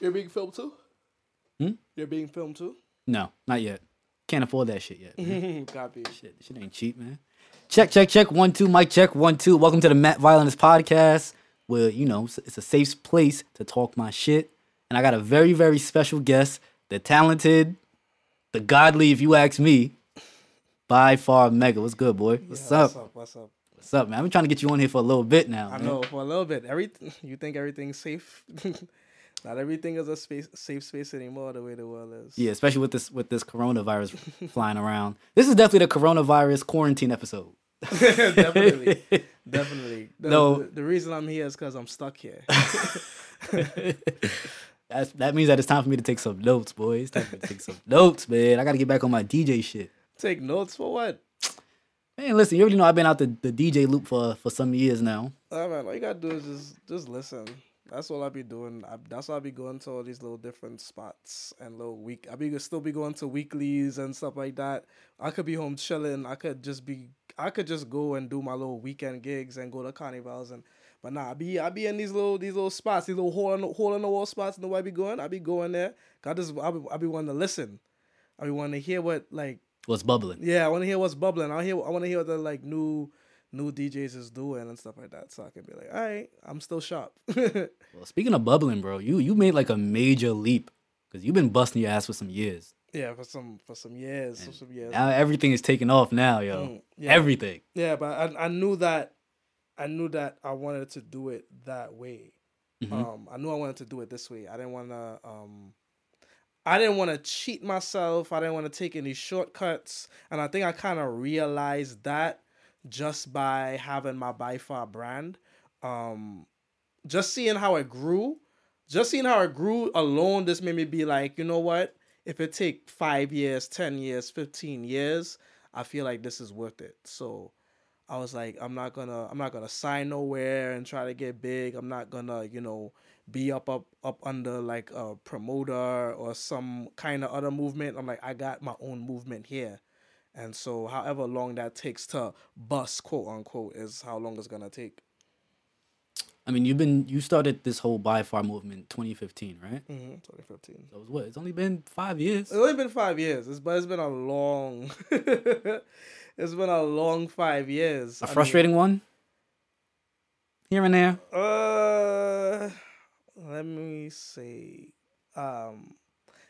You're being filmed too. Hmm? You're being filmed too. No, not yet. Can't afford that shit yet. Copy. shit, shit ain't cheap, man. Check, check, check. One, two. Mic check. One, two. Welcome to the Matt Violence podcast, where you know it's- it's a safe place to talk my shit. And I got a very, very special guest, the talented, the godly, if you ask me, by far Mega. What's good, boy? What's Yeah, up? What's up? What's up? What's up, man? I've been trying to get you on here for a little bit now. I man. know for a little bit. Every you think everything's safe. Not everything is a space safe space anymore. The way the world is. Yeah, especially with this with this coronavirus flying around. This is definitely the coronavirus quarantine episode. definitely, definitely. The, No. the, the reason I'm here is because I'm stuck here. That's, that means that it's time for me to take some notes, boys. It's time for me to take some notes, man. I got to get back on my DJ shit. Take notes for what? Man, listen, you already know I've been out the, the DJ loop for, for some years now. Oh man, all you gotta do is just just listen. That's all I be doing. I, that's why I be going to all these little different spots and little week. I be still be going to weeklies and stuff like that. I could be home chilling. I could just be. I could just go and do my little weekend gigs and go to carnivals and. But nah, I be I be in these little these little spots, these little hole in the, hole in the wall spots. Know where I be going? I be going there. I just I be, I be wanting to listen. I be wanting to hear what like What's bubbling? yeah, I want to hear what's bubbling. I hear I want to hear what the like new new DJs is doing and stuff like that. So I can be like, all right, I'm still sharp. Well, speaking of bubbling, bro, you you made like a major leap because you've been busting your ass for some years. yeah, for some for some years, for some years. Now everything is taking off now, yo. Mm, yeah. Everything. Yeah, but I I knew that I knew that I wanted to do it that way. Mhm. Um, I knew I wanted to do it this way. I didn't want to um. I didn't want to cheat myself. I didn't want to take any shortcuts, and I think I kind of realized that just by having my by far brand. Um, just seeing how it grew, just seeing how it grew alone, this made me be like, you know what? If it take five years, ten years, fifteen years, I feel like this is worth it. So I was like, I'm not gonna, I'm not gonna sign nowhere and try to get big. I'm not gonna, you know, be up, up, up under like a promoter or some kind of other movement. I'm like, I got my own movement here. And so, however long that takes to bust, quote unquote, is how long it's gonna take. I mean, you've been you started this whole by far movement 2015, right? Mm-hmm, 2015. So it's what? It's only been five years. It's only been five years, it's, but it's been a long. it's been a long five years. A I mean, frustrating one. Here and there. Uh, let me see. Um,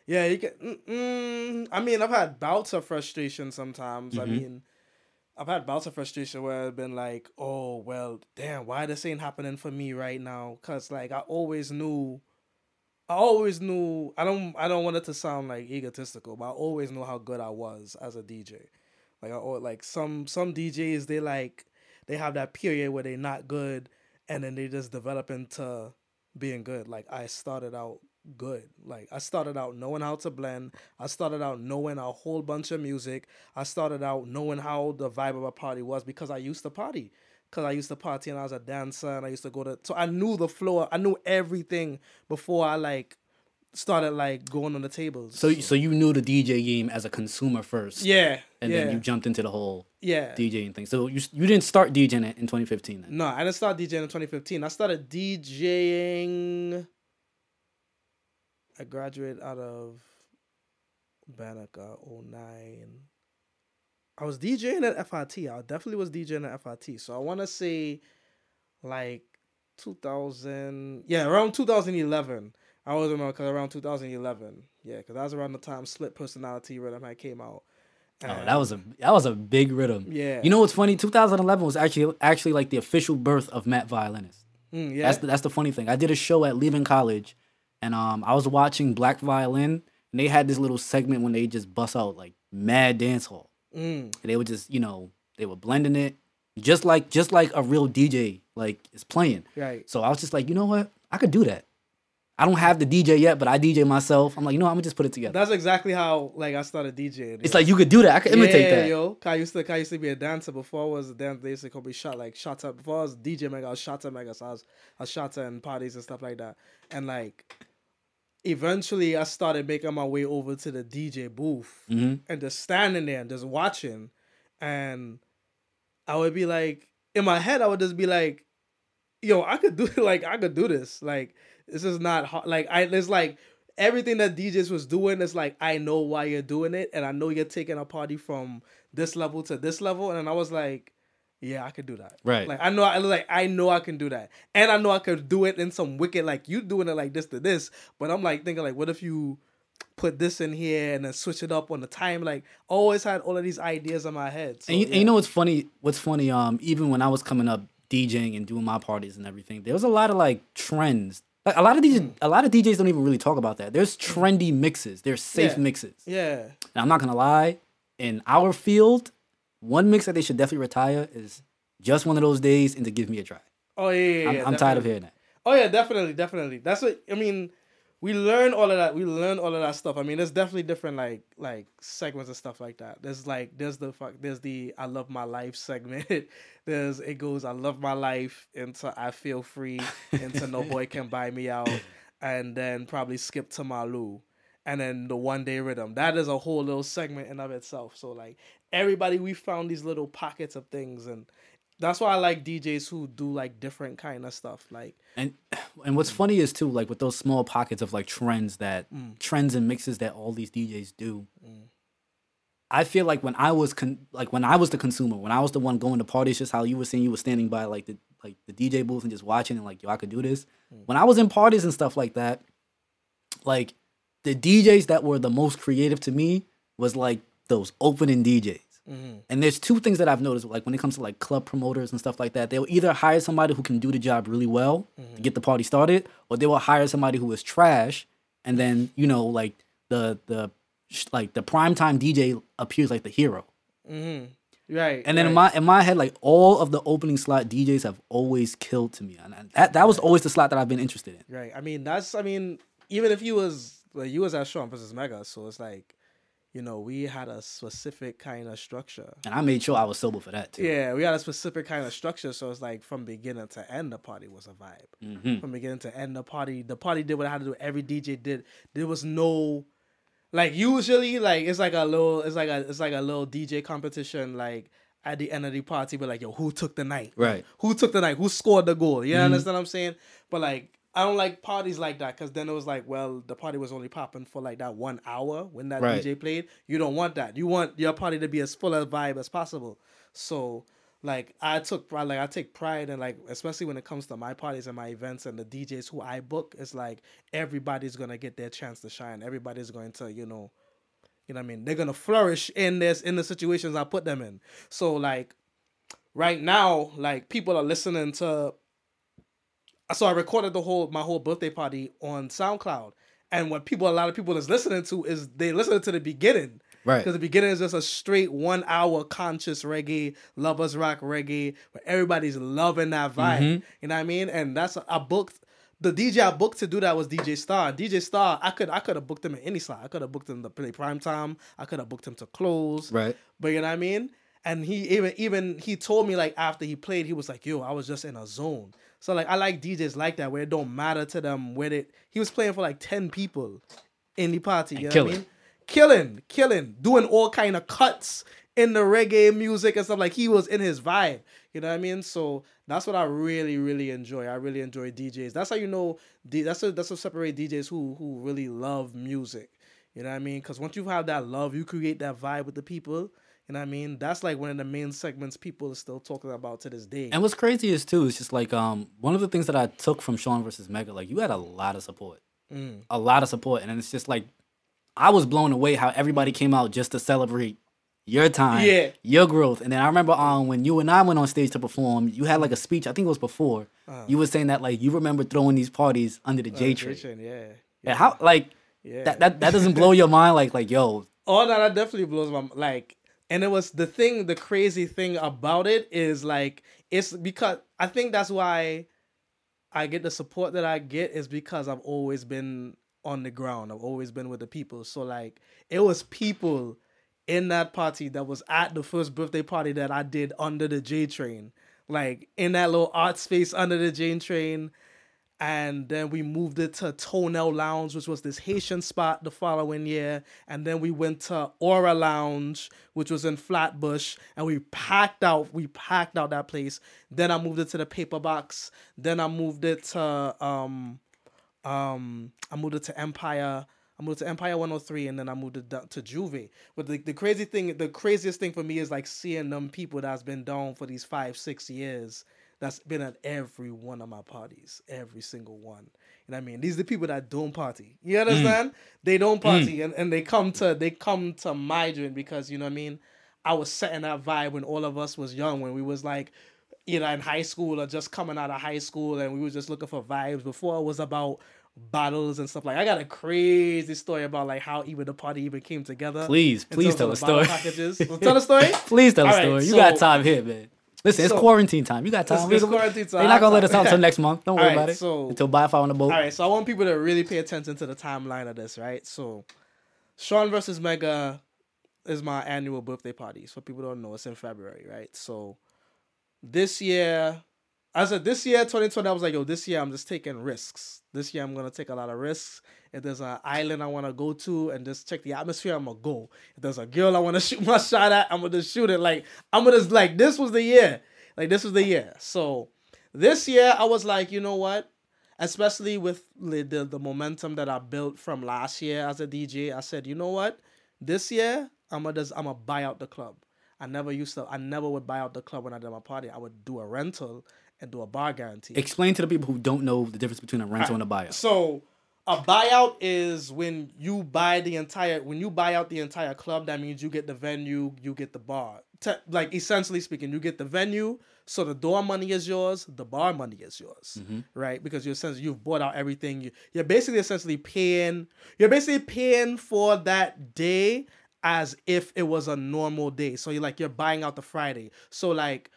yeah, you can. mm, I mean, I've had bouts of frustration sometimes. I Mhm. mean, I've had bouts of frustration where I've been like, "Oh well, damn, why this ain't happening for me right now?" Cause like I always knew, I always knew. I don't. I don't want it to sound like egotistical, but I always knew how good I was as a DJ. Like I like some some DJs, they like they have that period where they're not good, and then they just develop into being good. Like I started out good. Like I started out knowing how to blend. I started out knowing a whole bunch of music. I started out knowing how the vibe of a party was because I used to party. Cause I used to party and I was a dancer and I used to go to so I knew the floor. I knew everything before I like started like going on the tables. So so you knew the DJ game as a consumer first. yeah, And yeah, then you jumped into the whole yeah. DJing thing. So you you didn't start DJing in 2015 then. No, I didn't start DJing in 2015. I started DJing. I graduated out of Banneker 09. I was DJing at FIT. I definitely was DJing at FIT. So I want to say like 2000. Yeah, around 2011. I was remember because around 2011. Yeah, because that was around the time Split Personality Rhythm had came out. Oh, that was a that was a big rhythm. Yeah. You know what's funny? 2011 was actually actually like the official birth of Matt Violinist. Mm, yeah. That's the, that's the funny thing. I did a show at Lehman College, and um I was watching Black Violin, and they had this little segment when they just bust out like mad dance hall. mm, And they would just you know they were blending it just like just like a real DJ like is playing. right. So I was just like, you know what? I could do that. I don't have the DJ yet, but I DJ myself. I'm like, you know. I'm gonna just put it together. That's exactly how like I started DJing. It's like you could do that. I could imitate yeah, that. yo. I used to, I used to be a dancer before I was a dancer. They used to call me shot like shot up. Before I was DJ mega, I was shot up mega. So I was, I was shot in parties and stuff like that. And like, eventually, I started making my way over to the DJ booth hmm and just standing there and just watching. And I would be like, in my head, I would just be like, yo, I could do like I could do this. Like This is not hard. Like I, it's like everything that DJs was doing is like I know why you're doing it, and I know you're taking a party from this level to this level, and I was like, yeah, I could do that. Right. Like I know, I like I know I can do that, and I know I could do it in some wicked like you doing it like this to this. But I'm like thinking like, what if you put this in here and then switch it up on the time? Like always had all of these ideas in my head. So, and, you, yeah. and you know what's funny? What's funny? Um, even when I was coming up DJing and doing my parties and everything, there was a lot of like trends. Like a lot of DJs, a lot of DJs don't even really talk about that. There's trendy mixes. There's safe Yeah. mixes. yeah, And I'm not gonna lie, in our field, one mix that they should definitely retire is just one of those days and to give me a try. oh yeah, yeah, I'm, yeah, I'm tired of hearing that. Oh yeah, definitely, definitely. That's what I mean. We learn all of that. We learn all of that stuff. I mean, there's definitely different like like segments and stuff like that. There's like there's the fuck there's the I love my life segment. there's it goes I love my life into I feel free into no boy can buy me out, and then probably skip to Malu, and then the one day rhythm. That is a whole little segment in of itself. So like everybody, we found these little pockets of things and. That's why I like DJs who do like different kind of stuff. Like And and what's funny is too, like with those small pockets of like trends that Mm. trends and mixes that all these DJs do. I feel like when I was con- like when I was the consumer, when I was the one going to parties, just how you were saying you were standing by like the like the DJ booth and just watching and like yo, I could do this. Mm. When I was in parties and stuff like that, like the DJs that were the most creative to me was like those opening DJs. Mm-hmm. And there's two things that I've noticed, like when it comes to like club promoters and stuff like that, they'll either hire somebody who can do the job really well to get the party started, or they will hire somebody who is trash, and then you know like the the like the primetime DJ appears like the hero. Mm-hmm. Right. And then in my in my head, like all of the opening slot DJs have always killed to me, and and that that was always the slot that I've been interested in. right. I mean, that's. I mean, even if you was like you was at Sean versus Mega, so it's like, you know, we had a specific kind of structure. And I made sure I was sober for that too. Yeah, we had a specific kind of structure, so it's like from beginning to end, the party was a vibe. Mhm. From beginning to end, the party, the party did what it had to do. Every DJ did. There was no, like usually, like it's like a little, it's like a, it's like a little DJ competition, like. At the end of the party, but like, yo, who took the night? Right. Who took the night? Who scored the goal? You Mhm. understand what I'm saying? But like, I don't like parties like that because then it was like, well, the party was only popping for like that one hour when that Right. DJ played. You don't want that. You want your party to be as full of vibe as possible. So like I took pride like I take pride in like especially when it comes to my parties and my events and the DJs who I book, it's like everybody's gonna get their chance to shine. Everybody's going to, you know, you know what I mean? They're gonna flourish in this in the situations I put them in. So like right now, like people are listening to so I recorded the whole my whole birthday party on SoundCloud. And what people a lot of people is listening to is they listen to the beginning. Right. Because the beginning is just a straight one hour conscious reggae, lovers rock reggae, where everybody's loving that vibe. Mhm. You know what I mean? And that's I booked the DJ I booked to do that was DJ Star. DJ Star, I could I could have booked him in any slot. I could have booked him to play prime time. I could have booked him to close. Right. But you know what I mean? And he even even he told me like after he played, he was like, "Yo, I was just in a zone." So like I like DJs like that where it don't matter to them where it. He was playing for like ten people in the party. You know what I killing. mean? Killing, killing, doing all kind of cuts in the reggae music and stuff. Like he was in his vibe. You know what I mean? So that's what I really, really enjoy. I really enjoy DJs. That's how you know. That's what that's what separate DJs who who really love music. You know what I mean? Because once you have that love, you create that vibe with the people. You know what I mean? That's like one of the main segments people are still talking about to this day. And what's crazy is too, it's just like um one of the things that I took from Sean versus Mega, like you had a lot of support, Mm. a lot of support, and it's just like I was blown away how everybody came out just to celebrate your time, Yeah. your growth. And then I remember um when you and I went on stage to perform, you had like a speech. I think it was before. Uh-huh. You were saying that like you remember throwing these parties under the Uh, J. Train, yeah. Yeah, how like Yeah. that, that that doesn't blow your mind? Like like yo, Oh no, that definitely blows my like. And it was the thing. The crazy thing about it is like it's because I think that's why I get the support that I get is because I've always been on the ground. I've always been with the people. So like it was people in that party that was at the first birthday party that I did under the J train, like in that little art space under the J train. And then we moved it to Toenail Lounge, which was this Haitian spot the following year. And then we went to Aura Lounge, which was in Flatbush, and we packed out, we packed out that place. Then I moved it to the Paper Box. Then I moved it to um Um, I moved it to Empire. I moved to Empire 103, and then I moved it to Juve. But the, the crazy thing, the craziest thing for me is like seeing them people that's been down for these five, six years. That's been at every one of my parties, every single one. You know what I mean? These are the people that don't party. You mm. understand? They don't mm. party, and, and they come to they come to my joint because you know what I mean. I was setting that vibe when all of us was young, when we was like either in high school or just coming out of high school, and we was just looking for vibes. Before it was about battles and stuff like. I got a crazy story about like how even the party even came together. Please, please tell a story. Packages. Tell a story. Please tell a All right, story. you so- got time here, man. Listen, it's quarantine time. You got time. It's, it's quarantine time. They're not gonna let us out until next month. Don't worry right, about it. so- until buy fire on the boat. All right, so I want people to really pay attention to the timeline of this, right? So, Sean versus Mega is my annual birthday party. So people don't know, it's in February, right? So, this year, I said this year, 2020, I was like, yo, this year I'm just taking risks. This year I'm gonna take a lot of risks. If there's an island I want to go to and just check the atmosphere, I'm gonna go. If there's a girl I want to shoot my shot at, I'm gonna just shoot it. Like I'm gonna just like this was the year. Like this was the year. So this year I was like, you know what? Especially with the, the the momentum that I built from last year as a DJ, I said, you know what? This year I'm gonna just I'm gonna buy out the club. I never used to. I never would buy out the club when I did my party. I would do a rental and do a bar guarantee. Explain to the people who don't know the difference between a rental and a buyout. So a buyout is when you buy the entire when you buy out the entire club. That means you get the venue, you get the bar. Te- like essentially speaking, you get the venue, so the door money is yours, the bar money is yours, mm-hmm. right? Because you're essentially you've bought out everything. You, you're basically essentially paying. You're basically paying for that day as if it was a normal day. So you're like you're buying out the Friday. So like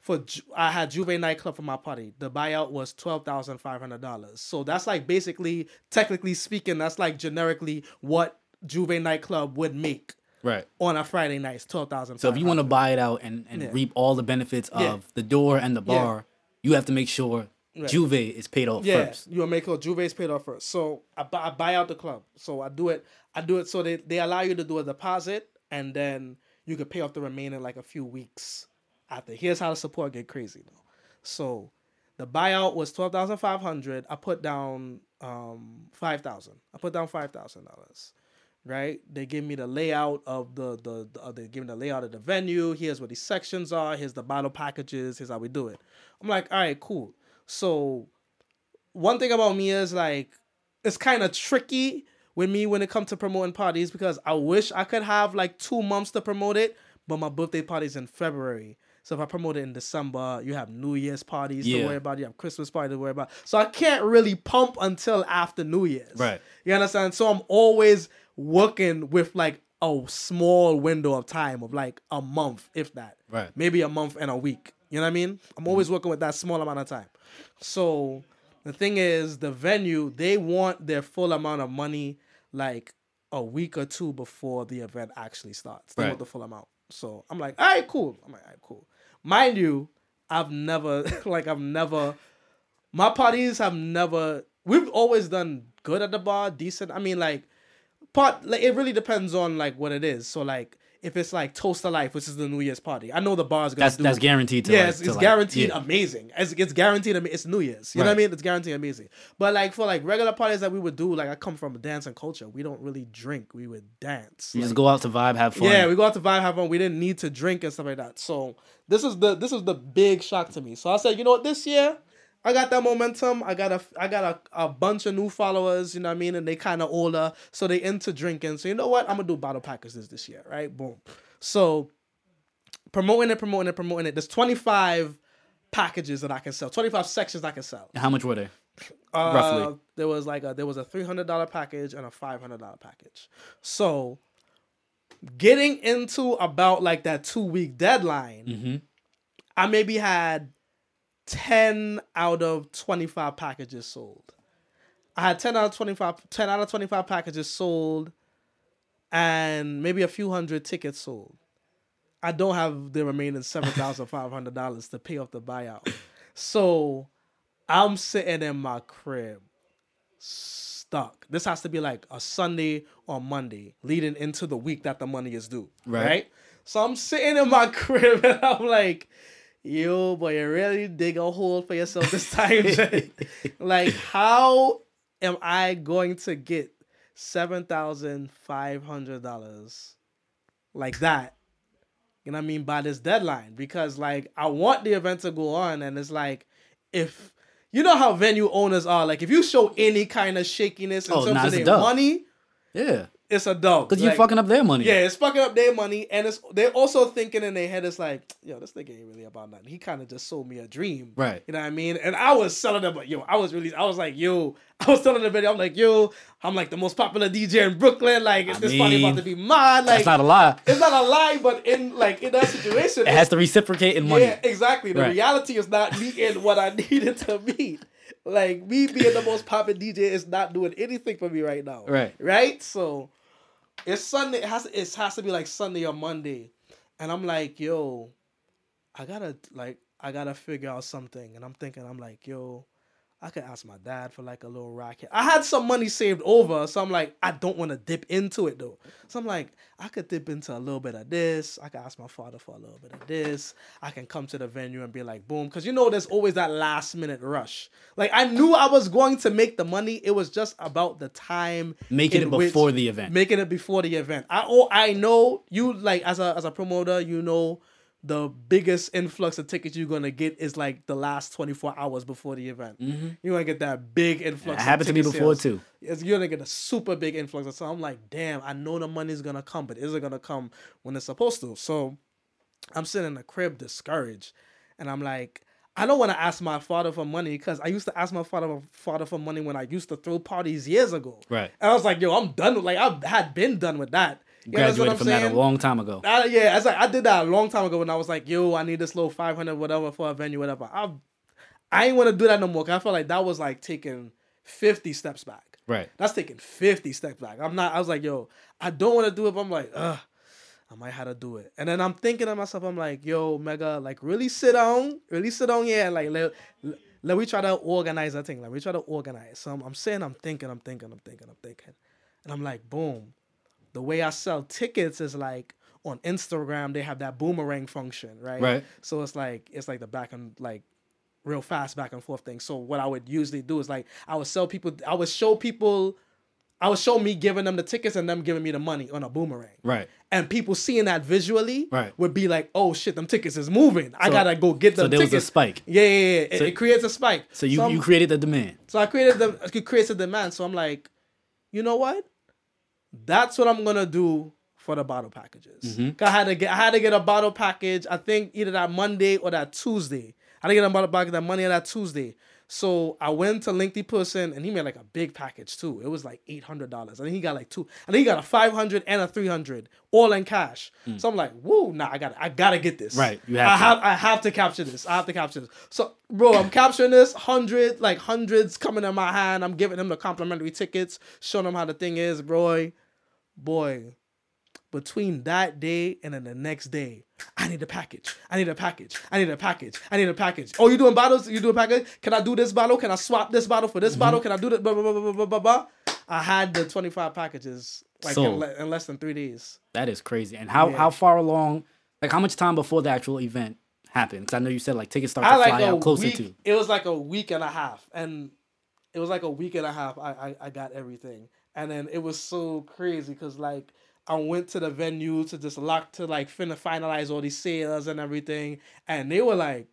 for I had Juve nightclub for my party. The buyout was twelve thousand five hundred dollars. So that's like basically, technically speaking, that's like generically what Juve nightclub would make Right. on a Friday night. Twelve thousand. So if you want to buy it out and, and Yeah. reap all the benefits of Yeah. the door and the Yeah. bar, you have to make sure Juve is paid off yeah, first. you will make sure Juve is paid off first. So I, bu- I buy out the club. So I do it. I do it so they they allow you to do a deposit and then you could pay off the remaining like a few weeks after. Here's how the support get crazy though. So the buyout was twelve thousand five hundred. I put down um five thousand. I put down five thousand dollars. Right? They give me the layout of the the, the uh, they give me the layout of the venue. Here's what these sections are. Here's the bottle packages. Here's how we do it. I'm like, all right, cool. So one thing about me is like it's kind of tricky with me when it comes to promoting parties because I wish I could have like two months to promote it, but my birthday party's in February. So if I promote it in December, you have New Year's parties Yeah. to worry about, you have Christmas party to worry about. So I can't really pump until after New Year's. Right. You understand? So I'm always working with like a small window of time of like a month, if that. Right. Maybe a month and a week. You know what I mean? I'm always mm-hmm. working with that small amount of time. So the thing is, the venue, they want their full amount of money like a week or two before the event actually starts. They Right. want the full amount. So I'm like, all right, cool. I'm like, all right, cool. Mind you, I've never, like, I've never, my parties have never, we've always done good at the bar, decent. I mean, like, part, like, it really depends on, like, what it is. So, like, if it's like Toast of Life, which is the New Year's party, I know the bar's gonna That's do that's guaranteed to yeah, like, it's, it's like- guaranteed yeah. amazing. It's, it's guaranteed. It's New Year's. You know what I mean? It's guaranteed amazing. But like for like regular parties that we would do, like I come from dance and culture. We don't really drink. We would dance. You Like, just go out to vibe, have fun. yeah, we go out to vibe, have fun. We didn't need to drink and stuff like that. So this is the this is the big shock to me. So I said, you know what, this year I got that momentum. I got a I got a, a bunch of new followers. You know what I mean? And they kind of older, so they into drinking. So you know what? I'm gonna do bottle packages this year, right? Boom. So promoting it, promoting it, promoting it. There's 25 packages that I can sell. 25 sections I can sell. How much were they? Uh, Roughly. There was like a there was a three hundred dollar package and a five hundred dollar package. So getting into about like that two week deadline, Mm-hmm. I maybe had ten out of twenty five packages sold. I had ten out of 25, 10 out of twenty five packages sold, and maybe a few hundred tickets sold. I don't have the remaining seven thousand five hundred dollars to pay off the buyout. So I'm sitting in my crib stuck. This has to be like a Sunday or Monday leading into the week that the money is due. Right. Right. So I'm sitting in my crib and I'm like, yo, boy, you really dig a hole for yourself this time. Like, how am I going to get seven thousand five hundred dollars like that? You know what I mean by this deadline because like I want the event to go on, and it's like if you know how venue owners are, like if you show any kind of shakiness in Oh, terms of their money, Yeah, it's a dub. because you're fucking up their money. yeah, it's fucking up their money, and it's they're also thinking in their head, it's like, yo, this nigga ain't really about nothing. He kind of just sold me a dream, Right. You know what I mean? And I was selling them, but yo, I was really, I was like, yo, I was telling the video, I'm like, yo, I'm like the most popular DJ in Brooklyn. Like, I this party about to be mine. Like, it's not a lie. it's not a lie, but in like in that situation, It has to reciprocate in money. yeah, exactly. The Right. reality is not me meeting what I needed to meet. Like me being the most popular DJ is not doing anything for me right now. Right. Right. So it's Sunday. It has it has to be like Sunday or Monday, and I'm like, yo, I gotta like I gotta figure out something, and I'm thinking, I'm like, yo. I could ask my dad for like a little racket. I had some money saved over, so I'm like, I don't want to dip into it though. So I'm like, I could dip into a little bit of this. I could ask my father for a little bit of this. I can come to the venue and be like, boom, because you know, there's always that last minute rush. Like I knew I was going to make the money. It was just about the time Making it before the event. making it before the event. I oh I know you like as a as a promoter, you know the biggest influx of tickets you're gonna get is like the last 24 hours before the event. Mm-hmm. You're gonna get that big influx. It happened to me before sales. too. It's, you're gonna get a super big influx. So I'm like, damn, I know the money's gonna come, but is it gonna come when it's supposed to? So I'm sitting in the crib discouraged, and I'm like, I don't want to ask my father for money because I used to ask my father father for money when I used to throw parties years ago. Right. And I was like, yo, I'm done. with Like I had been done with that. You Graduated from that saying? a long time ago. I, yeah, it's like I did that a long time ago when I was like, yo, I need this little 500 whatever for a venue, whatever. I I ain't want to do that no more. Cause I felt like that was like taking 50 steps back. Right. That's taking 50 steps back. I'm not, I was like, yo, I don't want to do it, but I'm like, ugh, I might have to do it. And then I'm thinking to myself, I'm like, yo, Mega, like really sit down, really sit down and like let, let, me try to organize that thing. Like we try to organize. So I'm, I'm saying, I'm thinking, I'm thinking, I'm thinking, I'm thinking. And I'm like, boom. The way I sell tickets is like on Instagram, they have that boomerang function, right? Right. So it's like, it's like the back and like real fast back and forth thing. So what I would usually do is like I would sell people I would show people I would show me giving them the tickets and them giving me the money on a boomerang. Right. And people seeing that visually Right. would be like, oh shit, them tickets is moving. I So- gotta go get them. So there was a spike. Yeah, yeah, yeah. It, So- it creates a spike. So you, I'm- you created the demand. so I created the it creates a demand. So I'm like, you know what? That's what I'm gonna do for the bottle packages. Mm-hmm. I had to get I had to get a bottle package. I think either that Monday or that Tuesday. I to get a bottle package that Monday or that Tuesday. So I went to Linky Person and he made like a big package too. It was like eight hundred dollars. I think he got like two. I think he got a five hundred and a three hundred all in cash. So I'm like, whoa, nah, I got I gotta get this. Mm. Right, you have I to. have I have to capture this. I have to capture this. So, bro, I'm capturing this hundred, like hundreds coming in my hand. I'm giving them the complimentary tickets, showing them how the thing is, boy, boy. Between that day and then the next day, I need a package. I need a package. I need a package. I need a package. Oh, you doing bottles? You do a package? Can I do this bottle? Can I swap this bottle for this Mm-hmm. bottle? Can I do that? Blah, blah, blah, blah, blah, blah, blah. I had the 25 packages like in, le- in less than three days. That is crazy. And how, Yeah. how far along, like how much time before the actual event happened? Because I know you said like tickets start I to like fly out closer week. to. It was like a week and a half, and it was like a week and a half. I I, I got everything, and then it was so crazy because like I went to the venue to just lock to like finna finalize all these sales and everything, and they were like,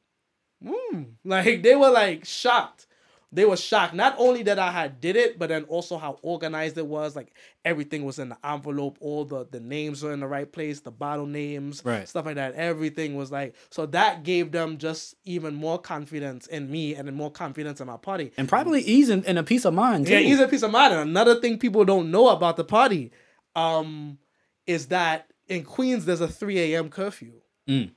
hmm, like they were like shocked. They were shocked. Not only that I had did it, but then also how organized it was. Like everything was in the envelope. All the the names were in the right place. The bottle names, Right. stuff like that. Everything was like so. That gave them just even more confidence in me and more confidence in my party. And probably ease and, and a peace of mind too. Yeah, easy peace of mind. And another thing people don't know about the party, um, is that in Queens there's a 3 a.m. curfew. Mm.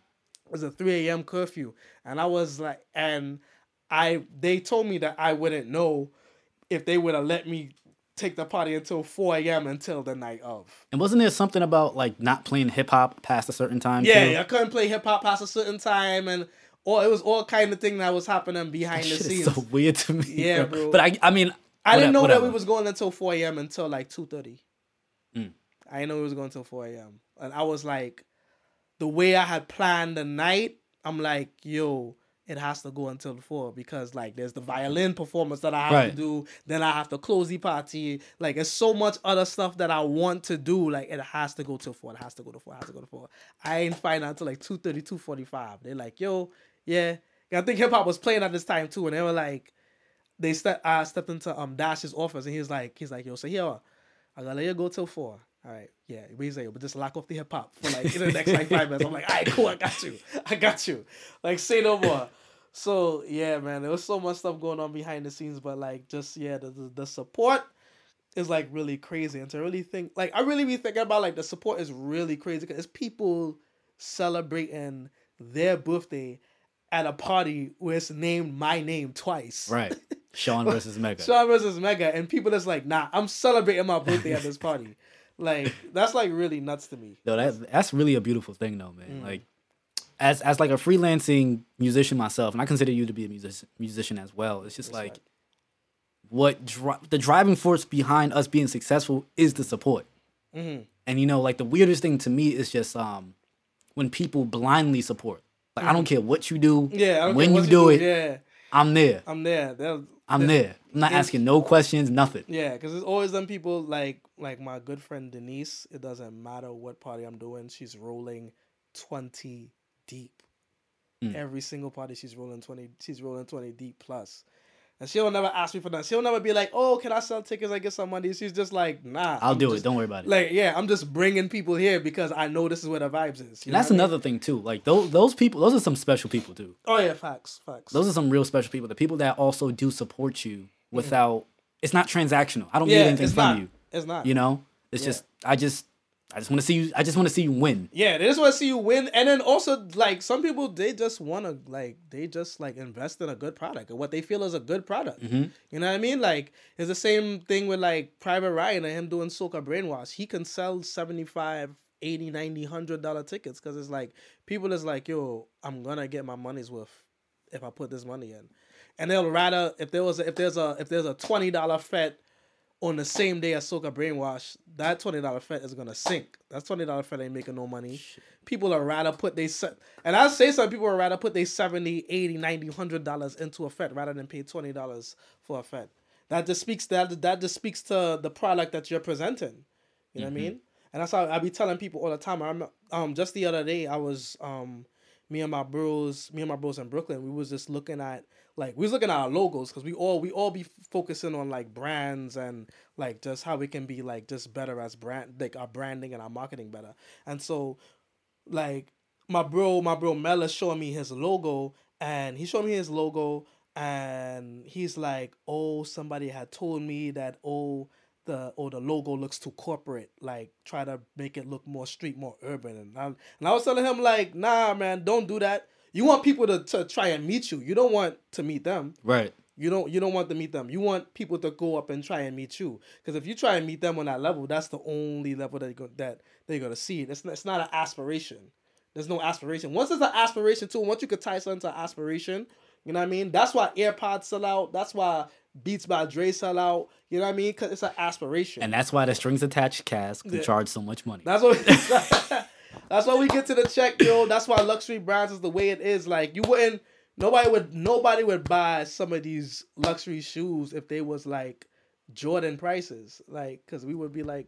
There's a 3 a.m. curfew, and I was like, and I they told me that I wouldn't know if they would have let me take the party until 4 a.m. until the night of. And wasn't there something about like not playing hip hop past a certain time? Yeah, too? I couldn't play hip hop past a certain time, and or it was all kind of thing that was happening behind the Shit scenes. so weird to me. Yeah, bro. But I, I mean, I didn't know whatever. that we was going until 4 a.m. until like 2.30. Mm. I didn't know we was going until 4 a.m. And I was like, the way I had planned the night, I'm like, yo, it has to go until four because like there's the violin performance that I have Right. to do. Then I have to close the party. Like it's so much other stuff that I want to do. Like it has to go till four. It has to go to four. It has to go to four. I ain't find out until like 2.30, 2.45. They're like, yo, yeah. I think hip hop was playing at this time too, and they were like, they step I stepped into um Dash's office and he's like, he's like, yo, so here, I gotta let you go till four. All right, yeah. we say, but just lock off the hip hop for like in the next like five minutes. I'm like, all right, cool, I got you, I got you. Like, say no more. So yeah, man, there was so much stuff going on behind the scenes, but like, just yeah, the the, the support is like really crazy, and to really think, like, I really be thinking about like the support is really crazy because it's people celebrating their birthday at a party where it's named my name twice. Right. Sean versus Mega. Sean versus Mega, and people that's like, nah, I'm celebrating my birthday at this party. Like that's like really nuts to me. No, that that's really a beautiful thing though, man. Mm. Like as as like a freelancing musician myself, and I consider you to be a music, musician as well. It's just like what dri- the driving force behind us being successful is the support. Mhm. And you know, like the weirdest thing to me is just um when people blindly support. Like I don't care what you do. Mm-hmm. Yeah, when care you do it, Yeah, I'm there. I'm there. I'm there. I'm not asking no questions, nothing. Yeah, because there's always them people like like my good friend Denise. It doesn't matter what party I'm doing. She's rolling twenty deep. Mm. Every single party she's rolling twenty. She's rolling twenty deep plus. And she'll never ask me for that. She'll never be like, "Oh, can I sell tickets? I get some money." She's just like, "Nah, I'll I'm do just- it. Don't worry about it. Like, yeah, I'm just bringing people here because I know this is where the vibes is. And that's I mean? another thing too. Like those those people, those are some special people too. Oh yeah, facts, facts. Those are some real special people. The people that also do support you without. It's not transactional. I don't yeah, need anything from not. you. It's not. You know, it's Yeah. just I just I just want to see you. I just want to see you win. Yeah, they just want to see you win, and then also like some people, they just want to like they just like invest in a good product or what they feel is a good product. Mhm. You know what I mean? Like it's the same thing with like Private Ryan and him doing Soca Brainwash. He can sell 75 80 90 100 dollar tickets because it's like people is like yo i'm gonna get my money's worth if i put this money in and they'll rather if there was a, if there's a if there's a 20 dollar fete on the same day as Soca Brainwash, that twenty dollar fete is gonna sink. That twenty dollar fete ain't making no money. People are rather put they set and I say some people are rather put they 70 80 90 100 dollars into a fete rather than pay twenty dollars for a fete. That just speaks that that just speaks to the product that you're presenting. You know what I mean? And that's how I be telling people all the time. I am um just the other day I was um me and my bros, me and my bros in Brooklyn, we was just looking at like we was looking at our logos because we all we all be focusing on like brands and like just how we can be like just better as brand like our branding and our marketing better. And so like my bro, my bro Mel is showing me his logo and he showed me his logo and he's like, Oh, somebody had told me that oh the or the logo looks too corporate. Like try to make it look more street, more urban. And I, and I was telling him like, nah, man, don't do that. You want people to, to try and meet you. You don't want to meet them. Right. You don't you don't want to meet them. You want people to go up and try and meet you. Because if you try and meet them on that level, that's the only level that you're, that they're gonna see. It's it's not an aspiration. There's no aspiration. Once it's an aspiration too, once you could tie something to aspiration, you know what I mean? That's why AirPods sell out. That's why Beats by Dre sell out. You know what I mean? Because it's an aspiration. And that's why the strings attached cast can Yeah. charge so much money. That's what. that's why we get to the check, yo. That's why luxury brands is the way it is. Like you wouldn't, nobody would, nobody would buy some of these luxury shoes if they was like Jordan prices. Like, cause we would be like,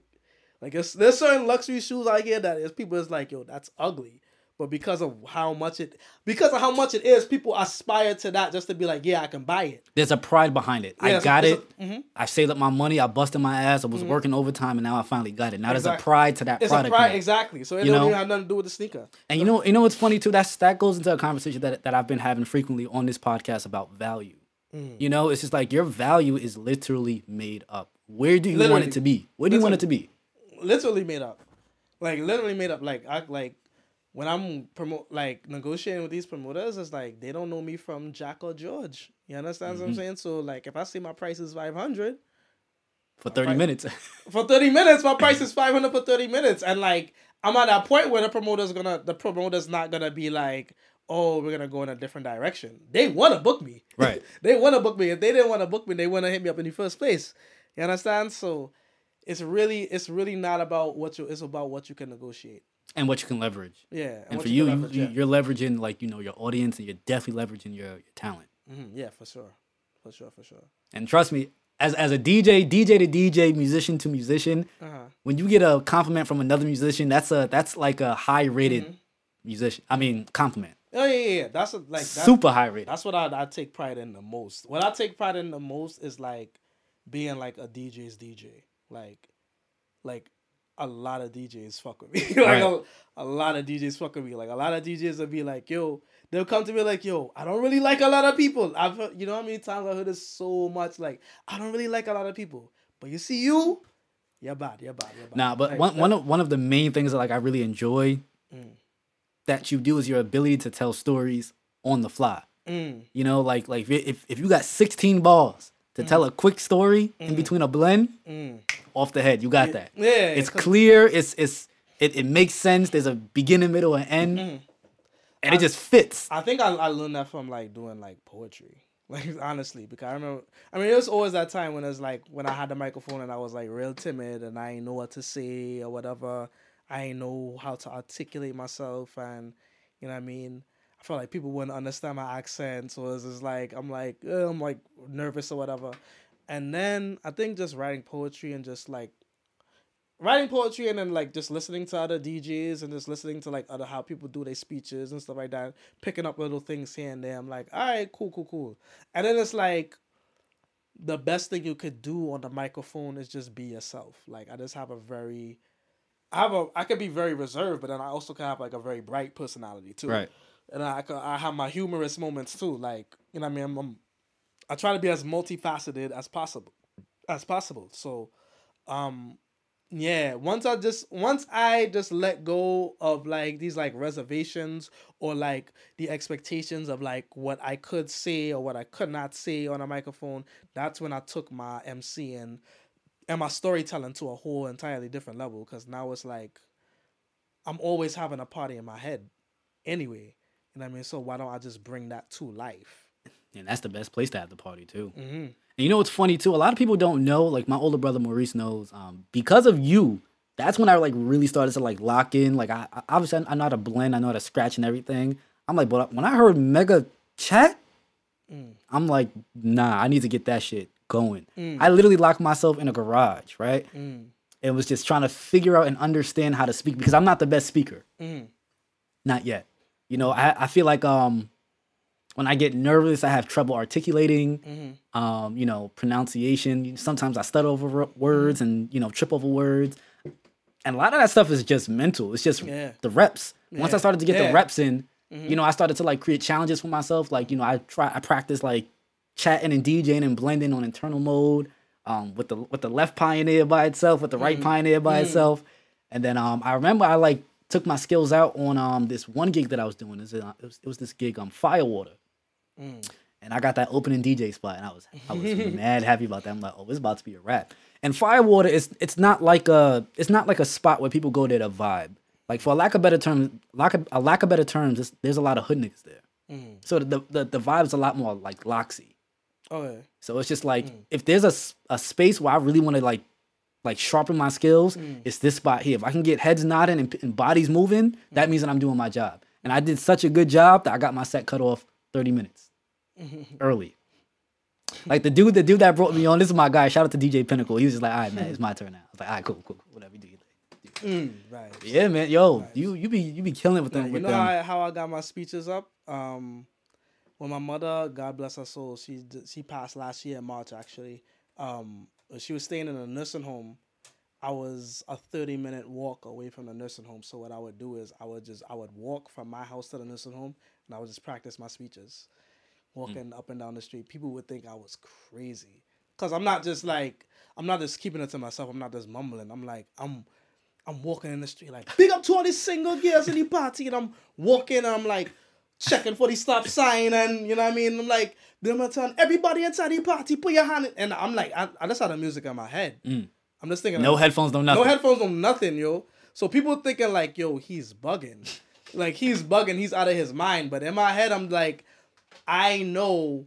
like it's, there's certain luxury shoes out here that is people is like, yo, that's ugly. But because of how much it, because of how much it is, people aspire to that just to be like, yeah, I can buy it. There's a pride behind it. Yeah, I got it. a- mhm. I saved up my money. I busted my ass. I was working overtime, and now I finally got it. Now there's a pride to that It's product. a pride, now. exactly. So it You don't even have nothing to do with the sneaker. And you know, you know what's funny too? That's that goes into a conversation that that I've been having frequently on this podcast about value. Mm. You know, it's just like your value is literally made up. Where do you want it to be? Where do you want it to be? literally made up. Like literally made up. Like I like when I'm promote like negotiating with these promoters, it's like they don't know me from Jack or George. You understand what I'm mm-hmm. saying? So like if I say my price is five hundred For 30 Right. minutes. for thirty minutes, my price is five hundred for thirty minutes, and like I'm at that point where the promoter's gonna the promoter's not gonna be like. Oh, we're gonna go in a different direction. They want to book me, Right. they want to book me. If they didn't want to book me, they want to hit me up in the first place. You understand? So, it's really, it's really not about what you. It's about what you can negotiate. And what you can leverage. Yeah. And, what for you, you, leverage, you yeah. you're leveraging like you know your audience, and you're definitely leveraging your, your talent. Mhm, yeah, for sure, for sure, for sure. And trust me, as as a DJ, DJ to DJ, musician to musician, Uh huh. when you get a compliment from another musician, that's a that's like a high rated Mm-hmm. musician. I mean, compliment, Oh yeah, yeah, yeah. That's a, like that, super high rated. That's what I, I take pride in the most. What I take pride in the most is like being like a DJ's DJ. Like, like a lot of DJs fuck with me. like Right. a, a lot of DJs fuck with me. Like a lot of DJs will be like, yo, they'll come to me like, yo, I don't really like a lot of people. I've heard, you know how many times I heard this so much. Like, I don't really like a lot of people, but you see you, you're bad, you're bad, you're bad. Nah, but Like, one that- one of one of the main things that like I really enjoy Mm. that you do is your ability to tell stories on the fly. Mm, You know, like like if if, if you got 16 balls to tell a quick story in between a blend, mm. off the head, you got that. Yeah, It's clear. It's it's it, it makes sense. There's a beginning, middle, and end, Mm. and it just fits. I think I, I learned that from like doing like poetry. Like honestly, because I remember I mean it was always that time when it's like when I had the microphone and I was like real timid and I didn't know what to say or whatever. I didn't know how to articulate myself and you know what I mean? I felt like people wouldn't understand my accent. So it's just like I'm like I'm like nervous or whatever. And then I think just writing poetry and just like writing poetry and then like just listening to other DJs and just listening to like other how people do their speeches and stuff like that, picking up little things here and there. I'm like, all right, cool, cool, cool. And then it's like the best thing you could do on the microphone is just be yourself. Like I just have a very I have a I could be very reserved, but then I also can have like a very bright personality too. Right. And I I have my humorous moments too. Like, you know what I mean? I'm, I'm I try to be as multifaceted as possible as possible. So um yeah once i just once i just let go of like these like reservations or like the expectations of like what i could say or what i could not say on a microphone that's when i took my mc and and my storytelling to a whole entirely different level because now it's like i'm always having a party in my head anyway you know what i mean so why don't i just bring that to life And that's the best place to have the party too. mm-hmm. And you know what's funny too? A lot of people don't know. Like my older brother Maurice knows. Um, because of you, that's when I like really started to like lock in. Like I, I obviously I know how to blend. I know how to scratch and everything. I'm like, but when I heard Mega Chat, Mm. I'm like, nah, I need to get that shit going. Mm. I literally locked myself in a garage, right? mm. and was just trying to figure out and understand how to speak because I'm not the best speaker. Mm. Not yet. You know, I, I feel like um when I get nervous, I have trouble articulating, Mm-hmm. um, you know, pronunciation. Sometimes I stutter over words and, you know, trip over words. And a lot of that stuff is just mental. It's just Yeah. the reps. Once I started to get Yeah. the reps in, you know, I started to like create challenges for myself. Like, you know, I try I practice like chatting and DJing and blending on internal mode, um, with the with the left pioneer by itself, with the right pioneer by itself. And then um I remember I like took my skills out on um this one gig that I was doing. It was, it was, it was this gig um Firewater. Mm. And I got that opening DJ spot, and I was I was mad happy about that. I'm like, oh, it's about to be a rap. And Firewater is it's not like a it's not like a spot where people go there to vibe. Like for a lack of better term, lack of, a lack of better terms, there's a lot of hood niggas there. Mm. So the, the the vibe's a lot more like Loxy. Okay. So it's just like if there's a, a space where I really want to like like sharpen my skills, it's this spot here. If I can get heads nodding and, and bodies moving, that means that I'm doing my job. And I did such a good job that I got my set cut off 30 minutes early. Like the dude, the dude that brought me on, this is my guy. Shout out to DJ Pinnacle. He was just like, all right, man, it's my turn now. I was like, all right, cool, cool, whatever you do. you do." Mm, right. Yeah, man, yo, you you be you be killing it with them. you with know them. how I, how I got my speeches up? Um, when my mother, God bless her soul, she she passed last year in March actually. Um, she was staying in a nursing home. I was a thirty minute walk away from the nursing home. So what I would do is I would just I would walk from my house to the nursing home and I would just practice my speeches, walking hmm. up and down the street. People would think I was crazy because I'm not just like I'm not just keeping it to myself. I'm not just mumbling. I'm like I'm I'm walking in the street like big up to all these single girls in the party, and I'm walking and I'm like checking for the stop sign, and you know what I mean. I'm like, telling everybody inside the party, put your hand, in, and I'm like, I, I just had the music in my head. Mm. I'm just thinking, no like, headphones, no nothing. no headphones, no nothing, yo. So people thinking like, yo, he's bugging, like he's bugging, he's out of his mind. But in my head, I'm like, I know,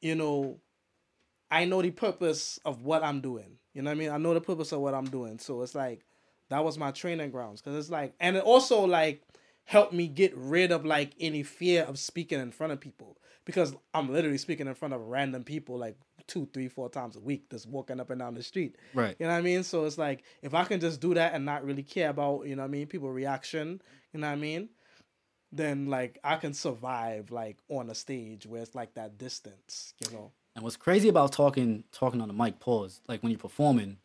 you know, I know the purpose of what I'm doing. You know what I mean? I know the purpose of what I'm doing. So it's like, that was my training grounds because it's like and it also like helped me get rid of like any fear of speaking in front of people. Because i'm literally speaking in front of random people like two three four times a week just walking up and down the street. Right. you know what i mean? So it's like if i can just do that and not really care about you know what i mean people reaction you know what i mean? Then like i can survive like on a stage where it's like that distance you know? And what's crazy about talking talking on the mic, pause, like when you're performing,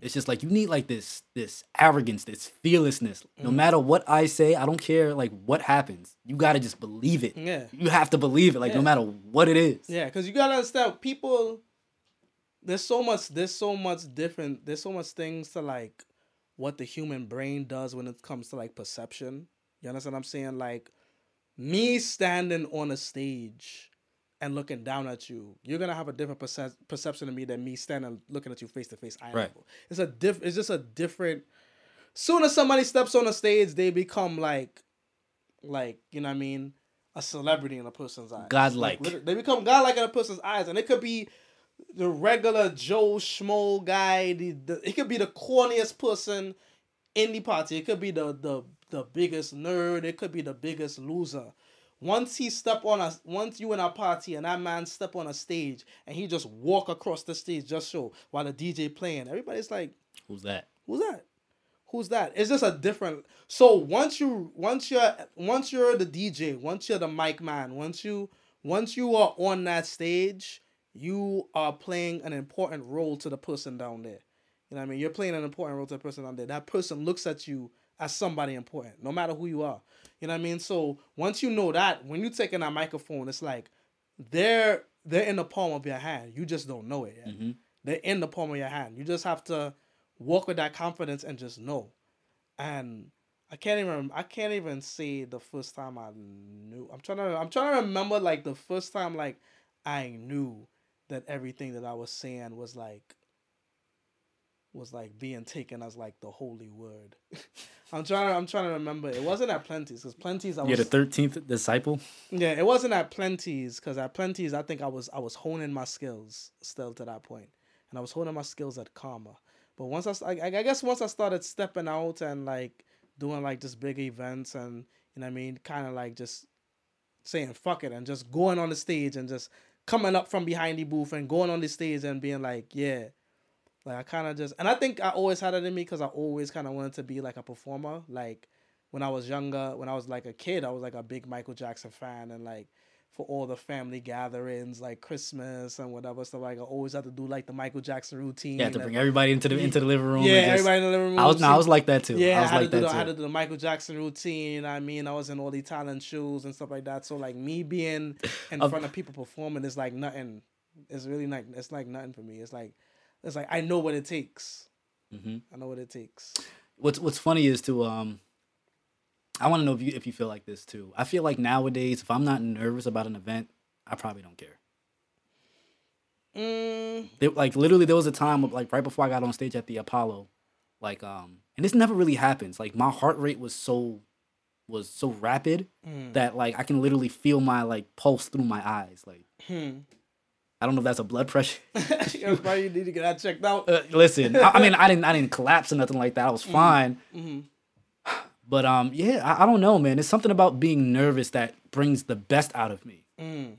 it's just like you need like this this arrogance, this fearlessness. No Mm. matter what I say, I don't care like what happens. You gotta just believe it. Yeah. You have to believe it, like no matter what it is. Yeah, because you gotta understand people. There's so much. There's so much different. There's so much things to like, what the human brain does when it comes to like perception. You understand what I'm saying? Like, me standing on a stage and looking down at you, you're gonna have a different perce- perception of me than me standing looking at you face to face eye Right. level. It's a diff. It's just a different. Soon as somebody steps on a stage, they become like, like you know what I mean, a celebrity in a person's eyes. Godlike. literally- they become godlike in a person's eyes, and it could be the regular Joe Schmo guy. The, the it could be the corniest person in the party. It could be the the the biggest nerd. It could be the biggest loser. Once he step on a once you in a party and that man step on a stage and he just walk across the stage just so while the DJ playing, everybody's like, Who's that? Who's that? Who's that? It's just a different. So once you once you're once you're the DJ, once you're the mic man, once you once you are on that stage, you are playing an important role to the person down there. You know what I mean? You're playing an important role to the person down there. That person looks at you as somebody important, no matter who you are. You know what I mean? So once you know that, when you take in that microphone, it's like they're they're in the palm of your hand. You just don't know it yet. Mhm. They're in the palm of your hand. You just have to walk with that confidence and just know. And I can't even I can't even say the first time I knew. I'm trying to I'm trying to remember like the first time like I knew that everything that I was saying was like was like being taken as like the holy word. I'm trying to I'm trying to remember. It wasn't at Plenty's because Plenty's I was You're the thirteenth disciple. yeah, it wasn't at Plenty's because at Plenty's I think I was I was honing my skills still to that point, and I was honing my skills at Karma. But once I, I I guess once I started stepping out and like doing like just big events and you know what I mean, kind of like just saying fuck it and just going on the stage and just coming up from behind the booth and going on the stage and being like yeah, like I kind of just and I think I always had it in me because I always kind of wanted to be like a performer like when I was younger, when I was like a kid, I was like a big Michael Jackson fan, and like for all the family gatherings, like Christmas and whatever stuff, like I always had to do like the Michael Jackson routine. You had to and- bring everybody into the into the living room. yeah, just- everybody in the living room. I was no, I was like that too. yeah, I was had like to do that the, I had to do the Michael Jackson routine. I mean, I was in all the talent shows and stuff like that. So like me being in front of people performing is like nothing. It's really like it's like nothing for me. It's like it's like I know what it takes. hmm I know what it takes. What's What's funny is to um. I want to know if you if you feel like this too. I feel like nowadays, if I'm not nervous about an event, I probably don't care. Mm, There, like literally, there was a time of, like right before I got on stage at the Apollo, like um, and this never really happens. Like my heart rate was so was so rapid mm, that like I can literally feel my like pulse through my eyes. Like hmm. I don't know if that's a blood pressure. That's why you need to get that checked out. Uh, listen, I, I mean, I didn't I didn't collapse or nothing like that. I was fine. hmm But um, yeah, I, I don't know, man. It's something about being nervous that brings the best out of me. Mm.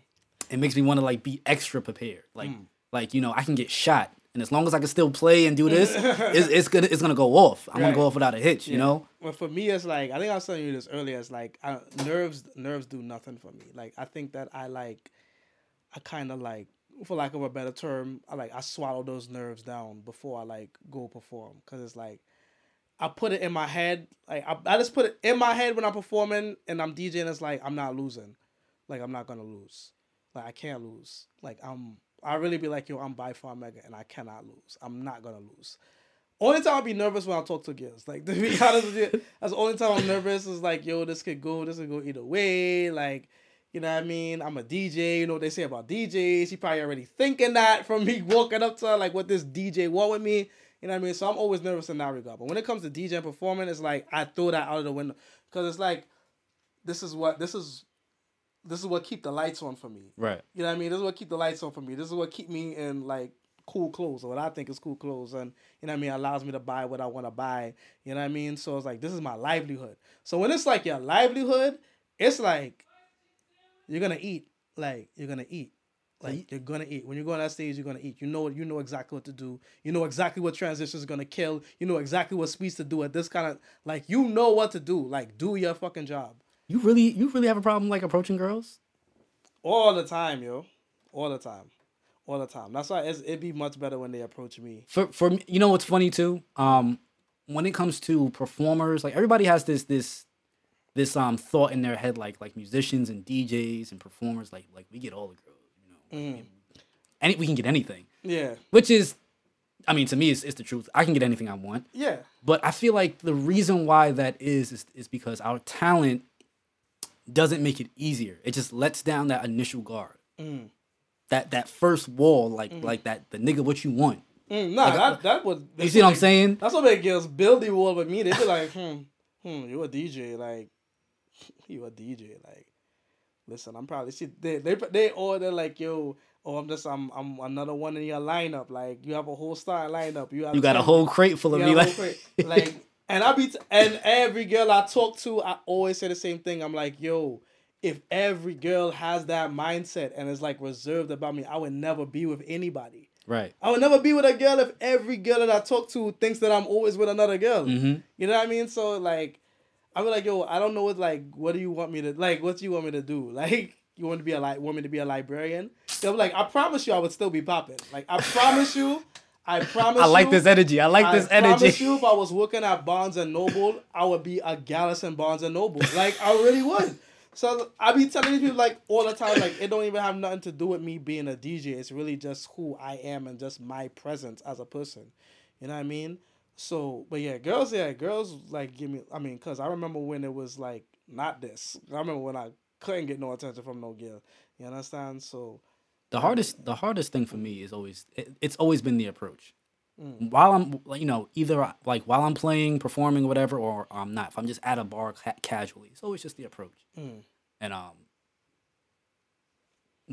It makes me want to like be extra prepared. Like, Mm. like you know, I can get shot, and as long as I can still play and do this, it's, it's gonna it's gonna go off. I'm gonna go off without a hitch. You know? Well, for me, it's like I think I was telling you this earlier. It's like I, nerves, nerves do nothing for me. Like I think that I like, I kind of like, for lack of a better term, I like I swallow those nerves down before I like go perform because it's like. I put it in my head, like I, I just put it in my head when I'm performing and I'm DJing. It's like I'm not losing, like I'm not gonna lose, like I can't lose. Like I'm, I really be like yo, I'm by far mega and I cannot lose. I'm not gonna lose. Only time I'll be nervous when I talk to girls. Like to be honest with you, that's the only time I'm nervous. Is like, yo, this could go, this could go either way. Like, you know what I mean? I'm a DJ. You know what they say about DJs. She probably already thinking that from me walking up to her, like what this DJ want with me. You know what I mean? So I'm always nervous in that regard. But when it comes to DJ and performing, it's like I throw that out of the window because it's like this is what this is. This is what keep the lights on for me. Right. You know what I mean? This is what keep the lights on for me. This is what keep me in like cool clothes or what I think is cool clothes, and you know what I mean allows me to buy what I want to buy. You know what I mean? So it's like this is my livelihood. So when it's like your livelihood, it's like you're gonna eat. Like you're gonna eat. Like you're gonna eat. When you go on that stage, you're gonna eat. You know you know exactly what to do. You know exactly what transitions are gonna kill. You know exactly what speech to do at this kind of like you know what to do. Like do your fucking job. You really you really have a problem like approaching girls? All the time, yo. All the time. All the time. That's why it's, it'd be much better when they approach me. For for you know what's funny too? Um when it comes to performers, like everybody has this this this um thought in their head like like musicians and DJs and performers like like we get all the girls, you know. Mm. Any we can get anything. Yeah. Which is I mean to me it's, it's the truth. I can get anything I want. Yeah. But I feel like the reason why that is, is is because our talent doesn't make it easier. It just lets down that initial guard. Mm. That that first wall, like like that the nigga what you want. Mm, nah, that that would. You see what I'm saying? That's what make girls build the wall with me. They be like, hmm, hmm, you a DJ, like, you a DJ, like. Listen, I'm probably see they they they order like yo. Oh, I'm just I'm I'm another one in your lineup. Like you have a whole star lineup. You have You got a whole crate full of me like, like and I be t- and every girl I talk to, I always say the same thing. I'm like, yo, if every girl has that mindset and is like reserved about me, I would never be with anybody. right. I would never be with a girl if every girl that I talk to thinks that I'm always with another girl. Mm-hmm. You know what I mean? So like, I be like, yo, I don't know what like, what do you want me to like? What do you want me to do? Like, you want to be a like, want me to be a librarian? They'll be like, I promise you, I would still be popping. Like, I promise you, I promise. I like you, this energy. I like this I promise energy. you, if I was working at Barnes and Noble, I would be a Gallus and Barnes and Noble. Like I really would. So I be telling these people like all the time, like it don't even have nothing to do with me being a DJ. It's really just who I am and just my presence as a person. You know what I mean? So, but yeah, girls, yeah, girls like give me. I mean, cause I remember when it was like not this. I remember when I couldn't get no attention from no girl. You understand? So the hardest the hardest thing for me is always it, it's always been the approach. Mm. While I'm you know either I- like while I'm playing, performing, whatever, or I'm not. If I'm just at a bar ca- casually, it's always just the approach. Mm. And um,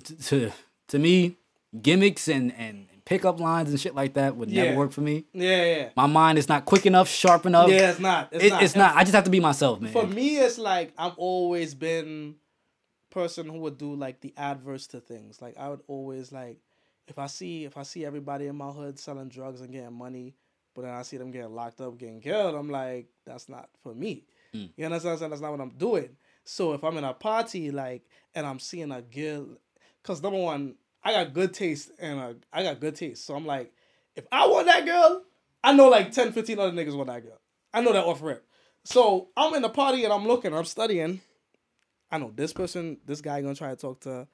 t- to to me, gimmicks and and pickup lines and shit like that would Yeah. never work for me. yeah, yeah, My mind is not quick enough, sharp enough. yeah. It's not. It's It- not. it's not. I just have to be myself, man. For me, it's like I've always been person who would do like the adverse to things. Like I would always like if I see if I see everybody in my hood selling drugs and getting money, but then I see them getting locked up, getting killed, I'm like, that's not for me. Mm. You understand? what I'm? That's not what I'm doing. So if I'm in a party like and I'm seeing a girl, cause number one, I got good taste and uh, I got good taste. So I'm like, if I want that girl, I know like 10, 15 other niggas want that girl. I know that off rip. So I'm in the party and I'm looking, I'm studying. I know this person, this guy gonna try to talk to her.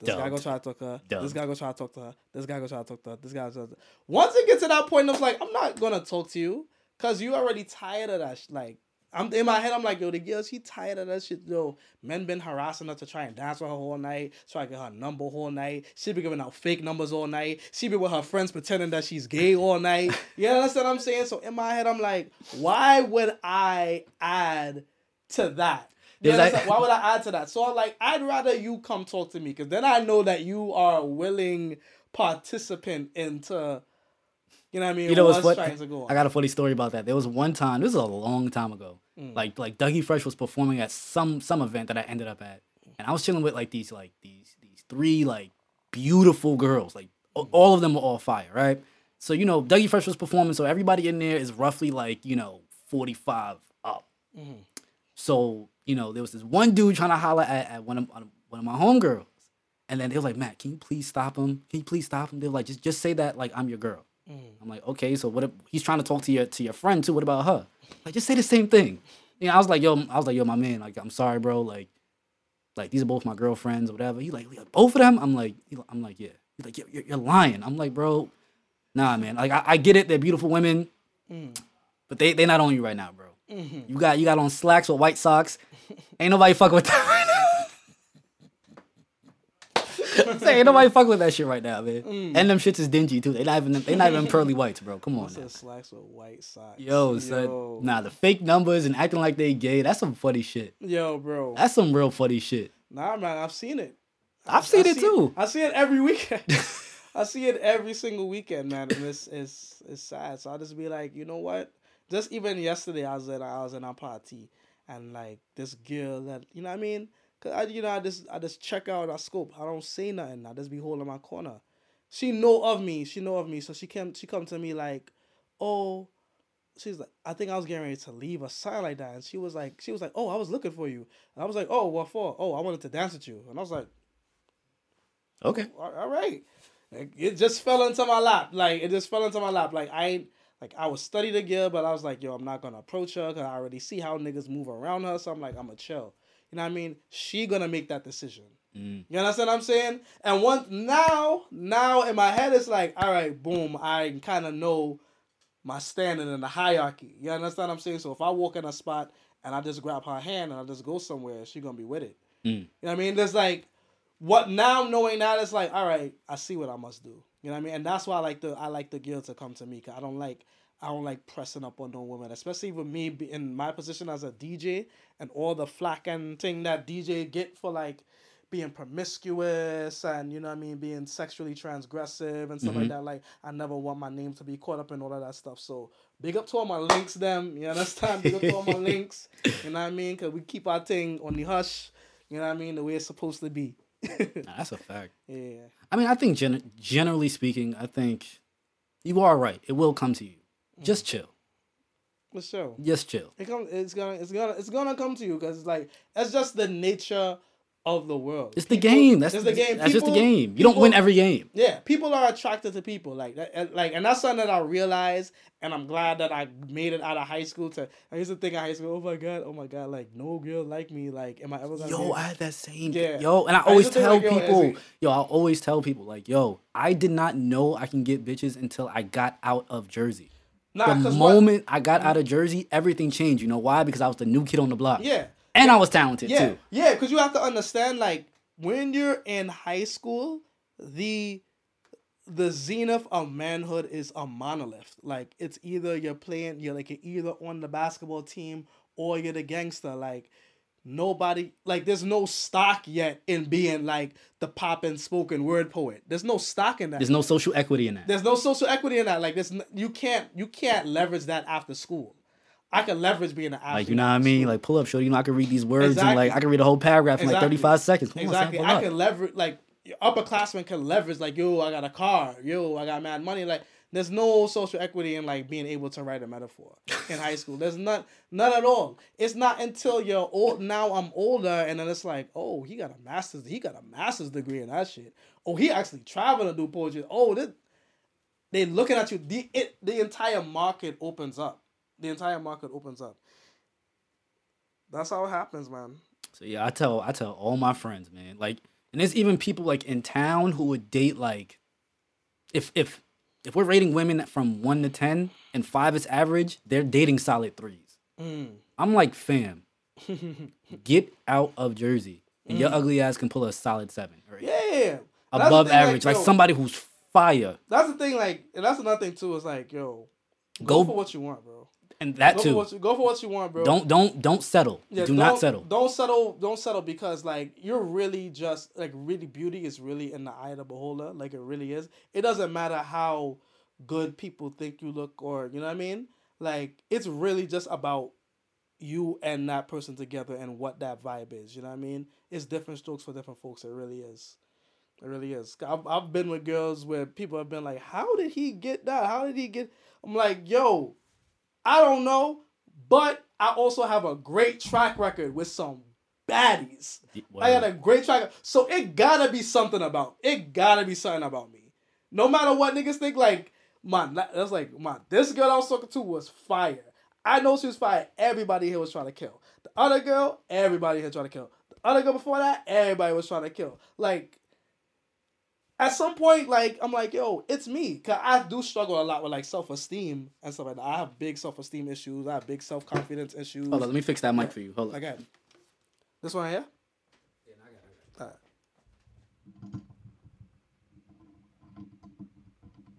This guy gonna try to talk to her. This guy gonna try to talk to her. This guy gonna try to talk to her. This guy gonna try to Once it gets to that point, I'm like, I'm not gonna talk to you because you already tired of that. sh- Like, I'm in my head, I'm like, yo, the girl, she tired of that shit. Yo, men been harassing her to try and dance with her all night, try to get her number all night. She be giving out fake numbers all night. She be with her friends pretending that she's gay all night. You understand what I'm saying? So in my head, I'm like, why would I add to that? You like- Why would I add to that? So I'm like, I'd rather you come talk to me because then I know that you are a willing participant into, you know what I mean? You know what's what? trying to go on. I got a funny story about that. There was one time. This is a long time ago. Mm. Like like Dougie Fresh was performing at some some event that I ended up at, and I was chilling with like these like these these three like beautiful girls. Like a- all of them were all fire, right? So you know Dougie Fresh was performing, so everybody in there is roughly like you know forty five up. Mhm. So you know there was this one dude trying to holler at, at one of one of my homegirls, and then they was like, Matt, can you please stop him? Can you please stop him? They're like, just just say that like I'm your girl. Mm. I'm like, okay, so what? If, he's trying to talk to your to your friend too. What about her? Like, just say the same thing. You know, I was like, yo, I was like, yo, my man, like, I'm sorry, bro. Like, like these are both my girlfriends or whatever. He like, both of them. I'm like, I'm like, yeah. He's like, you're, you're, lying. I'm like, bro, nah, man. Like, I, I get it. They're beautiful women, Mm. but they they not on you right now, bro. Mhm. You got you got on slacks with white socks. Ain't nobody fucking with that. Say, ain't nobody fucking with that shit right now, man. Mm. And them shits is dingy too. They not even they not even pearly whites, bro. Come on, now. slacks with white socks? yo, son. Yo. Nah, the fake numbers and acting like they gay. That's some funny shit. Yo, bro. That's some real funny shit. Nah, man, I've seen it. I've seen I it see too. I see it every weekend. I see it every single weekend, man, and it's it's it's sad. So I just be like, you know what? Just even yesterday, I was at I was in a party, and like this girl that you know what I mean. Cause I you know I just I just check out I scope. I don't say nothing. I just be holding my corner. She know of me. She know of me. So she came she come to me like, oh, she's like, I think I was getting ready to leave a sign like that, and she was like, she was like, oh, I was looking for you. And I was like, oh, what for? Oh, I wanted to dance with you. And I was like, Okay. all all right. Like, it just fell into my lap. Like it just fell into my lap. Like I ain't like I was study the girl, but I was like, yo, I'm not gonna approach her because I already see how niggas move around her. So I'm like, I'm a chill. You know what I mean? She gonna make that decision. Mm. You understand what I'm saying? And once now, now in my head it's like, all right, boom, I kind of know my standing in the hierarchy. You understand what I'm saying? So if I walk in a spot and I just grab her hand and I just go somewhere, she gonna be with it. Mm. You know what I mean? There's like what now knowing that it's like, all right, I see what I must do. You know what I mean? And that's why I like the I like the girl to come to me. Cause I don't like I don't like pressing up on no women, especially with me in my position as a DJ and all the flack and thing that DJ get for like being promiscuous and you know what I mean, being sexually transgressive and stuff like mm-hmm. that. Like I never want my name to be caught up in all of that stuff. So big up to all my links, them. You understand? Big up to all my links. You know what I mean? Cause we keep our thing on the hush. You know what I mean? The way it's supposed to be. Nah, that's a fact. yeah. I mean, I think gen- generally speaking, I think you are right. It will come to you. Mm. Just chill. For sure. Just chill. It come, it's gonna it's gonna it's gonna come to you because it's like that's just the nature of the world. It's the People- game. That's the game. That's just the game. You don't win every game. Yeah, people are attracted to people like that, like, and that's something that I realized, and I'm glad that I made it out of high school. To I used to think in high school, oh my god, oh my god, like no girl like me. Like, am I ever gonna? Yo, be- I had that same. Yeah. Yo, and I I always think tell like, people, Ezzy- yo, I always tell people like, yo, I did not know I can get bitches until I got out of Jersey. Nah, the 'cause what- moment I got out of Jersey, everything changed. You know why? Because I was the new kid on the block. Yeah, And I was talented yeah, too. yeah. Because you have to understand, like, when you're in high school, the the zenith of manhood is a monolith. Like it's either you're playing, you're like you're either on the basketball team or you're the gangster. Like nobody, like there's no stock yet in being like the pop and spoken word poet. There's no stock in that. There's no social equity in that. There's no social equity in that. Like there's n- you can't you can't leverage that after school. I can leverage being an athlete. Like you know what I mean? Like pull up, show you know I can read these words and like I can read a whole paragraph in like 35 seconds. Come Exactly. son, I can leverage like upperclassmen can leverage like yo, I got a car, yo, I got mad money. Like there's no social equity in like being able to write a metaphor in high school. There's none none at all. It's not until you're old now I'm older and then it's like, oh, he got a master's he got a master's degree in that shit. Oh, he actually traveled to do poetry. Oh, this they looking at you. The it the entire market opens up. The entire market opens up. That's how it happens, man. So yeah, I tell I tell all my friends, man. Like, and there's even people like in town who would date like, if if if we're rating women from one to ten and five is average, they're dating solid threes. Mm. I'm like, fam, get out of Jersey, and your Mm. ugly ass can pull a solid seven or eight. Yeah, yeah, yeah. That's above thing, average, like, yo, somebody who's fire. That's the thing, like, and that's another thing too. Is like, yo, Go go, for what you want, bro. And that Go for too. what you, go for what you want, bro. Don't don't don't settle. Yeah, Do not settle. Don't settle. Don't settle because like you're really just like really beauty is really in the eye of the beholder. Like it really is. It doesn't matter how good people think you look or you know what I mean. Like it's really just about you and that person together and what that vibe is. You know what I mean? It's different strokes for different folks. It really is. It really is. I've, I've been with girls where people have been like, "How did he get that? How did he get?" I'm like, "Yo, I don't know, but I also have a great track record with some baddies. I got a great track, so it gotta be something about it. Gotta be something about me. No matter what niggas think, like man, that- that's like man. This girl I was talking to was fire. I know she was fire. Everybody here was trying to kill. The other girl, everybody here trying to kill. The other girl before that, everybody was trying to kill. Like at some point, like I'm like, yo, it's me. Cause I do struggle a lot with like self esteem and stuff like that. I have big self esteem issues. I have big self confidence issues. Hold on, let me fix that mic for you. Hold on. Okay. This one here? Alright.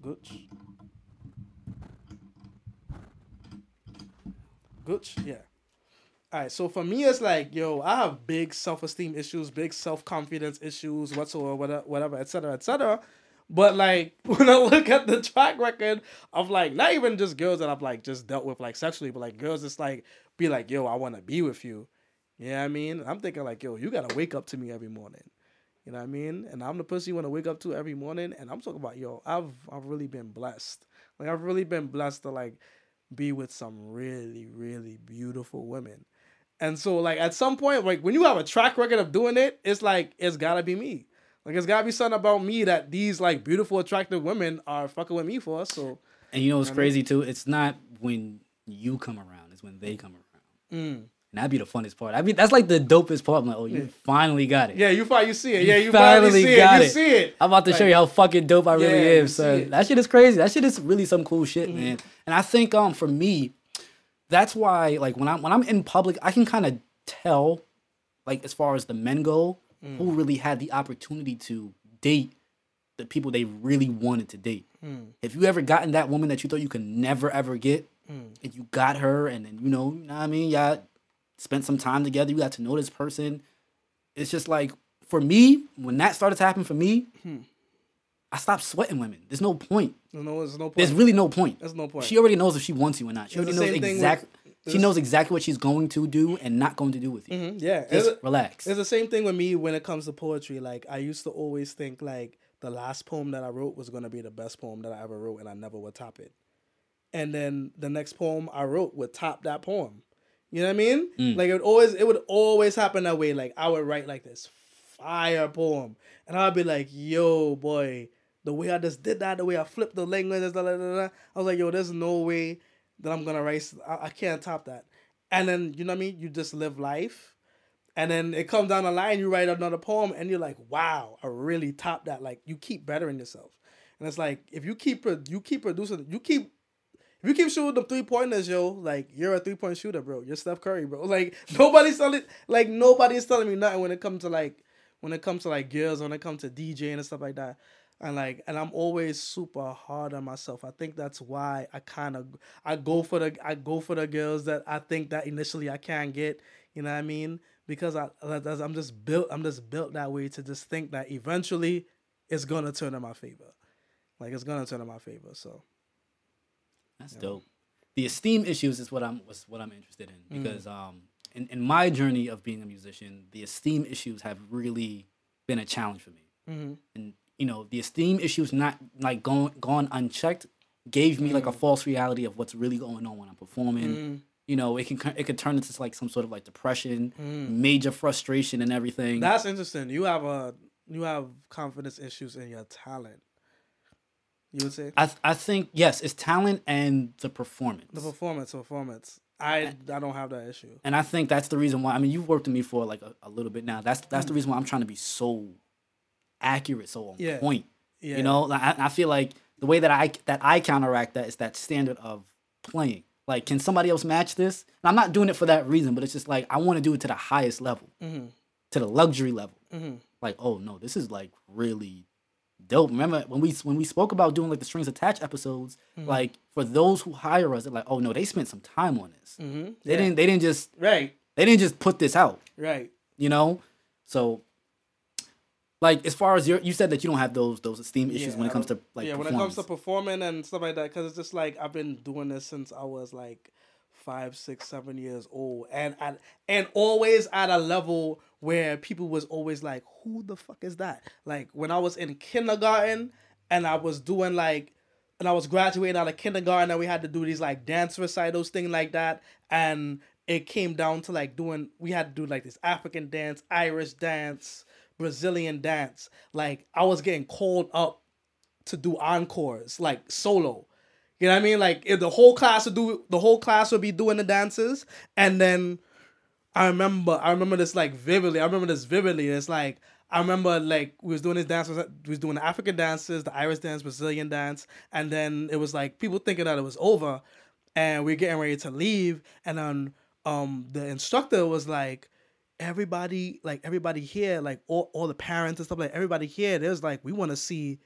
Gooch. Gooch, yeah. Alright, so for me, it's like, yo, I have big self esteem issues, big self confidence issues, whatsoever, whatever, whatever, etc., etc. But like when I look at the track record of like not even just girls that I've like just dealt with like sexually, but like girls that's like be like, yo, I want to be with you. You know what I mean? I'm thinking like, yo, you gotta wake up to me every morning. You know what I mean? And I'm the person you want to wake up to every morning. And I'm talking about, yo, I've I've really been blessed. Like I've really been blessed to like be with some really, really beautiful women. And so like at some point, like when you have a track record of doing it, it's like it's gotta be me. Like it's gotta be something about me that these like beautiful, attractive women are fucking with me for. So And you know what's crazy too? It's not when you come around; it's when they come around. mm. And that'd be the funnest part. I mean, that's like the dopest part. I'm like, oh, you finally got it. yeah, you finally you see it. Yeah, you finally, finally see got it. You it. see it. I'm about to show you how fucking dope I really Yeah, am, son. That shit is crazy. That shit is really some cool shit, Mm-hmm. man. And I think um for me, that's why like when I'm when I'm in public, I can kind of tell, like as far as the men go, Mm. who really had the opportunity to date the people they really wanted to date. Mm. If you ever gotten that woman that you thought you could never ever get, Mm. and you got her, and then you know, you know what I mean, y'all spent some time together, you got to know this person. It's just like for me, when that started to happen for me, Hmm. I stopped sweating women. There's no point. No, no, there's no point. There's really no point. There's no point. She already knows if she wants you or not. She It's already knows exactly. She knows exactly what she's going to do and not going to do with you. Mhm, yeah, Just it's, relax. it's the same thing with me when it comes to poetry. Like I used to always think like the last poem that I wrote was gonna be the best poem that I ever wrote, and I never would top it. And then the next poem I wrote would top that poem. You know what I mean? Mm. Like it would always it would always happen that way. Like I would write like this fire poem, and I'd be like, "Yo, boy, the way I just did that, the way I flipped the language, da, da, da, I was like, yo, there's no way that I'm gonna race. I, I can't top that." And then you know what I mean? You just live life, and then it comes down the line. You write another poem, and you're like, "Wow, I really topped that." Like you keep bettering yourself, and it's like if you keep you keep producing, you keep if you keep shooting the three pointers, yo, like you're a three point shooter, bro. You're Steph Curry, bro. Like nobody's telling, like nobody's telling me nothing when it comes to like when it comes to like girls, when it comes to DJing and stuff like that. And like, and I'm always super hard on myself. I think that's why I kind of I go for the I go for the girls that I think that initially I can't get. You know what I mean? Because I I'm just built I'm just built that way to just think that eventually it's gonna turn in my favor. Like it's gonna turn in my favor. So That's dope. The esteem issues is what I'm was what I'm interested in Mm. because um in, in my journey of being a musician, the esteem issues have really been a challenge for me. mm-hmm. And you know, the esteem issues not like going gone unchecked gave me like a false reality of what's really going on when I'm performing. Mm. You know, it can it could turn into like some sort of like depression, Mm. major frustration and everything. That's interesting. You have a you have confidence issues in your talent. You would say I th- I think yes, it's talent and the performance. the performance, performance. I I don't have that issue. and I think that's the reason why. I mean, you've worked with me for like a, a little bit now. That's that's Mm. the reason why I'm trying to be so accurate, so on Yeah. point. Yeah, You know, like, I, I feel like the way that I that I counteract that is that standard of playing. Like, can somebody else match this? And I'm not doing it for that reason, but it's just like I want to do it to the highest level, Mm-hmm. to the luxury level. Mm-hmm. Like, oh no, this is like really dope. Remember when we when we spoke about doing like the strings attached episodes? Mm-hmm. Like for those who hire us, they're like, oh no, they spent some time on this. Mm-hmm. They didn't they didn't just Right, they didn't just put this out right. you know so like as far as your you said that you don't have those those esteem issues Yeah, when it comes to like yeah, when it comes to performing and stuff like that, because it's just like I've been doing this since I was like five, six, seven years old, and at, and always at a level where people was always like, "Who the fuck is that?" Like when I was in kindergarten and I was doing like, and I was graduating out of kindergarten, and we had to do these like dance recitals, thing like that, and it came down to like doing, we had to do like this African dance, Irish dance, Brazilian dance. Like I was getting called up to do encores, like solo. You know what I mean? Like the whole class would do the whole class would be doing the dances, and then I remember I remember this like vividly. I remember this vividly. It's like I remember like we was doing this dance. We was doing the African dances, the Irish dance, Brazilian dance, and then it was like people thinking that it was over, and we are getting ready to leave, and then um the instructor was like everybody like everybody here like all, all the parents and stuff like everybody here there's like we want to see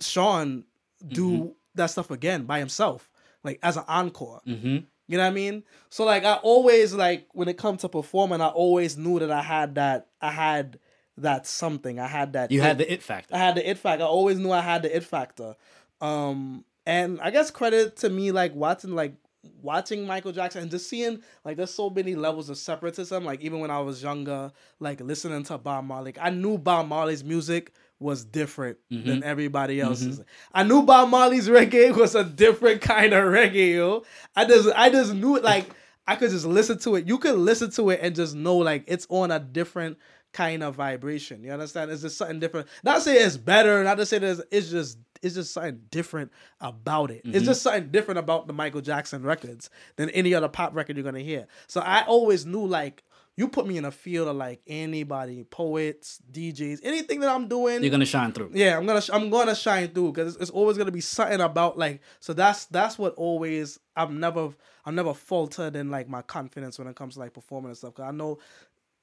sean do that stuff again by himself like as an encore hmm you know what i mean so like i always like when it comes to performing i always knew that i had that i had that something. I had that. You it. had the it factor. I had the it factor. I always knew I had the it factor. Um, and I guess credit to me like watching like watching Michael Jackson and just seeing like there's so many levels of separatism. Like even when I was younger, like listening to Bob Marley, I knew Bob Marley's music was different Mm-hmm. than everybody else's. I knew Bob Marley's reggae was a different kind of reggae, yo. I just I just knew it like I could just listen to it. You could listen to it and just know like it's on a different kind of vibration. You understand? It's just something different. Not to say it's better, not to say that it's just it's just something different about it. It's mm-hmm. just something different about the Michael Jackson records than any other pop record you're gonna hear. So I always knew like you put me in a field of like anybody, poets, DJs, anything that I'm doing. You're gonna shine through. Yeah, I'm gonna sh- I'm gonna shine through because it's, it's always gonna be something about like so that's that's what always I'm never I'm never faltered in like my confidence when it comes to like performing and stuff. Cause I know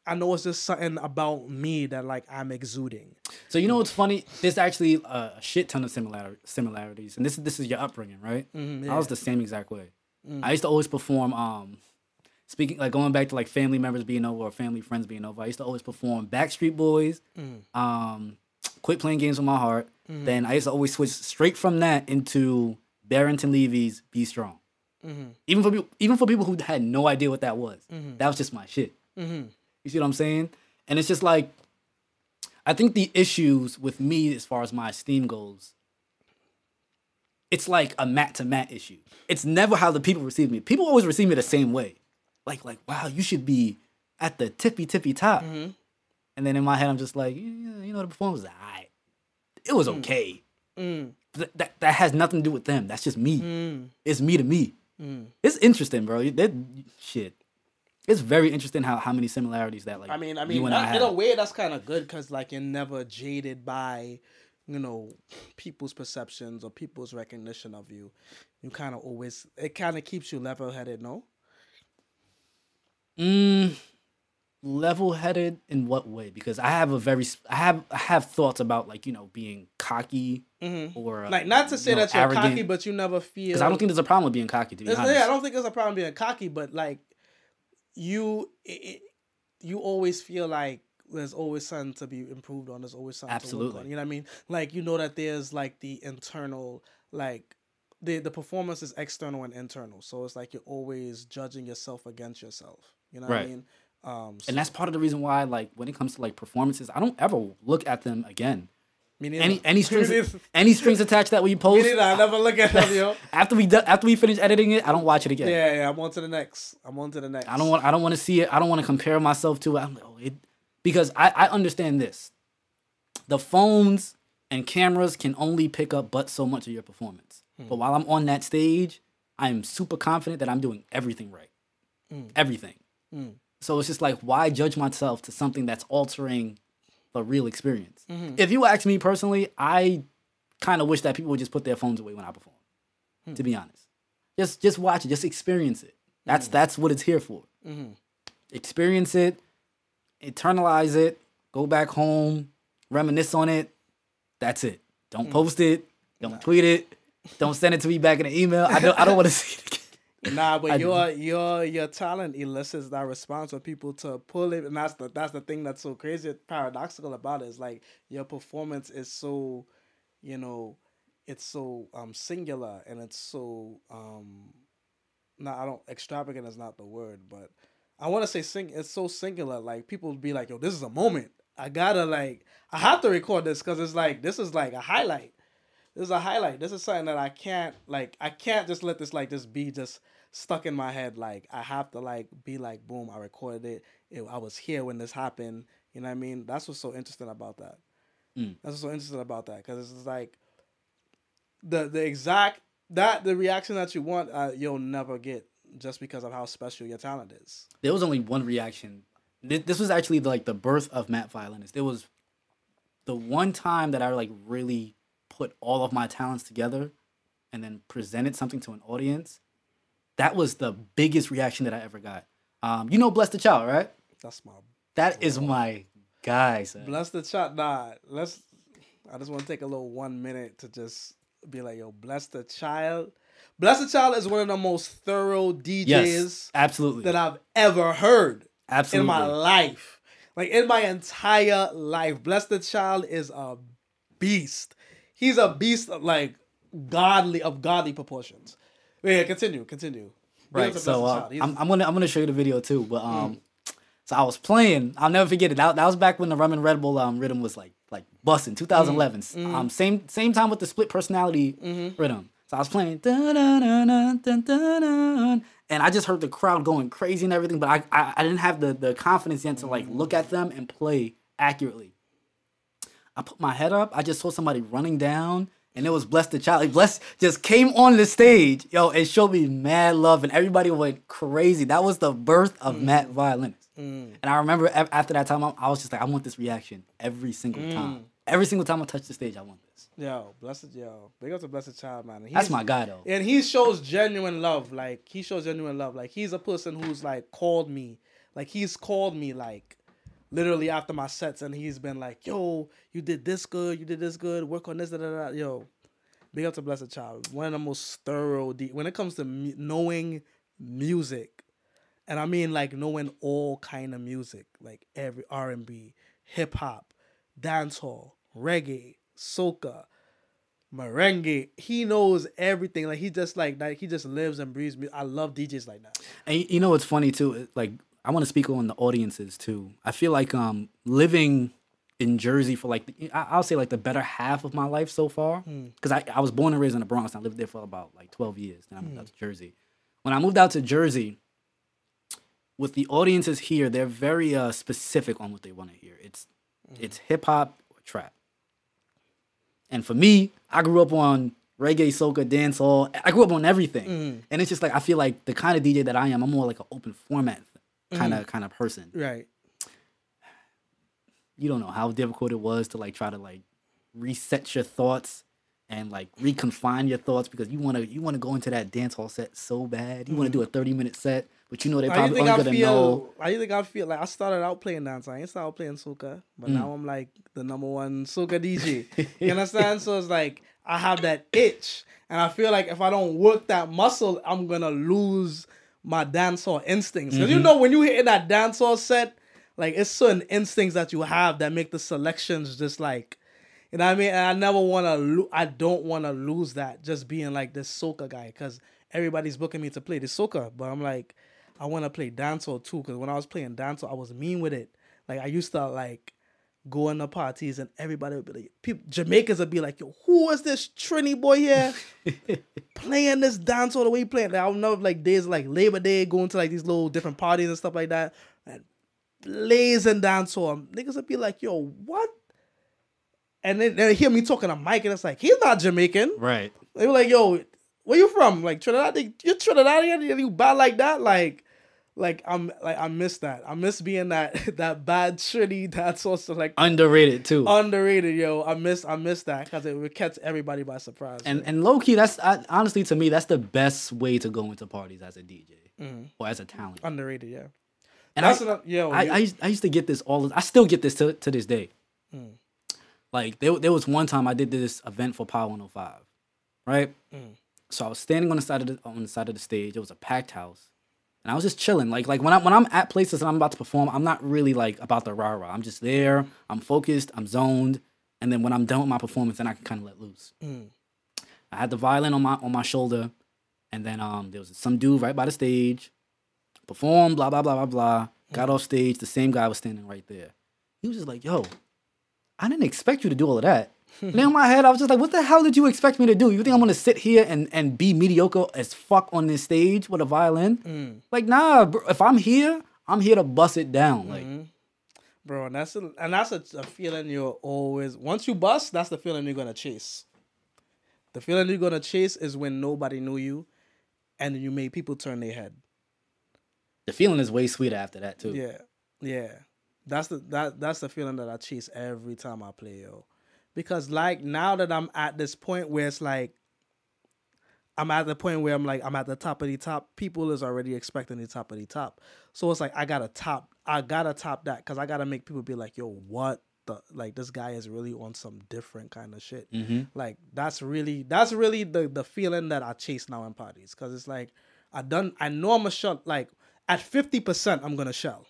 I know it's just something about me that like I'm exuding. So you know what's funny? There's actually a shit ton of similar similarities, and this is this is your upbringing, right? Mm-hmm, I was the same exact way. Mm. I used to always perform. Um, speaking like going back to like family members being over or family friends being over. I used to always perform Backstreet Boys. Mm. Um, quit playing games with my heart. Mm-hmm. Then I used to always switch straight from that into Barrington Levy's "Be Strong." Mm-hmm. Even for people, even for people who had no idea what that was, that was just my shit. You see what I'm saying? And it's just like, I think the issues with me as far as my esteem goes, it's like a mat to mat issue. It's never how the people receive me. People always receive me the same way. Like, like, wow, you should be at the tippy tippy top. Mm-hmm. And then in my head, I'm just like, yeah, you know, the performance was alright. It was mm. okay. Mm. Th- that that has nothing to do with them. That's just me. Mm. It's me to me. It's interesting, bro. That shit. It's very interesting how, how many similarities that like. I mean, I mean, and I in a way, that's kind of good because like you're never jaded by, you know, people's perceptions or people's recognition of you. You kind of always it kind of keeps you level headed, no? Mm, level headed in what way? Because I have a very I have I have thoughts about like you know being cocky or uh, Like not to say you know, that you're arrogant. cocky, but you never feel. Because I don't think there's a problem with being cocky. To be honest, yeah, I don't think there's a problem being cocky, but like you, it, you always feel like there's always something to be improved on. There's always something to work Absolutely. on. You know what I mean? Like you know that there's like the internal, like the the performance is external and internal. So it's like you're always judging yourself against yourself. You know what I mean? Um, and that's part of the reason why like when it comes to like performances, I don't ever look at them again. Me. Any any strings any strings attached that we Me post neither. I never look at them, yo. after we do, after we finish editing it, I don't watch it again. Yeah, yeah. I'm on to the next. I'm on to the next. I don't want I don't want to see it. I don't want to compare myself to it. Like, oh, it because I, I understand this. The phones and cameras can only pick up but so much of your performance. Hmm. But while I'm on that stage, I am super confident that I'm doing everything right. Hmm. Everything. Hmm. So it's just like why judge myself to something that's altering the real experience? Mm-hmm. If you ask me personally, I kind of wish that people would just put their phones away when I perform. Hmm. To be honest, just just watch it, just experience it. That's mm. that's what it's here for. Mm-hmm. Experience it, internalize it, go back home, reminisce on it. That's it. Don't mm. post it. Don't tweet it. Don't send it to me back in an email. I don't. I don't want to see it again. Nah, but I- your your your talent elicits that response for people to pull it, and that's the that's the thing that's so crazy, paradoxical about it. Is like your performance is so, you know, it's so um singular and it's so um, not I don't extravagant is not the word, but I want to say sing. It's so singular. Like people be like, yo, this is a moment. I gotta like I have to record this because it's like this is like a highlight this is a highlight. This is something that I can't like. I can't just let this like just be just stuck in my head. Like I have to like be like, boom, I recorded it. it I was here when this happened. You know what I mean? That's what's so interesting about that. Mm. That's what's so interesting about that because it's like the the exact that the reaction that you want, uh, you'll never get just because of how special your talent is. There was only one reaction. This was actually like the birth of Matt Violinist. There was the one time that I like really put all of my talents together and then presented something to an audience. That was the biggest reaction that I ever got. Um, you know, Bless the Child, right? That's my That is my guy, son. bless the child. Nah, let's. I just want to take a little one minute to just be like, yo, bless the child. Bless the child is one of the most thorough DJs yes, absolutely, that I've ever heard absolutely. in my life. Like in my entire life, bless the Child is a beast. He's a beast of like godly of godly proportions. Yeah, continue, continue. Right. So uh, I'm, I'm gonna I'm gonna show you the video too. But um, Mm. so I was playing. I'll never forget it. That, that was back when the Rum and Red Bull um rhythm was like like busting. 2011. Mm. Um, same same time with the split personality Mm-hmm. rhythm. So I was playing, dun, dun, dun, and I just heard the crowd going crazy and everything. But I I, I didn't have the the confidence yet to like look at them and play accurately. I put my head up. I just saw somebody running down, and it was Bless the Child. Like, Bless just came on the stage, yo, and showed me mad love, and everybody went crazy. That was the birth of mm. Matt Violinist. Mm. And I remember after that time, I, was just like, I want this reaction every single mm. time. Every single time I touch the stage, I want this. Yo, blessed yo. Big up to Blessed Child, man. That's my guy, though. And he shows genuine love. Like he shows genuine love. Like he's a person who's like called me. Like he's called me like literally after my sets and he's been like, yo, you did this good, you did this good, work on this, da da da. Yo, big up to Blessed Child. One of the most thorough when it comes to knowing music. And I mean like knowing all kind of music, like every R and B, hip hop, dancehall, reggae, soca, merengue. He knows everything. Like he just like that. He just lives and breathes. mu- I love DJs like that. And you know what's funny too? Like I want to speak on the audiences too. I feel like um living in Jersey for like the, I- I'll say like the better half of my life so far because I, I was born and raised in the Bronx. And I lived there for about like twelve years. Then I moved out to Jersey. When I moved out to Jersey, with the audiences here, they're very uh, specific on what they want to hear. It's it's hip hop or trap. And for me, I grew up on reggae, soca, dancehall. I grew up on everything, and it's just like I feel like the kind of DJ that I am, I'm more like an open format kind of mm-hmm. kind of person. Right. You don't know how difficult it was to like try to like reset your thoughts and like reconfine your thoughts because you want to you want to go into that dancehall set so bad. You want to do mm-hmm. a 30 minute set, but you know they probably I gonna feel? know. You think I feel? Like I started out playing dance. I ain't started playing soca, but mm. now I'm like the number one soca DJ. you understand? So it's like I have that itch, and I feel like if I don't work that muscle, I'm gonna lose my dancehall instincts. Because you mm-hmm. know when you hit that dancehall set, like it's certain instincts that you have that make the selections just like. You know what I mean? And I never want to. Lo- I don't want to lose that. Just being like this soca guy, because everybody's booking me to play this soca, but I'm like, I want to play dancehall too. Because when I was playing dancehall, I was mean with it. Like I used to like go in the parties, and everybody would be like, people, Jamaicans would be like, "Yo, who is this Trini boy here playing this dancehall the way he playing?" Like, I'll know like days like Labor Day, going to like these little different parties and stuff like that, and blazing dancehall. Niggas would be like, "Yo, what?" And then they hear me talking to mic, and it's like, he's not Jamaican. Right. They were like, "Yo, where you from? Like Trinidad? They- You Trinidadian? You bad like that? Like, like I'm like I miss that. I miss being that that bad Trini. That's also like Underrated too. underrated, yo. I miss I miss that because it would catch everybody by surprise. and and low key, that's I, honestly to me that's the best way to go into parties as a DJ or as a talent. underrated, yeah. And That's I, enough, yo. I, you- I, used, I used to get this all. I still get this to, to this day. Mm. Like there, there was one time I did this event for Power 105, right? Mm. So I was standing on the side of the on the side of the stage. It was a packed house, and I was just chilling. Like like when I when I'm at places and I'm about to perform, I'm not really like about the rah rah. I'm just there. I'm focused. I'm zoned. And then when I'm done with my performance, then I can kind of let loose. Mm. I had the violin on my on my shoulder, and then um there was some dude right by the stage, performed blah blah blah blah blah. Got off stage, the same guy was standing right there. He was just like, "Yo, I didn't expect you to do all of that." in my head, I was just like, "What the hell did you expect me to do? You think I'm gonna sit here and and be mediocre as fuck on this stage with a violin? Mm. Like, nah, bro, if I'm here, I'm here to bust it down. Like, Mm-hmm. bro, and that's a, and that's a, a feeling you're always once you bust, that's the feeling you're gonna chase. The feeling you're gonna chase is when nobody knew you, and you made people turn their head. the feeling is way sweeter after that too. Yeah, yeah. That's the that that's the feeling that I chase every time I play, yo. Because like now that I'm at this point where it's like I'm at the point where I'm like I'm at the top of the top, people is already expecting the top of the top. So it's like I gotta top I gotta top that because I gotta make people be like, yo, what the like this guy is really on some different kind of shit. Mm-hmm. Like that's really that's really the the feeling that I chase now in parties because it's like I done I know I'm a shell like at fifty percent I'm gonna shell.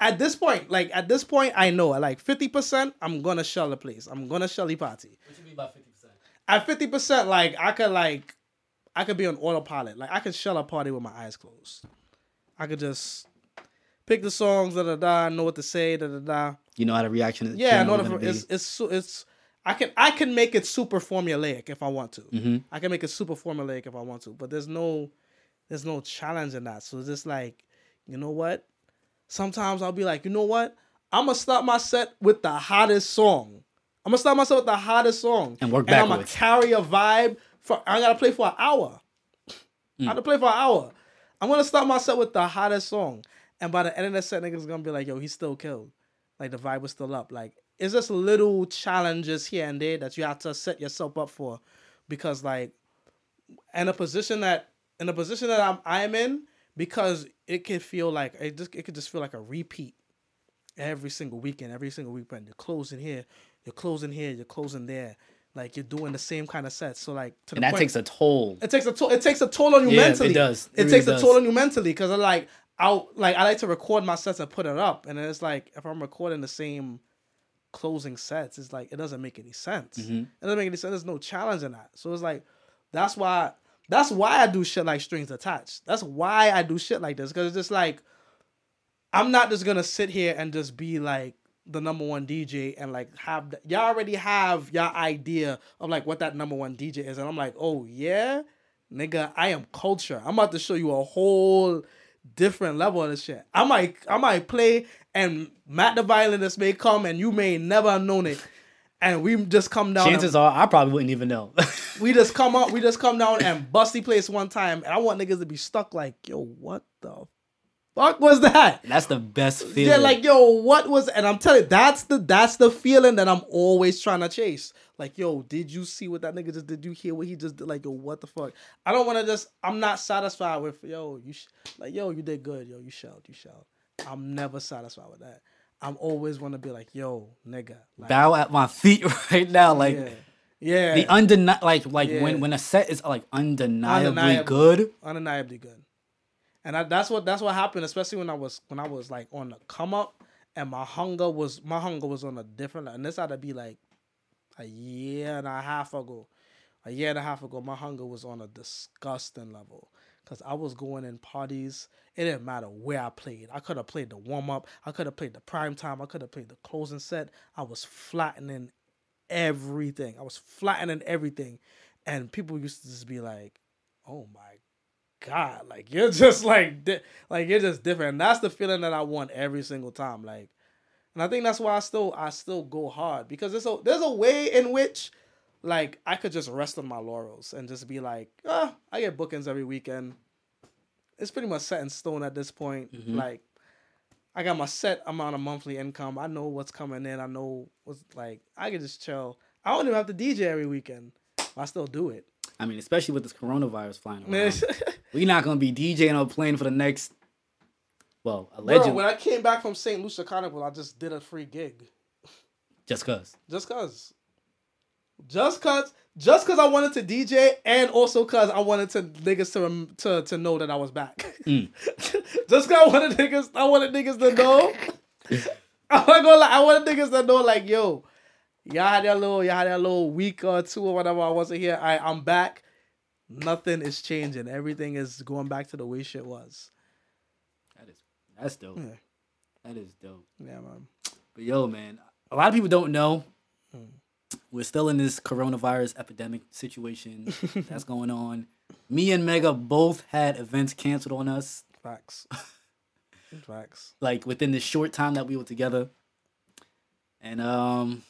At this point, like at this point, I know like fifty percent, I'm gonna shell the place. I'm gonna shell the party. What you mean by fifty percent? At fifty percent, like I could like, I could be on autopilot. Like I could shell a party with my eyes closed. I could just pick the songs, da da da, know what to say, da da da. You know how the reaction is. Yeah, in generally order gonna for it's it's su- it's I can I can make it super formulaic if I want to. Mm-hmm. I can make it super formulaic if I want to, but there's no there's no challenge in that. So it's just like, you know what? Sometimes I'll be like, you know what? I'm gonna start my set with the hottest song. I'm gonna start myself with the hottest song, And work and I'm gonna carry a vibe for. I gotta play for an hour. I gotta mm. play for an hour. I'm gonna start my set with the hottest song, and by the end of the set, niggas gonna be like, "Yo, he still killed." Like the vibe was still up. Like it's just little challenges here and there that you have to set yourself up for, because like, in a position that in a position that I'm I'm in, because it could feel like it just it could just feel like a repeat every single weekend, every single weekend. You're closing here, you're closing here, you're closing there. Like you're doing the same kind of sets. So like to and the that point, takes a toll. it takes a toll. It takes a toll on you Yeah, it mentally. does. It It, really takes does. a toll on you mentally because I like I like I like to record my sets and put it up, and it's like if I'm recording the same closing sets, it's like it doesn't make any sense. Mm-hmm. It doesn't make any sense. There's no challenge in that. So it's like that's why that's why I do shit like strings attached. That's why I do shit like this because it's just like I'm not just gonna sit here and just be like the number one DJ and like have the, y'all already have your idea of like what that number one DJ is, and I'm like, oh yeah, nigga, I am culture. I'm about to show you a whole different level of this shit. I might I might play and Matt the violinist may come and you may never have known it. And we just come down. and- Chances are, I probably wouldn't even know. we just come up, we just come down and bust the place one time, and I want niggas to be stuck like, yo, what the fuck was that? That's the best feeling. Yeah, like yo, what was? And I'm telling you, that's the that's the feeling that I'm always trying to chase. Like, yo, did you see what that nigga just did? You hear what he just did? Like, yo, what the fuck? I don't want to just. I'm not satisfied with yo. You sh- like, yo, you did good. Yo, you shelled. You shelled. I'm never satisfied with that. I'm always want to be like, yo, nigga. Like, bow at my feet right now. Like yeah, yeah. the undeni- like like Yeah. when when a set is like undeniably Undeniable. good. undeniably good. And I, that's what that's what happened, especially when I was when I was like on the come up, and my hunger was my hunger was on a different. And this had to be like a year and a half ago, a year and a half ago. My hunger was on a disgusting level because I was going in parties. It didn't matter where I played. I could have played the warm up. I could have played the prime time. I could have played the closing set. I was flattening everything. I was flattening everything, and people used to just be like, "Oh my God, like you're just like di- like you're just different. And that's the feeling that I want every single time. Like, and I think that's why I still I still go hard because there's a there's a way in which like I could just rest on my laurels and just be like, ah, I get bookings every weekend. It's pretty much set in stone at this point. Like, I got my set amount of monthly income. I know what's coming in. I know what's like. I can just chill. I don't even have to DJ every weekend. I still do it. I mean, especially with this coronavirus flying around. We're not gonna be DJing or playing for the next. Well, Bro, allegedly, when I came back from St. Lucia Carnival, I just did a free gig. just cause. Just cause. Just cause just cause I wanted to DJ and also cause I wanted to niggas to to, to know that I was back. Mm. just cause I wanted niggas I wanted niggas to know. I'm not gonna lie, I wanted niggas to know like yo, y'all had that little y'all had that little week or two or whatever I wasn't here. I I'm back. Nothing is changing. Everything is going back to the way shit was. That is that's dope. Yeah. That is dope. Yeah, man. But yo, man, a lot of people don't know. Hmm. We're still in this coronavirus epidemic situation that's going on. Me and Mega both had events canceled on us, Facts. Facts. like within the short time that we were together. And um,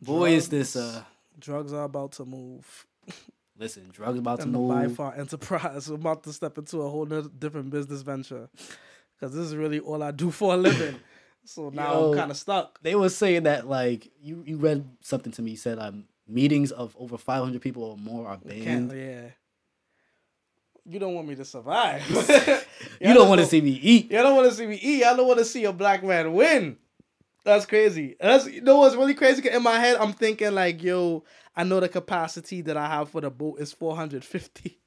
boy, is this uh, Drugs are about to move. listen, drugs about to and the by move. far enterprise. I'm about to step into a whole different business venture because this is really all I do for a living. So now Yo. I'm kind of stuck. They were saying that like you you read something to me. You said um meetings of over 500 people or more are banned. yeah. You don't want me to survive. You don't want to see me eat. You don't want to see me eat. I don't want to see a black man win. That's crazy. That's you know what's really crazy. In my head, I'm thinking like, yo, I know the capacity that I have for the boat is 450.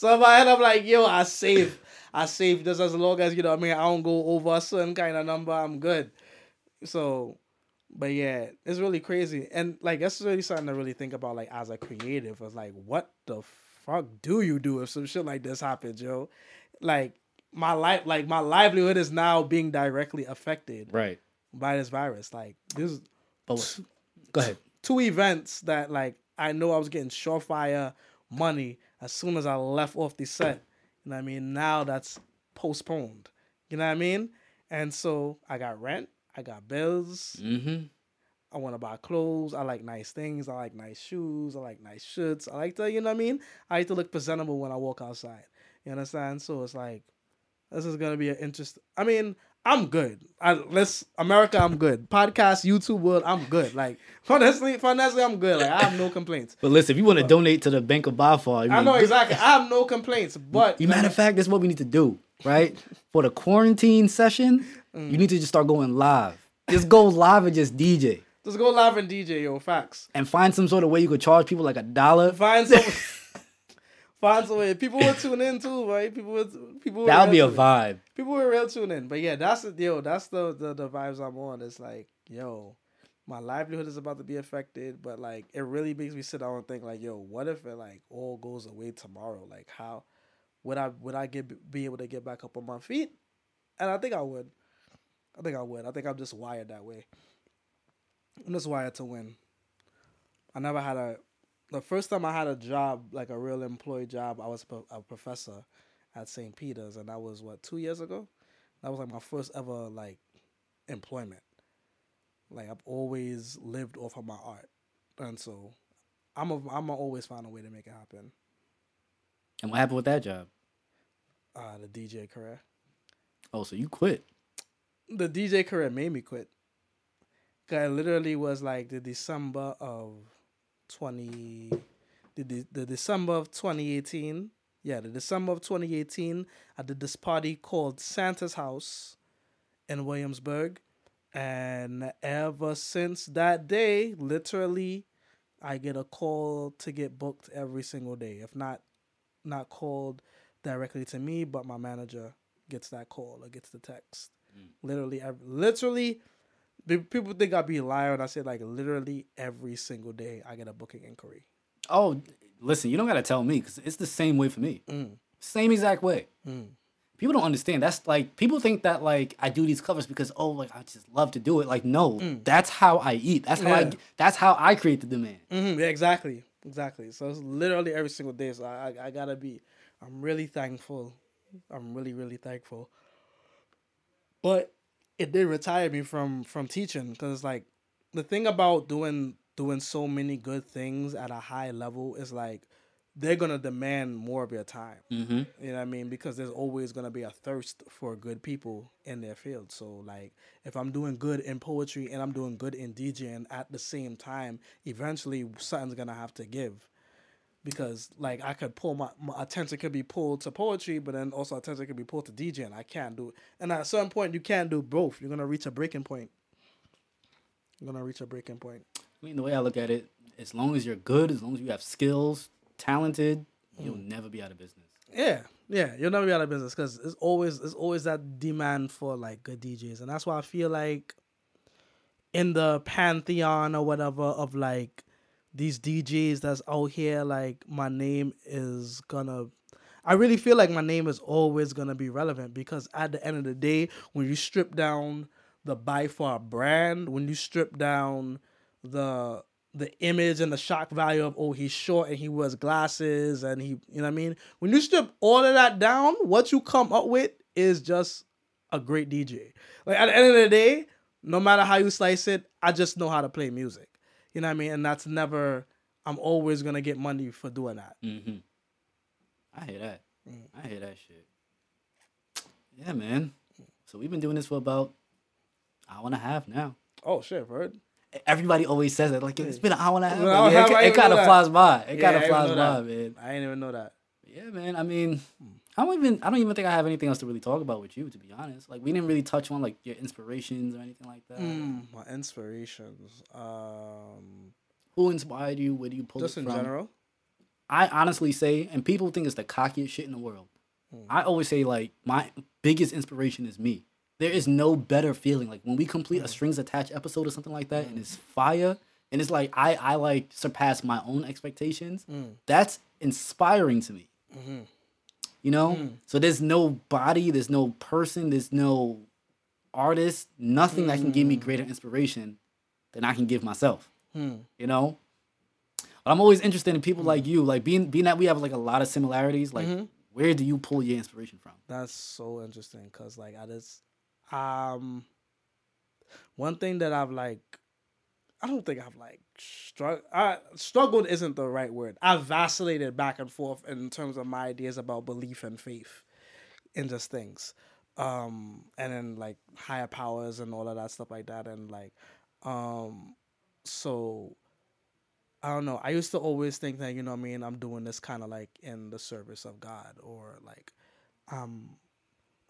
So in my head, I'm like, yo, I save, I save just as long as you know. what I mean, I don't go over a certain kind of number. I'm good. So, but yeah, it's really crazy, and like that's really something to really think about. Like as a creative, was like, what the fuck do you do if some shit like this happens, yo? Like my life, like my livelihood is now being directly affected Right. by this virus. Like this But go ahead. two events that like I know I was getting surefire money as soon as I left off the set. You know what I mean? Now that's postponed. You know what I mean? And so I got rent, I got bills, Mm-hmm. I want to buy clothes, I like nice things, I like nice shoes, I like nice shirts. I like to, you know what I mean? I like to look presentable when I walk outside. You understand? So it's like this is gonna be an interest. I mean, I'm good. I let's America, I'm good. Podcast, YouTube world, I'm good. Like honestly, honestly, I'm good. Like I have no complaints. But listen, if you want to donate to the Bank of By Far, I know exactly. I have no complaints. But You matter of fact, that's what we need to do, right? For the quarantine session, Mm. you need to just start going live. Just go live and just DJ. just go live and DJ, yo. Facts. And find some sort of way you could charge people like a dollar. Find some. find some way. People will tune in too, right? People would. People. That would will be a in. vibe. people were real tune in. But yeah, that's the deal. that's the, the the vibes I'm on. It's like, yo, my livelihood is about to be affected, but like it really makes me sit down and think like, yo, what if it like all goes away tomorrow? Like how would I would I get be able to get back up on my feet? And I think I would. I think I would. I think I'm just wired that way. I'm just wired to win. I never had a the first time I had a job, like a real employee job, I was a professor at St. Peter's, and that was what two years ago. That was like my first ever like employment. Like I've always lived off of my art, and so I'm a I'm a always find a way to make it happen. And what happened with that job? Uh, the DJ career, Oh, so you quit. the DJ career made me quit. 'Cause it literally was like the December of twenty, the the, the December of twenty eighteen. Yeah, the December of twenty eighteen. I did this party called Santa's House in Williamsburg, and ever since that day, literally, I get a call to get booked every single day. If not, not called directly to me, but my manager gets that call or gets the text. Mm. Literally, ev- literally, pe- people think I'd be lying when I say like literally every single day I get a booking inquiry. Oh, listen, you don't gotta tell me because it's the same way for me. Mm. Same exact way. Mm. People don't understand. That's like people think that like I do these covers because oh like I just love to do it. Like no, that's how I eat. That's how I. That's how I create the demand. hmm yeah, exactly, exactly. So it's literally every single day. So I, I, I gotta be. I'm really thankful. I'm really, really thankful. But it did retire me from from teaching because like the thing about doing doing so many good things at a high level is like they're gonna demand more of your time. Mm-hmm. You know what I mean? Because there's always gonna be a thirst for good people in their field. So like if I'm doing good in poetry and I'm doing good in DJing at the same time, eventually something's gonna have to give. Because like I could pull my, my attention could be pulled to poetry, but then also attention could be pulled to DJing. I can't do it. And at some point you can't do both. You're gonna reach a breaking point. You're gonna reach a breaking point. I mean, the way I look at it, as long as you're good, as long as you have skills, talented, you'll mm. never be out of business. Yeah, yeah, you'll never be out of business because it's always it's always that demand for like good DJs, and that's why I feel like in the pantheon or whatever of like these DJs that's out here, like my name is gonna. I really feel like my name is always gonna be relevant because at the end of the day, when you strip down the by far brand, when you strip down the the image and the shock value of oh he's short and he wears glasses and he you know what I mean when you strip all of that down what you come up with is just a great DJ like at the end of the day no matter how you slice it I just know how to play music you know what I mean and that's never I'm always gonna get money for doing that Mm-hmm. I hear that. I hear that shit. Yeah, man. So we've been doing this for about hour and a half now. oh shit word Everybody always says it like it's been an hour and a half. Well, Like, yeah, how it you kind of flies by. It Yeah, kind of flies by, that. man. I didn't even know that Yeah, man. I mean, I don't even. I don't even think I have anything else to really talk about with you, to be honest. Like we didn't really touch on like your inspirations or anything like that. Mm, my inspirations um Who inspired you? Where do you pull just it in from? general I honestly say, and people think it's the cockiest shit in the world. Hmm. I always say like my biggest inspiration is me. There is no better feeling like when we complete a hmm. strings attached episode or something like that, and hmm. it's fire, and it's like I I like surpass my own expectations. That's inspiring to me. Mm-hmm. You know, mm. so there's no body, there's no person, there's no artist, nothing that can give me mm. greater inspiration than I can give myself. Hmm. You know, but I'm always interested in people hmm. like you, like being being that we have like a lot of similarities. Like, mm-hmm. where do you pull your inspiration from? That's so interesting because like I just um one thing that I've like I don't think I've like struggled. I struggled isn't the right word. I've vacillated back and forth in terms of my ideas about belief and faith in just things, um, and then like higher powers and all of that stuff like that, and like, um, so I don't know. I used to always think that you know what I mean. I'm doing this kind of like in the service of God or like I'm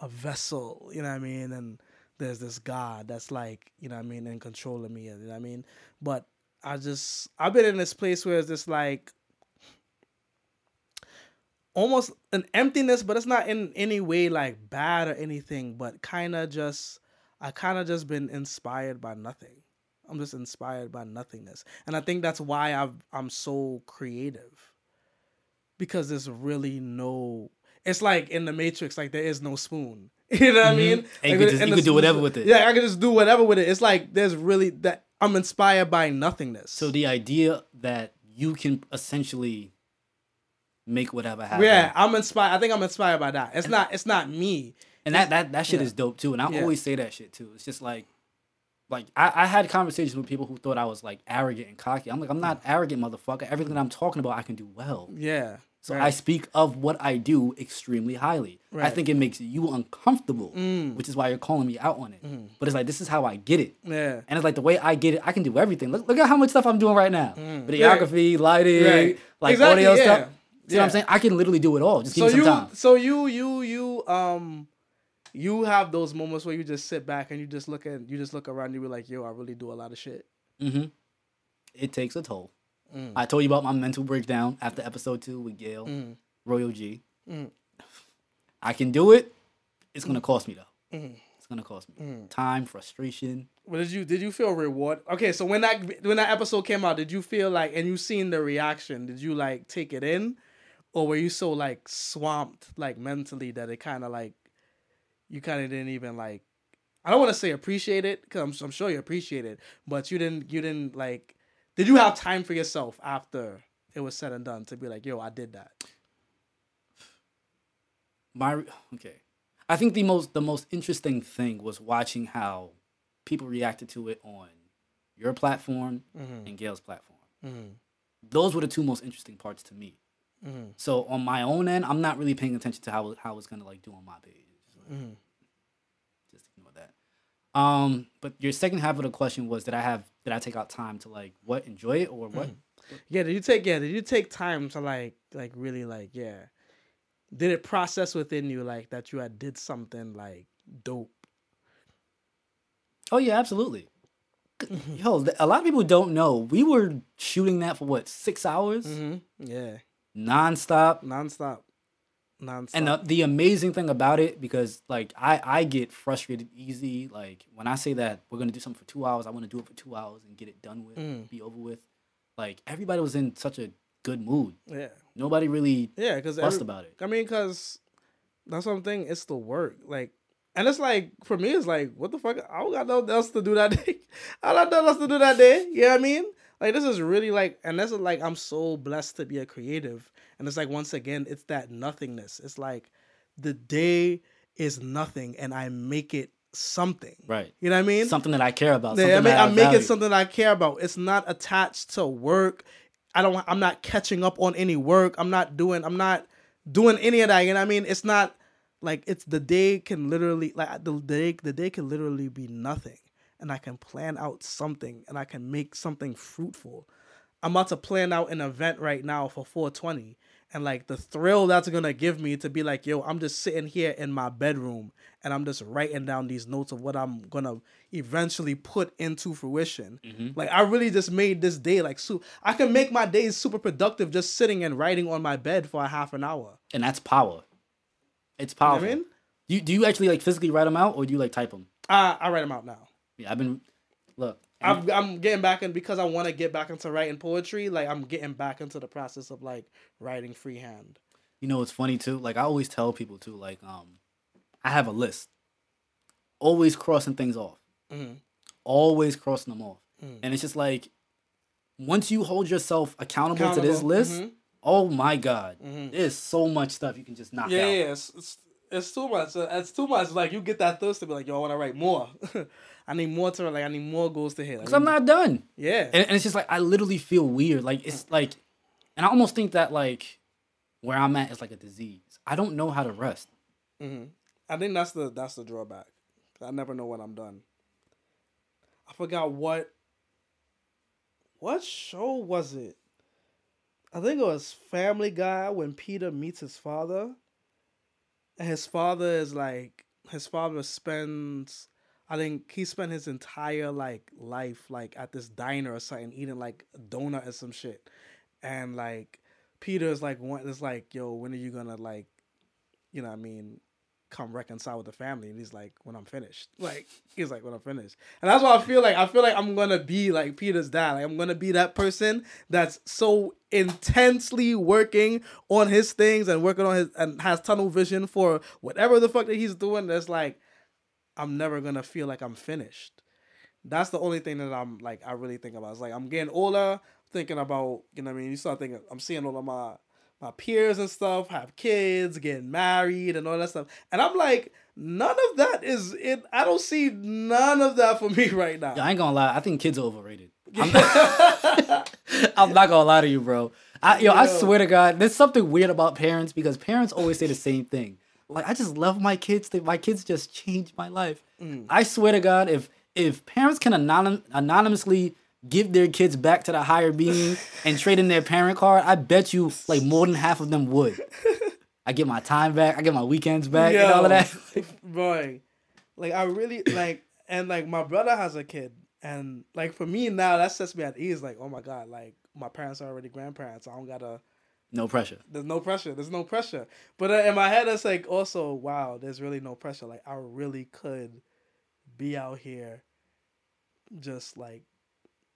a vessel. You know what I mean? And there's this God that's like you know what I mean in control of me. You know what I mean? But I just I've been in this place where it's just like almost an emptiness, but it's not in any way like bad or anything. But kind of just I kind of just been inspired by nothing. I'm just inspired by nothingness, and I think that's why I've I'm so creative because there's really no. It's like in the Matrix, like there is no spoon. You know what I mm-hmm. mean? And you Like, could just- and you could do whatever with it. Yeah, I can just do whatever with it. It's like there's really that I'm inspired by nothingness. So the idea that you can essentially make whatever happen. yeah, I'm inspired. I think I'm inspired by that. It's not. It's not me. and that that that shit Yeah. is dope too. And I Yeah. always say that shit too. It's just like, like I, I had conversations with people who thought I was like arrogant and cocky. I'm like, I'm not mm. arrogant, motherfucker. Everything that I'm talking about, I can do well. Yeah. So right. I speak of what I do extremely highly. I think it makes you uncomfortable, Mm. which is why you're calling me out on it. But it's like this is how I get it. Yeah. And it's like the way I get it, I can do everything. Look, look at how much stuff I'm doing right now. Mm. Videography, lighting, Right. like Exactly, audio yeah. stuff. See what I'm saying? I can literally do it all. Just give So me some you, time. so you, you, you, um, you have those moments where you just sit back and you just look at, you just look around. and You be like, yo, I really do a lot of shit. hmm It takes a toll. Mm. I told you about my mental breakdown after episode two with Gail, Mm. Royal G. Mm. I can do it. It's gonna cost me though. Mm. It's gonna cost me Mm. time, frustration. What did you did you feel reward? Okay, so when that when that episode came out, did you feel like and you seen the reaction? Did you like take it in, or were you so like swamped like mentally that it kind of like you kind of didn't even like I don't want to say appreciate it because I'm, I'm sure you appreciate it, but you didn't you didn't like did you have time for yourself after it was said and done to be like yo I did that? My okay. I think the most the most interesting thing was watching how people reacted to it on your platform Mm-hmm. and Gail's platform. Mm-hmm. Those were the two most interesting parts to me. Mm-hmm. So on my own end, I'm not really paying attention to how how it's gonna like do on my page. Like, Mm-hmm. just ignore that. Um, but your second half of the question was did I have did I take out time to like what enjoy it or what? Yeah, did you take yeah, did you take time to like like really like yeah. Did it process within you like that you had did something like dope? Oh yeah, absolutely. Yo, a lot of people don't know we were shooting that for what six hours Mm-hmm. Yeah. nonstop. Nonstop. Nonstop. And the, the amazing thing about it, because like I, I get frustrated easy. Like when I say that we're gonna do something for two hours, I want to do it for two hours and get it done with, Mm. be over with. Like everybody was in such a good mood. yeah. Nobody really Yeah, because fussed about it. I mean, because that's something. It's the work, like, and it's like for me, it's like, what the fuck? I don't got nothing else to do that day. I don't got nothing else to do that day. You know what I mean? Like, this is really like, and this is like, I'm so blessed to be a creative, and it's like once again, it's that nothingness. It's like the day is nothing, and I make it something. Right. You know what I mean? Something that I care about. Yeah, I mean, that I I'm making value. something I care about. It's not attached to work. I don't. I'm not catching up on any work. I'm not doing. I'm not doing any of that. You know what I mean? It's not like it's the day can literally like the day. The day can literally be nothing, and I can plan out something, and I can make something fruitful. I'm about to plan out an event right now for 420. And like the thrill that's gonna give me to be like, yo, I'm just sitting here in my bedroom and I'm just writing down these notes of what I'm gonna eventually put into fruition. Mm-hmm. Like I really just made this day like so I can make my days super productive just sitting and writing on my bed for a half an hour. and that's power. It's You know powerful. I mean? You do you actually like physically write them out, or do you like type them? I I write them out now. Yeah, I've been. Look, I'm I'm getting back in because I want to get back into writing poetry. Like I'm getting back into the process of like writing freehand. you know it's funny too? Like I always tell people too. Like um, I have a list. Always crossing things off. Mhm. Always crossing them off, Mm. and it's just like, once you hold yourself accountable, to this Accountable. list, Mhm. oh my god, Mhm. there's so much stuff you can just knock Yeah, out. yeah, it's, it's it's too much. It's too much. Like you get that thirst to be like, yo, I want to write more. I need more to like. I need more goals to hit. Because I'm not done. Yeah. and, and it's just like I literally feel weird. Like it's like, and I almost think that like where I'm at is like a disease. I don't know how to rest. hmm I think that's the that's the drawback. I never know when I'm done. I forgot what what show was it? I think it was Family Guy when Peter meets his father. And his father is like his father spends I think he spent his entire like life like at this diner or something eating like donut or some shit. And like Peter's like one is like, yo, when are you gonna like you know what I mean, come reconcile with the family. And he's like, when I'm finished. Like, he's like, when I'm finished. And that's why I feel like I feel like I'm gonna be like Peter's dad. Like I'm gonna be that person that's so intensely working on his things and working on his and has tunnel vision for whatever the fuck that he's doing. That's like, I'm never gonna feel like I'm finished. That's the only thing that I'm like I really think about. It's like I'm getting older, thinking about, you know what I mean? You start thinking I'm seeing all of my my peers and stuff have kids, getting married, and all that stuff. And I'm like, none of that is it. I don't see none of that for me right now. Yeah, I ain't gonna lie. I think kids are overrated. I'm, I'm not gonna lie to you, bro. I, yo, I swear to God, there's something weird about parents because parents always say the same thing. Like, I just love my kids. They, my kids just changed my life. Mm. I swear to God, if if parents can anonym, anonymously give their kids back to the higher being and trade in their parent card, I bet you like more than half of them would. I get my time back. I get my weekends back and all of that. boy. Like I really like, and like my brother has a kid, and like for me now, that sets me at ease. Like, oh my god, like my parents are already grandparents. I don't gotta. No pressure. There's no pressure. There's no pressure. But uh, in my head, it's like also, wow, there's really no pressure. Like I really could be out here, just like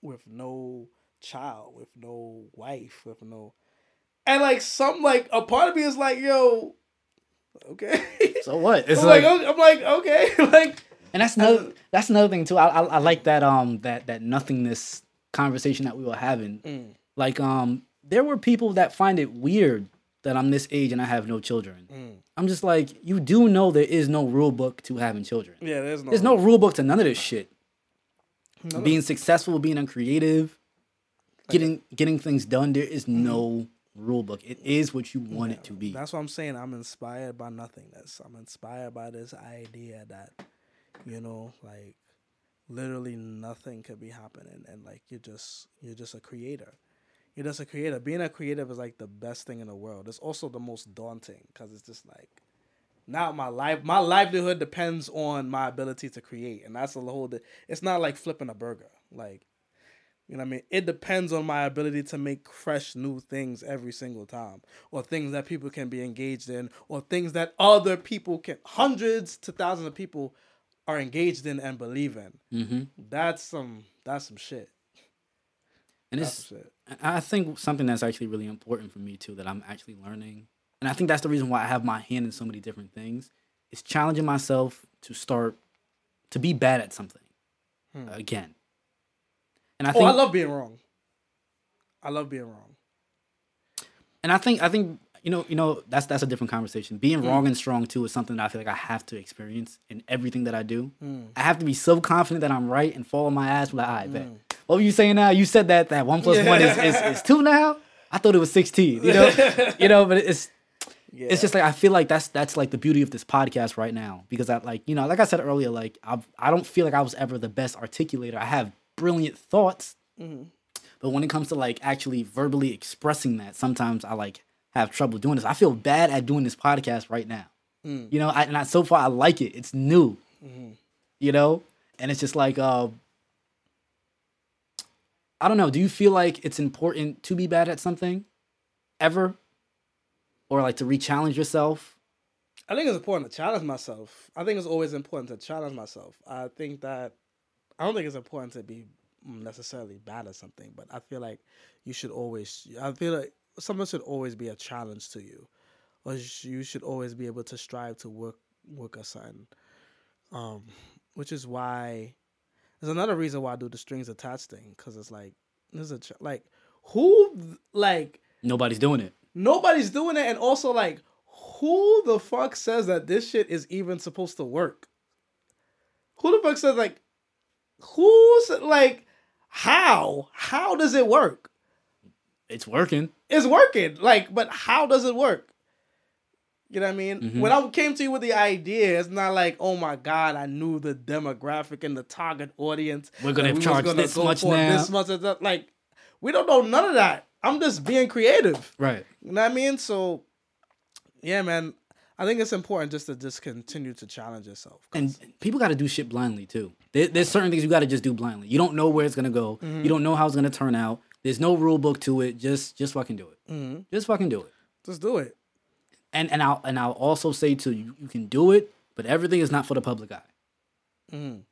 with no child, with no wife, with no, and like some like a part of me is like, yo, okay. So what? It's I'm like, like, I'm like, okay, like and that's another that's another thing too. I, I I like that um that that nothingness conversation that we were having. Mm. Like um there were people that find it weird that I'm this age and I have no children. Mm. I'm just like, you do know there is no rule book to having children. yeah, there's no, There's no rule book to none of this shit. no, no. Being successful, being uncreative, getting getting things done. There is Mm-hmm. no rule book. It is what you want it to be. That's what I'm saying. I'm inspired by nothingness. I'm inspired by this idea that, you know, like literally nothing could be happening and like you're just you're just a creator. You're just a creator. Being a creative is like the best thing in the world. It's also the most daunting because it's just like now my life my livelihood depends on my ability to create and that's the whole di- it's not like flipping a burger like you know what I mean? It depends on my ability to make fresh new things every single time, or things that people can be engaged in, or things that other people can, hundreds to thousands of people are engaged in and believe in. hmm That's some, that's some shit. And it's. I think something that's actually really important for me too that I'm actually learning, and I think that's the reason why I have my hand in so many different things, is challenging myself to start to be bad at something Hmm. again. And I Oh, think, I love being wrong. I love being wrong. and I think, I think you know, you know, that's that's a different conversation. Being Hmm. wrong and strong too is something that I feel like I have to experience in everything that I do. Hmm. I have to be so confident that I'm right and fall on my ass. With like, I bet. What were you saying now? You said that that one plus one is, is is two now. I thought it was sixteen. You know, you know, but it's Yeah. it's just like I feel like that's that's like the beauty of this podcast right now because I like you know like I said earlier like I I don't feel like I was ever the best articulator. I have brilliant thoughts, Mhm. but when it comes to like actually verbally expressing that, sometimes I like have trouble doing this. I feel bad at doing this podcast right now. Mm. You know, I, and I, so far I like it. It's new. Mhm. You know, and it's just like uh, I don't know. Do you feel like it's important to be bad at something, ever, or like to re-challenge yourself? I think it's important to challenge myself. I think it's always important to challenge myself. I think that I don't think it's important to be necessarily bad at something, but I feel like you should always. I feel like something should always be a challenge to you, or you should always be able to strive to work work a something. Um, which is why there's another reason why I do the strings attached thing because it's like there's a like who like Nobody's doing it. nobody's doing it, and also like who the fuck says that this shit is even supposed to work? Who the fuck says like who's like how how does it work? It's working. It's working like, but how does it work? You know what I mean? Mhm. When I came to you with the idea, it's not like, oh my god, I knew the demographic and the target audience. We're gonna that we was charge gonna this go much now. This much that. Like, we don't know none of that. I'm just being creative. Right. You know what I mean? So, yeah, man. I think it's important just to just continue to challenge yourself. And people got to do shit blindly too. There, there's certain things you got to just do blindly. You don't know where it's gonna go. Mm-hmm. You don't know how it's gonna turn out. There's no rule book to it. Just just fucking do it. Mhm. Just fucking do it. just do it. And and I'll and I'll also say too, you, you can do it, but everything is not for the public eye. Mhm.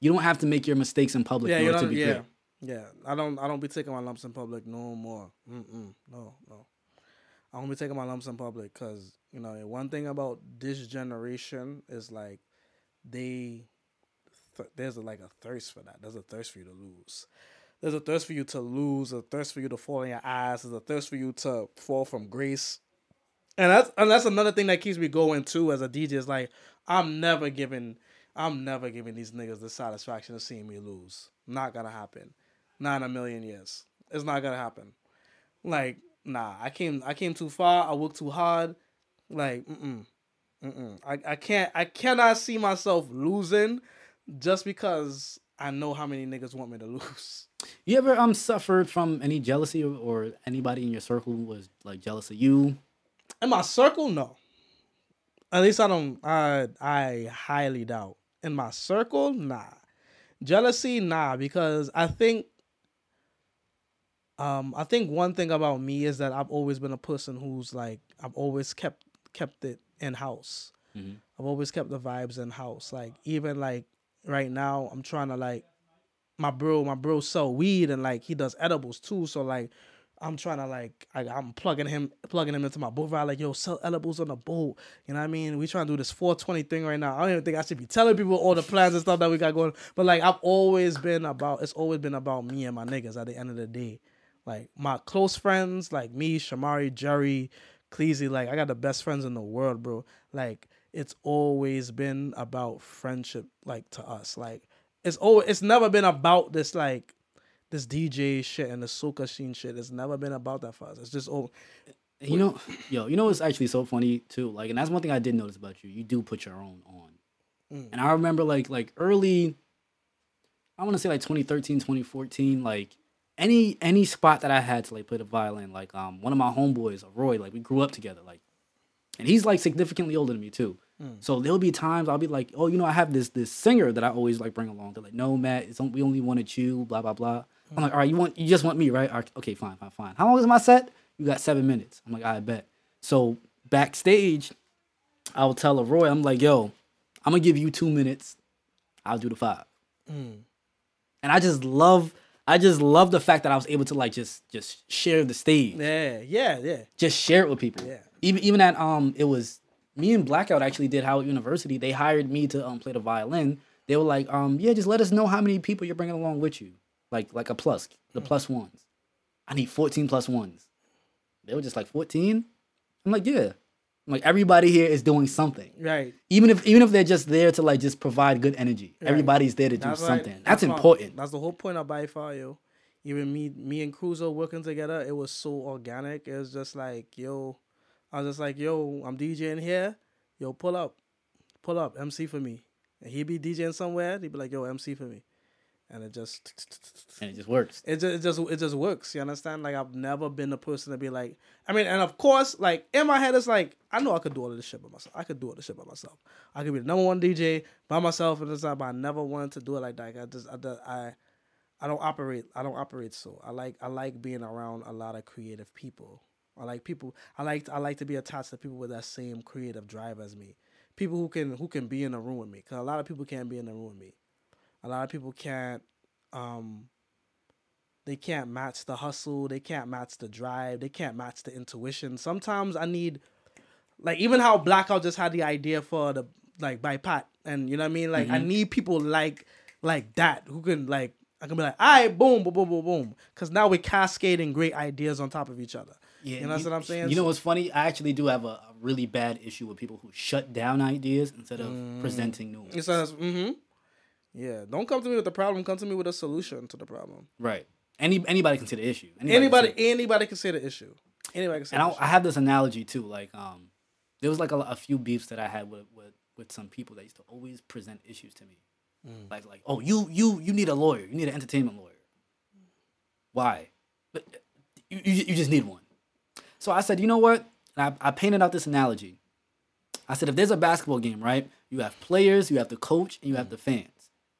You don't have to make your mistakes in public Yeah, in you order to don't. be Yeah, yeah. I don't. I don't be taking my lumps in public no more. Mm-mm. No, no. I don't be taking my lumps in public because you know one thing about this generation is like they th- there's a, like a thirst for that. There's a thirst for you to lose. There's a thirst for you to lose. A thirst for you to fall in your ass. There's a thirst for you to fall from grace. And that's and that's another thing that keeps me going too as a DJ. Is like I'm never giving I'm never giving these niggas the satisfaction of seeing me lose. Not gonna happen. Not in a million years. It's not gonna happen. Like nah, I came I came too far. I worked too hard. Like mm mm. I I can't I cannot see myself losing just because I know how many niggas want me to lose. You ever um suffered from any jealousy or anybody in your circle was like jealous of you? In my circle, no. At least I don't. I I highly doubt. In my circle, nah. Jealousy, nah. Because I think, um, I think one thing about me is that I've always been a person who's like I've always kept kept it in house. Mhm. I've always kept the vibes in house. Like even like right now, I'm trying to like my bro, my bro sell weed and like he does edibles too. So like I'm trying to like I, I'm plugging him plugging him into my boat ride like yo sell edibles on the boat. You know what I mean? We trying to do this 420 thing right now. I don't even think I should be telling people all the plans and stuff that we got going. But like I've always been about it's always been about me and my niggas at the end of the day. Like my close friends, like me, Shamari, Jerry, Cleasy, like I got the best friends in the world, bro. Like it's always been about friendship, like to us. Like it's always it's never been about this like this DJ shit and the soca scene shit. It's never been about that for us. It's just oh You know, yo, you know what's actually so funny too? Like, and that's one thing I did notice about you. You do put your own on. Mm. And I remember like like early, I want to say like 2013, 2014, like any any spot that I had to like play the violin, like um one of my homeboys, Roy, like we grew up together, like, and he's like significantly older than me too. So there'll be times I'll be like, oh, you know, I have this this singer that I always like bring along. They're like, no, Matt, it's on, we only wanted you, blah blah blah. I'm like, all right, you want you just want me, right? Okay, fine, fine, fine. How long is my set? You got seven minutes. I'm like, I bet. So backstage, I'll tell a Roy, I'm like, yo, I'm gonna give you two minutes. I'll do the five. And I just love, I just love the fact that I was able to like just just share the stage, yeah, yeah, yeah. just share it with people. Yeah. Even even at um, it was me and Blackout actually did Howard University. They hired me to um play the violin. They were like, um, yeah, just let us know how many people you're bringing along with you, like like a plus, the mm. plus ones. I need 14 plus ones. They were just like 14. I'm like, yeah. I'm like everybody here is doing something. Right. Even if even if they're just there to like just provide good energy. Right. Everybody's there to do That's right. something. That's, why- important. That's the whole point of By Far, yo. Even me, me and Cruiser working together, it was so organic. It was just like, yo, I was just like, yo, I'm DJing here. Yo, pull up, pull up, MC for me. And he'd be DJing somewhere. He'd be like, yo, MC for me, and it just, And it just works. it just, it just, it just works. You understand? Like I've never been the person to be like, I mean, and of course, like in my head, it's like I know I could do all of this shit by myself. I could do all this shit by myself. I could be the number one DJ by myself and this, but I never wanted to do it like that. I just, I, I, I don't operate. I don't operate so. I like, I like being around a lot of creative people. I like people. I like I like to be attached to people with that same creative drive as me. People who can who can be in the room with me. Cause a lot of people can't be in the room with me. A lot of people can't. Um, they can't match the hustle. They can't match the drive. They can't match the intuition. Sometimes I need, like even how Blackout just had the idea for the like by Pat, and you know what I mean. Like I need people like like that who can like I can be like, all right, boom, boom, boom, boom, boom, because now we're cascading great ideas on top of each other. Yeah, you know what I'm saying. You know what's funny? I actually do have a, a really bad issue with people who shut down ideas instead of presenting new ones. It says, mm-hmm. Yeah, don't come to me with a problem. Come to me with a solution to the problem. Right. Any anybody can see the issue. can Anybody, see- anybody can see the issue. Anybody can say. and the I, issue. I have this analogy too. Like, um, there was like a, a few beefs that I had with, with with some people that used to always present issues to me. Mm. Like, like, oh, you you you need a lawyer. You need an entertainment lawyer. Why? But uh, you you, you just need one. So I said, you know what? And I, I painted out this analogy. I said, if there's a basketball game, right? You have players, you have the coach, and you have the fans.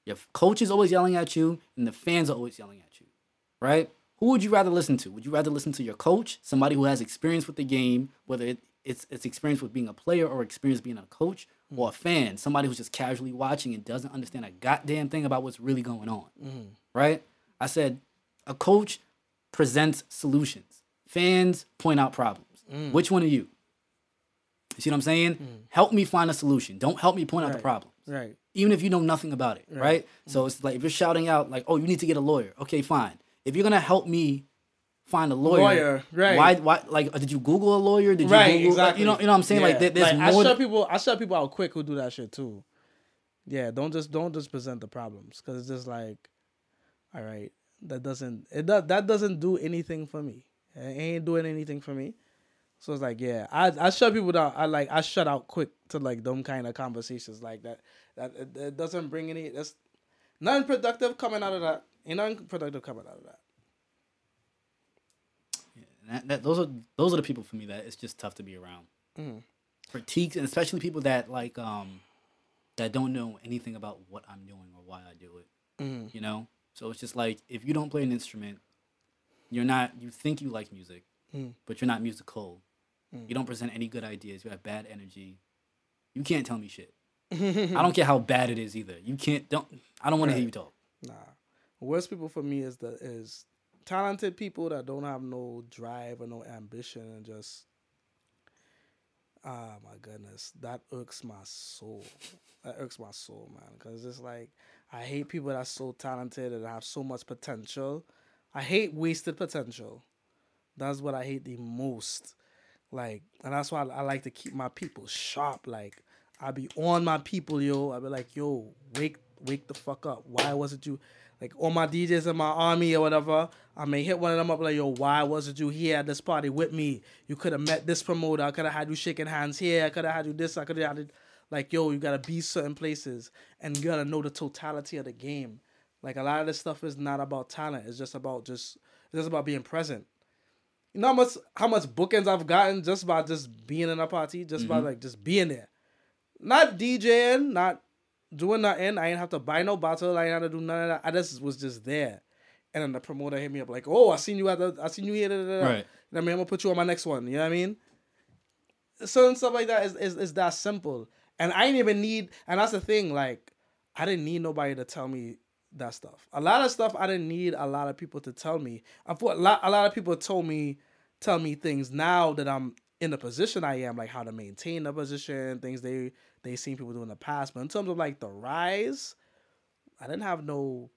Your coach is always yelling at you, and the fans are always yelling at you, right? Who would you rather listen to? Would you rather listen to your coach, somebody who has experience with the game, whether it, it's it's experience with being a player or experience being a coach, hmm. or a fan, somebody who's just casually watching and doesn't understand a goddamn thing about what's really going on, mm-hmm. right? I said, a coach presents solutions. Fans point out problems. Mm. Which one are you? You see what I'm saying? Mm. Help me find a solution. Don't help me point out the Right. problems. right. Even if you know nothing about it, right? So mm-hmm. it's like if you're shouting out like, "Oh, you need to get a lawyer." Okay, fine. If you're gonna help me find a lawyer, Lawyer, right. Why? Why? Like, did you Google a lawyer? Did you right, Google, like, exactly. you know, you know what I'm saying? Like, there, there's Like, more. I shut people. I shut people out quick who do that shit too. Yeah, don't just don't just present the problems because it's just like, all right, that doesn't it does that doesn't do anything for me. It ain't doing anything for me. So it's like, yeah, I I shut people down. I like I shut out quick to like dumb kind of conversations like that. That it, it doesn't bring any. That's nothing productive coming out of that. Ain't nothing productive coming out of that. that, that, those are those are the people for me that it's just tough to be around. Mhm. Critiques and especially people that like um that don't know anything about what I'm doing or why I do it. Mhm. You know, so it's just like if you don't play an instrument, you're not. You think you like music, Mm. but you're not musical. You don't present any good ideas. You have bad energy. You can't tell me shit. I don't care how bad it is either. You can't. Don't. I don't want to hear you talk. Nah. Worst people for me is the is talented people that don't have no drive or no ambition and just ah my goodness that irks my soul that irks my soul man because it's like i hate people that's so talented and have so much potential i hate wasted potential that's what i hate the most like and that's why i, I like to keep my people sharp like i be on my people yo i be like yo wake wake the fuck up why wasn't you like all my DJs in my army or whatever, I may hit one of them up like, yo, why wasn't you here at this party with me? You could have met this promoter. I could have had you shaking hands here. I could have had you this. I could have had it. Like, yo, you gotta be certain places and you gotta know the totality of the game. Like a lot of this stuff is not about talent. It's just about just it's just about being present. You know how much how much bookings I've gotten just by just being in a party, just by mm-hmm. like just being there. Not DJing, not doing nothing. I ain't have to buy no bottle. I ain't have to do none of that. I just was just there. And then the promoter hit me up like, "Oh, I seen you at the, I seen you here." Da, da, da. Right. What I mean, I'm gonna put you on my next one. You know what I mean? Certain stuff like that is, is is that simple. And I didn't even need. And that's the thing. Like, I didn't need nobody to tell me that stuff. A lot of stuff I didn't need a lot of people to tell me. I thought a lot, a lot of people told me, tell me things now that I'm in the position I am, like how to maintain the position, things they they seen people do in the past. But in terms of like the rise, I didn't have no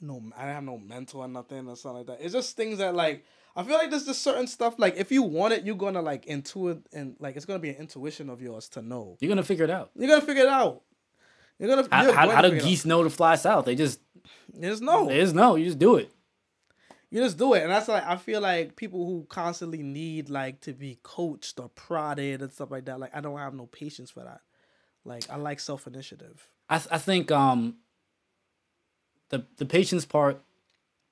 no I didn't have no mentor or nothing or something like that. It's just things that like I feel like there's just certain stuff like if you want it, you're gonna like intuit and like it's gonna be an intuition of yours to know. You're gonna figure it out. You're gonna figure it out. You're gonna. How, you're how, how do geese know to fly south? They just. You just know. they just know. You just do it. You just do it, and that's like I feel like people who constantly need like to be coached or prodded and stuff like that. Like I don't have no patience for that. Like I like self initiative. I th- I think um the the patience part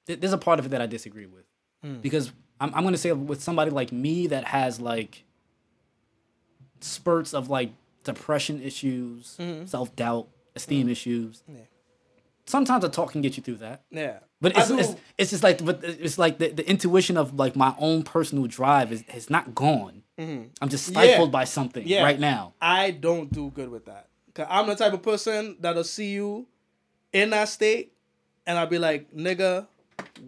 th- there's a part of it that I disagree with hmm. because I'm I'm gonna say with somebody like me that has like spurts of like depression issues, mm-hmm. self doubt, esteem mm-hmm. issues. Yeah. sometimes a talk can get you through that. Yeah. But it's, it's, it's just like but it's like the, the intuition of like my own personal drive is, is not gone. I'm just Mm-hmm. Yeah. stifled by something Yeah. right now. I don't do good with that. Cause I'm the type of person that'll see you in that state, and I'll be like, "Nigga,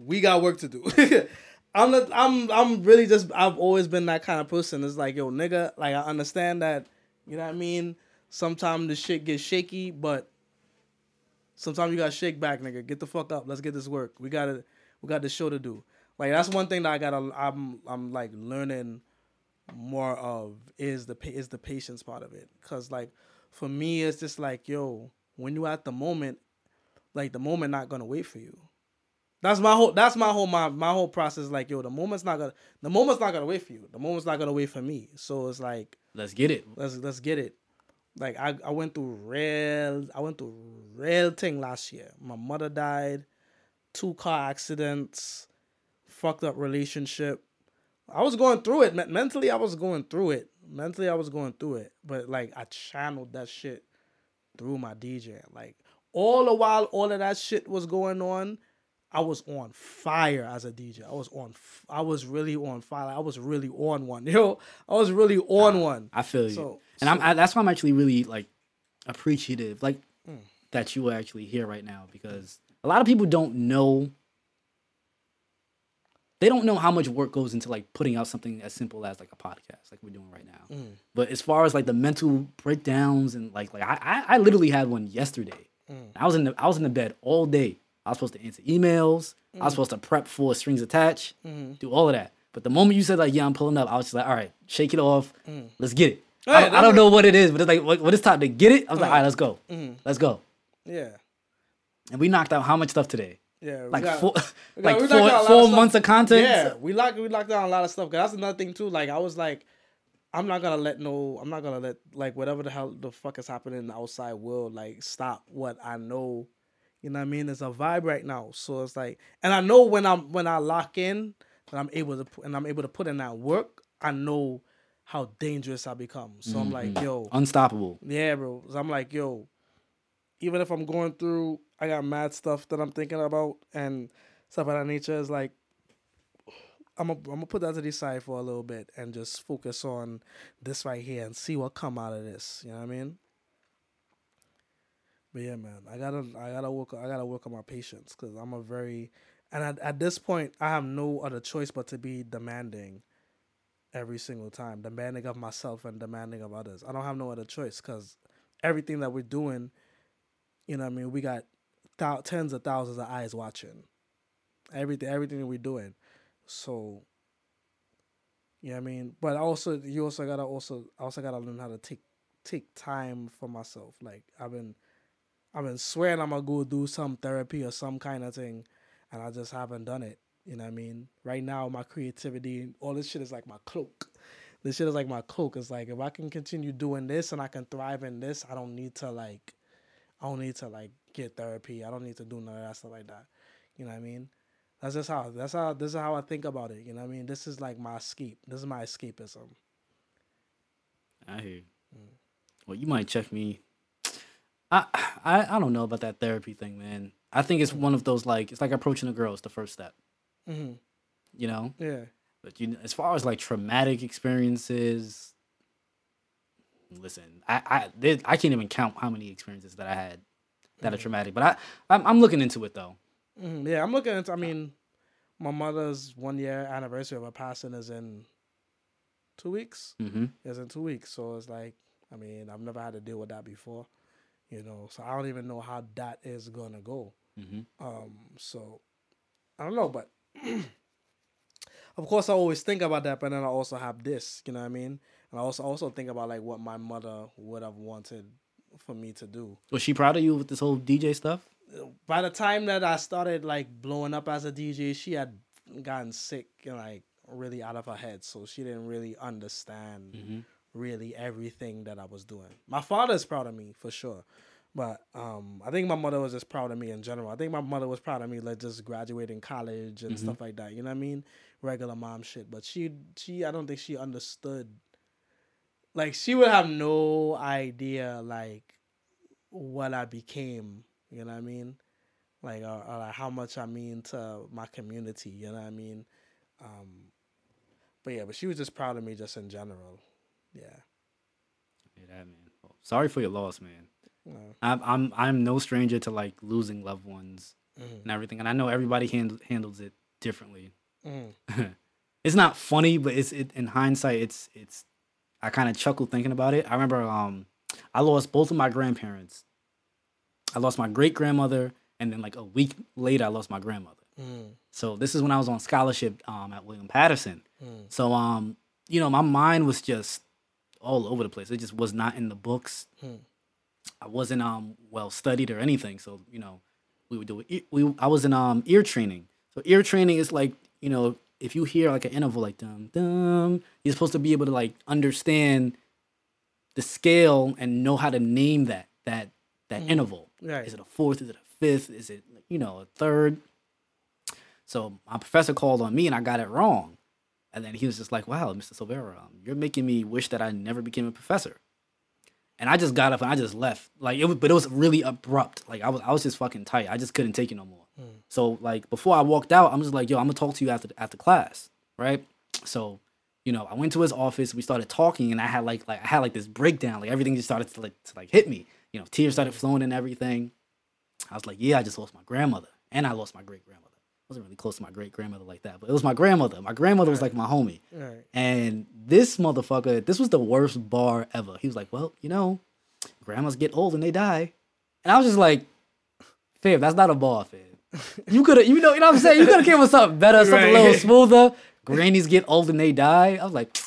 we got work to do." I'm the, I'm I'm really just I've always been that kind of person. It's like, yo, nigga, like I understand that, you know what I mean. Sometimes the shit gets shaky, but sometimes you gotta shake back, nigga. Get the fuck up. Let's get this work. We gotta we got the show to do. Like that's one thing that I gotta I'm I'm like learning more of is the is the patience part of it. Cause like for me, it's just like yo, when you at the moment, like the moment not gonna wait for you. That's my whole. That's my whole. My my whole process. Like yo, the moment's not gonna. The moment's not gonna wait for you. The moment's not gonna wait for me. So it's like Let's get it. let's let's get it. Like I, I went through real I went through real thing last year. My mother died, two car accidents, fucked up relationship. I was going through it. Mentally I was going through it. Mentally I was going through it. But like I channeled that shit through my DJ. Like all the while all of that shit was going on, I was on fire as a DJ. I was on f- I was really on fire. I was really on one. Yo, I was really on one. I feel you, So- and I'm I, that's why I'm actually really like appreciative, like Mm. that you are actually here right now because a lot of people don't know. They don't know how much work goes into like putting out something as simple as like a podcast, like we're doing right now. Mm. But as far as like the mental breakdowns and like like I I, I literally had one yesterday. Mm. I was in the I was in the bed all day. I was supposed to answer emails. I Mm. was supposed to prep for strings attached, Mm-hmm. do all of that. But the moment you said like, "Yeah, I'm pulling up," I was just like, "All right, shake it off. Let's get it." I, don't- I don't know what it is, but it's like when when it's time to get it, I was like. "All right, let's go, Mm-hmm. let's go." Yeah. And we knocked out how much stuff today? Yeah. Like got- four, got- like four, knocked out of four months of content. Yeah, we locked we locked down a lot of stuff. Cause that's another thing too. Like I was like, I'm not gonna let no, I'm not gonna let like whatever the hell the fuck is happening in the outside world like stop what I know. You know what I mean? It's a vibe right now. So it's like, and I know when I'm when I lock in, and I'm able to put, and I'm able to put in that work. I know how dangerous I become. So I'm Mm-hmm. like, yo, Unstoppable. yeah, bro. So I'm like, yo, even if I'm going through, I got mad stuff that I'm thinking about and stuff of that nature. Is like, I'm gonna I'm gonna put that to the side for a little bit and just focus on this right here and see what come out of this. You know what I mean? But yeah, man, I gotta I gotta work I gotta work on my patience because I'm a very and at, at this point I have no other choice but to be demanding every single time, demanding of myself and demanding of others. I don't have no other choice because everything that we're doing, you know, I mean, we got thou- tens of thousands of eyes watching everything, everything we're doing. So, know I mean. But also, you also gotta also I also gotta learn how to take take time for myself. Like I've been, I've been swearing I'm gonna go do some therapy or some kind of thing, and I just haven't done it. You know what I mean? Right now, my creativity, all this shit is like my cloak. This shit is like my cloak. It's like if I can continue doing this and I can thrive in this, I don't need to like, I don't need to like get therapy. I don't need to do none of that stuff like that. You know what I mean? That's just how. That's how. This is how I think about it. You know what I mean? This is like my escape. This is my escapism. I hear. you. Mm. Well, you might check me. I, I I don't know about that therapy thing, man. I think it's one of those like it's like approaching a girl. It's the first step, hmm you know. Yeah. But you, as far as like traumatic experiences, listen, I I there, I can't even count how many experiences that I had that are traumatic. But I I'm, I'm looking into it though. hmm Yeah. I'm looking into. I mean, my mother's one year anniversary of her passing is in two weeks. Mm-hmm. Is in two weeks. So it's like, I mean, I've never had to deal with that before. You know, so I don't even know how that is gonna go. Mm-hmm. Um, so I don't know, but of course I always think about that, but then I also have this, you know what I mean? And I also also think about like what my mother would have wanted for me to do. Was she proud of you with this whole DJ stuff? By the time that I started like blowing up as a DJ, she had gotten sick and like really out of her head, so she didn't really understand Mm-hmm. really everything that I was doing. My father's proud of me for sure. But um, I think my mother was just proud of me in general. I think my mother was proud of me like just graduating college and stuff like that. You know what I mean? Regular mom shit. But she she I don't think she understood like she would have no idea like what I became, you know what I mean? like or, or like how much I mean to my community. You know what I mean? Um, but yeah, but she was just proud of me just in general. Yeah. Yeah, that man. Well, sorry for your loss, man. No. I'm I'm I'm no stranger to like losing loved ones Mhm. and everything, and I know everybody handles handles it differently. Mhm. it's not funny, but it's it, in hindsight, it's it's. I kind of chuckle thinking about it. I remember um, I lost both of my grandparents. I lost my great grandmother, and then like a week later, I lost my grandmother. Mhm. So this is when I was on scholarship um, at William Paterson. Mhm. So um, you know, my mind was just all over the place. It just was not in the books. Hmm. I wasn't um well studied or anything. So you know, we would do it. We I was in um ear training. So ear training is like you know if you hear like an interval like dum dum, you're supposed to be able to like understand the scale and know how to name that that that interval. Right. Is it a fourth? Is it a fifth? Is it you know a third? So my professor called on me and I got it wrong. And then he was just like, "Wow, Mr. Silvera, um, you're making me wish that I never became a professor." And I just got up and I just left. Like it was, but it was really abrupt. Like I was, I was just fucking tight. I just couldn't take it no more. Hmm. So like before I walked out, I'm just like, "Yo, I'm gonna talk to you after after class, right?" So, you know, I went to his office. We started talking, and I had like like I had like this breakdown. Like everything just started to like to like hit me. You know, tears started flowing and everything. I was like, "Yeah, I just lost my grandmother, and I lost my great grandmother." I wasn't really close to my great grandmother like that, but it was my grandmother. My grandmother was like my homie. Right. And this motherfucker, this was the worst bar ever. He was like, Well, you know, grandmas get old and they die. And I was just like, Fam, that's not a bar, fam. You could have, you know, you know what I'm saying? You could have came with something better, something a little smoother. Grannies get old and they die. I was like,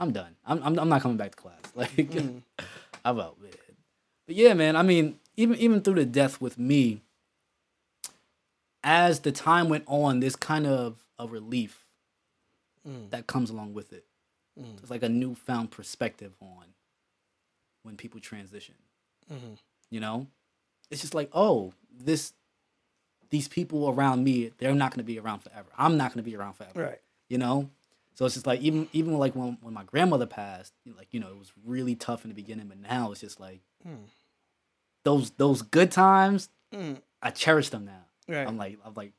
I'm done. I'm, I'm, I'm not coming back to class. Like, mm. I'm out, man. But yeah, man. I mean, even even through the death with me, as the time went on, there's kind of a relief Mm. that comes along with it. Mm. It's like a newfound perspective on when people transition. Mhm. You know, it's just like, oh, this, these people around me, they're not gonna be around forever. I'm not gonna be around forever. Right. You know, so it's just like even even like when when my grandmother passed, like you know, it was really tough in the beginning, but now it's just like Mm. those those good times. Mm. I cherish them now. Right. I'm like, I'm like,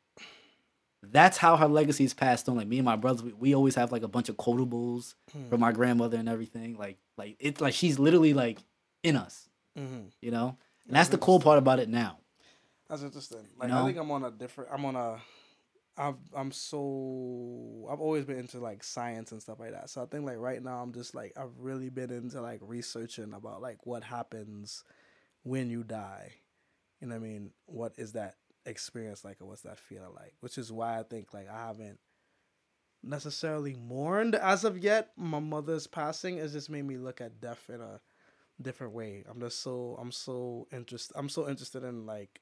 that's how her legacy is passed on. Like me and my brothers, we, we always have like a bunch of quotables Hmm. from my grandmother and everything. Like, like it's like she's literally like in us, Mhm. you know. And that's the cool part about it now. That's interesting. Like know? I think I'm on a different. I'm on a. I'm I'm so I've always been into like science and stuff like that. So I think like right now I'm just like I've really been into like researching about like what happens when you die. You know what I mean? What is that experience like or what's that feeling like? Which is why I think like I haven't necessarily mourned as of yet. My mother's passing has just made me look at death in a different way. I'm just so I'm so interested I'm so interested in like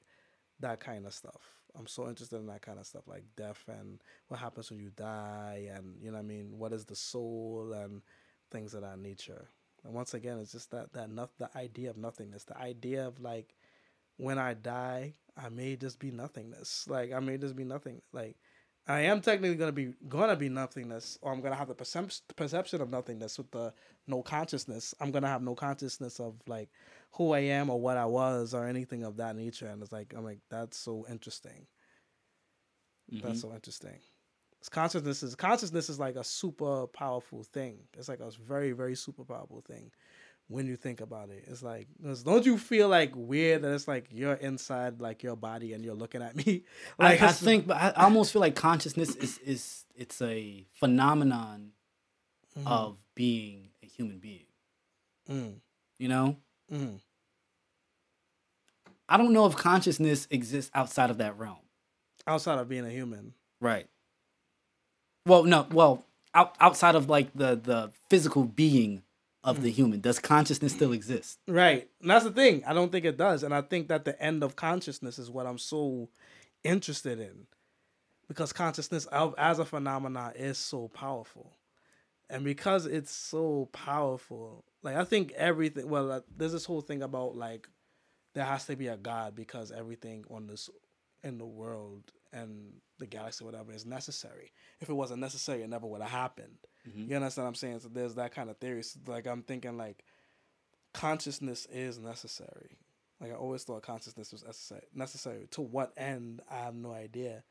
that kind of stuff. I'm so interested in that kind of stuff, like death and what happens when you die, and you know I mean. What is the soul and things of that nature. And once again, it's just that that not the idea of nothingness, the idea of like when I die, I may just be nothingness. Like I may just be nothing. Like I am technically gonna be gonna be nothingness, or I'm gonna have the percep- perception of nothingness with the no consciousness. I'm gonna have no consciousness of like who I am or what I was or anything of that nature. And it's like I'm like that's so interesting. That's mm-hmm. so interesting. 'Cause Consciousness is consciousness is like a super powerful thing. It's like a very very super powerful thing when you think about it. It's like, don't you feel like weird that it's like you're inside like your body and you're looking at me? Like I, I think, but I almost feel like consciousness is is it's a phenomenon Mhm. of being a human being. Mm, You know, mm. I don't know if consciousness exists outside of that realm. outside of being a human. Right. Well, no. Well, out, outside of like the the physical being of Mm. the human, does consciousness still exist? Right. And that's the thing. I don't think it does. And I think that the end of consciousness is what I'm so interested in. Because consciousness of, as a phenomenon is so powerful. And because it's so powerful, like I think everything, well, uh, there's this whole thing about like there has to be a God because everything on this, in the world and the galaxy, whatever, is necessary. If it wasn't necessary, it never would have happened. You understand what I'm saying? So there's that kind of theory. So like I'm thinking like consciousness is necessary. Like I always thought consciousness was necessary. Necessary to what end? I have no idea.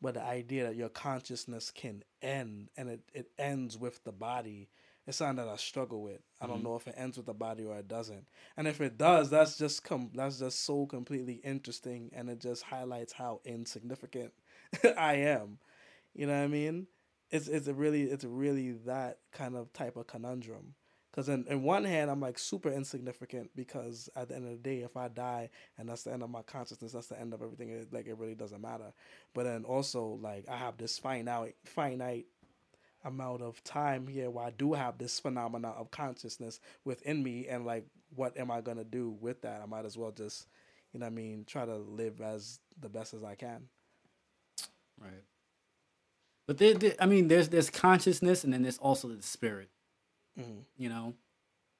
But the idea that your consciousness can end and it, it ends with the body it's something that I struggle with. I don't Mhm. know if it ends with the body or it doesn't. And if it does, that's just com- that's just so completely interesting and it just highlights how insignificant I am. You know what I mean? It's it's really it's really that kind of type of conundrum. Because in, in one hand, I'm like super insignificant because at the end of the day, if I die and that's the end of my consciousness, that's the end of everything. It, like it really doesn't matter. But then also like I have this finite finite amount of time here where I do have this phenomena of consciousness within me and like what am I gonna do with that? I might as well just, you know I mean, try to live as the best as I can. Right. But there, there, I mean, there's there's consciousness, and then there's also the spirit. Mhm. You know,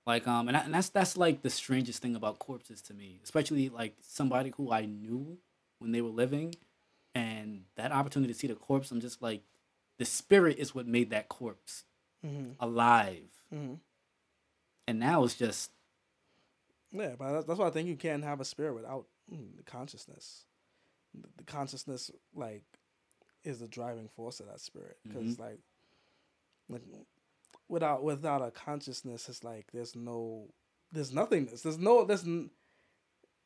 like um, and, I, and that's that's like the strangest thing about corpses to me, especially like somebody who I knew when they were living, and that opportunity to see the corpse. I'm just like, the spirit is what made that corpse Mm-hmm. alive, Mm-hmm. and now it's just Yeah, but that's, that's why I think you can't have a spirit without mm, the consciousness. The, the consciousness, like, is the driving force of that spirit. Mm-hmm. Because, like, like, without without a consciousness, it's like there's no, there's nothingness. There's no, there's, n-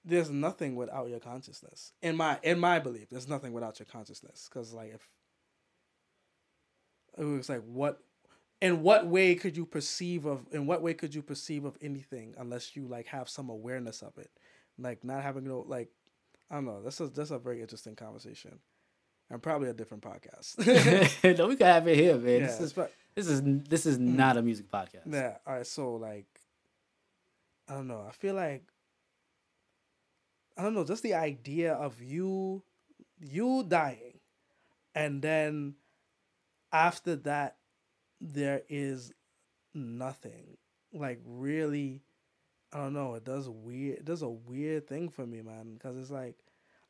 there's nothing without your consciousness. In my in my belief, there's nothing without your consciousness. Because, like, if it was like what in what way could you perceive of in what way could you perceive of anything unless you like have some awareness of it like not having no like i don't know that's a that's a very interesting conversation and probably a different podcast. No, we can have it here, man. yeah, this is this is this is mm. not a music podcast. yeah all right so like i don't know. I feel like i don't know just the idea of you you dying and then after that there is nothing. Like really i don't know. It does weird it does a weird thing for me man because it's like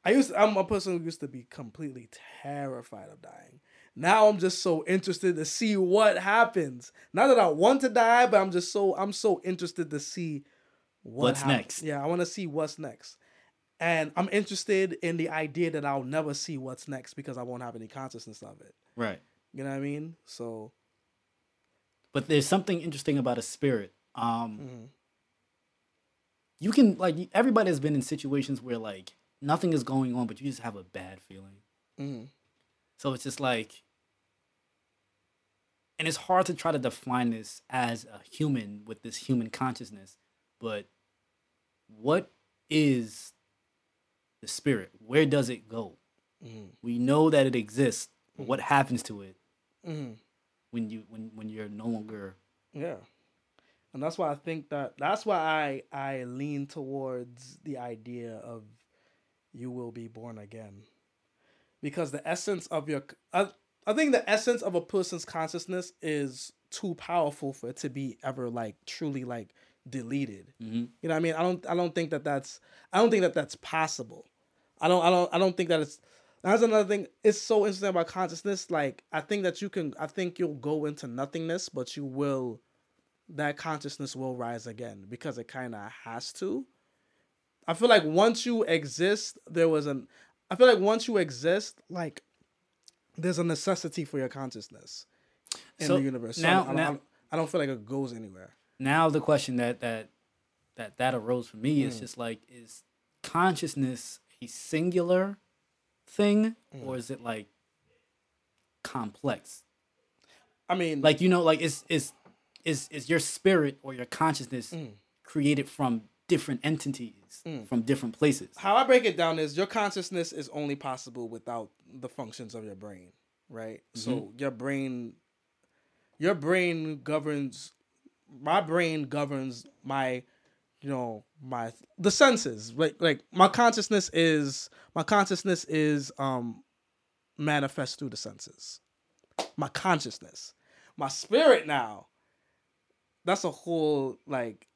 i used i'm a person who used to be completely terrified of dying now i'm just so interested to see what happens not that i want to die but i'm just so i'm so interested to see what What's happens. next? yeah i want to see what's next and i'm interested in the idea that i'll never see what's next because i won't have any consciousness of it Right. you know what i mean so But there's something interesting about a spirit. Um, mhm. you can like everybody has been in situations where like nothing is going on, but you just have a bad feeling. Mhm. So it's just like, and it's hard to try to define this as a human with this human consciousness. But what is the spirit? Where does it go? Mhm. We know that it exists, but what happens to it Mhm. when you when when you're no longer Yeah. And that's why I think that that's why I I lean towards the idea of you will be born again. Because the essence of your I, I think the essence of a person's consciousness is too powerful for it to be ever like truly like deleted. Mhm. You know what I mean? I don't I don't think that that's I don't think that that's possible. I don't I don't I don't think that it's that's another thing. It's so interesting about consciousness. Like I think that you can I think you'll go into nothingness, but you will that consciousness will rise again because it kind of has to. I feel like once you exist, there was an I feel like once you exist, like there's a necessity for your consciousness in So, the universe. So now- I, don't, now- I, don't, I don't feel like it goes anywhere. now the question that that that that arose for me is Mm. just like is consciousness a singular thing Mm. or is it like complex I mean, like you know like is is is is your spirit or your consciousness Mm. created from different entities Mm. from different places how I break it down is your consciousness is only possible without the functions of your brain, right? So your brain, your brain governs. My brain governs my, you know, my the senses. Like like my consciousness is my consciousness is um manifest through the senses. My consciousness, my spirit now. That's a whole like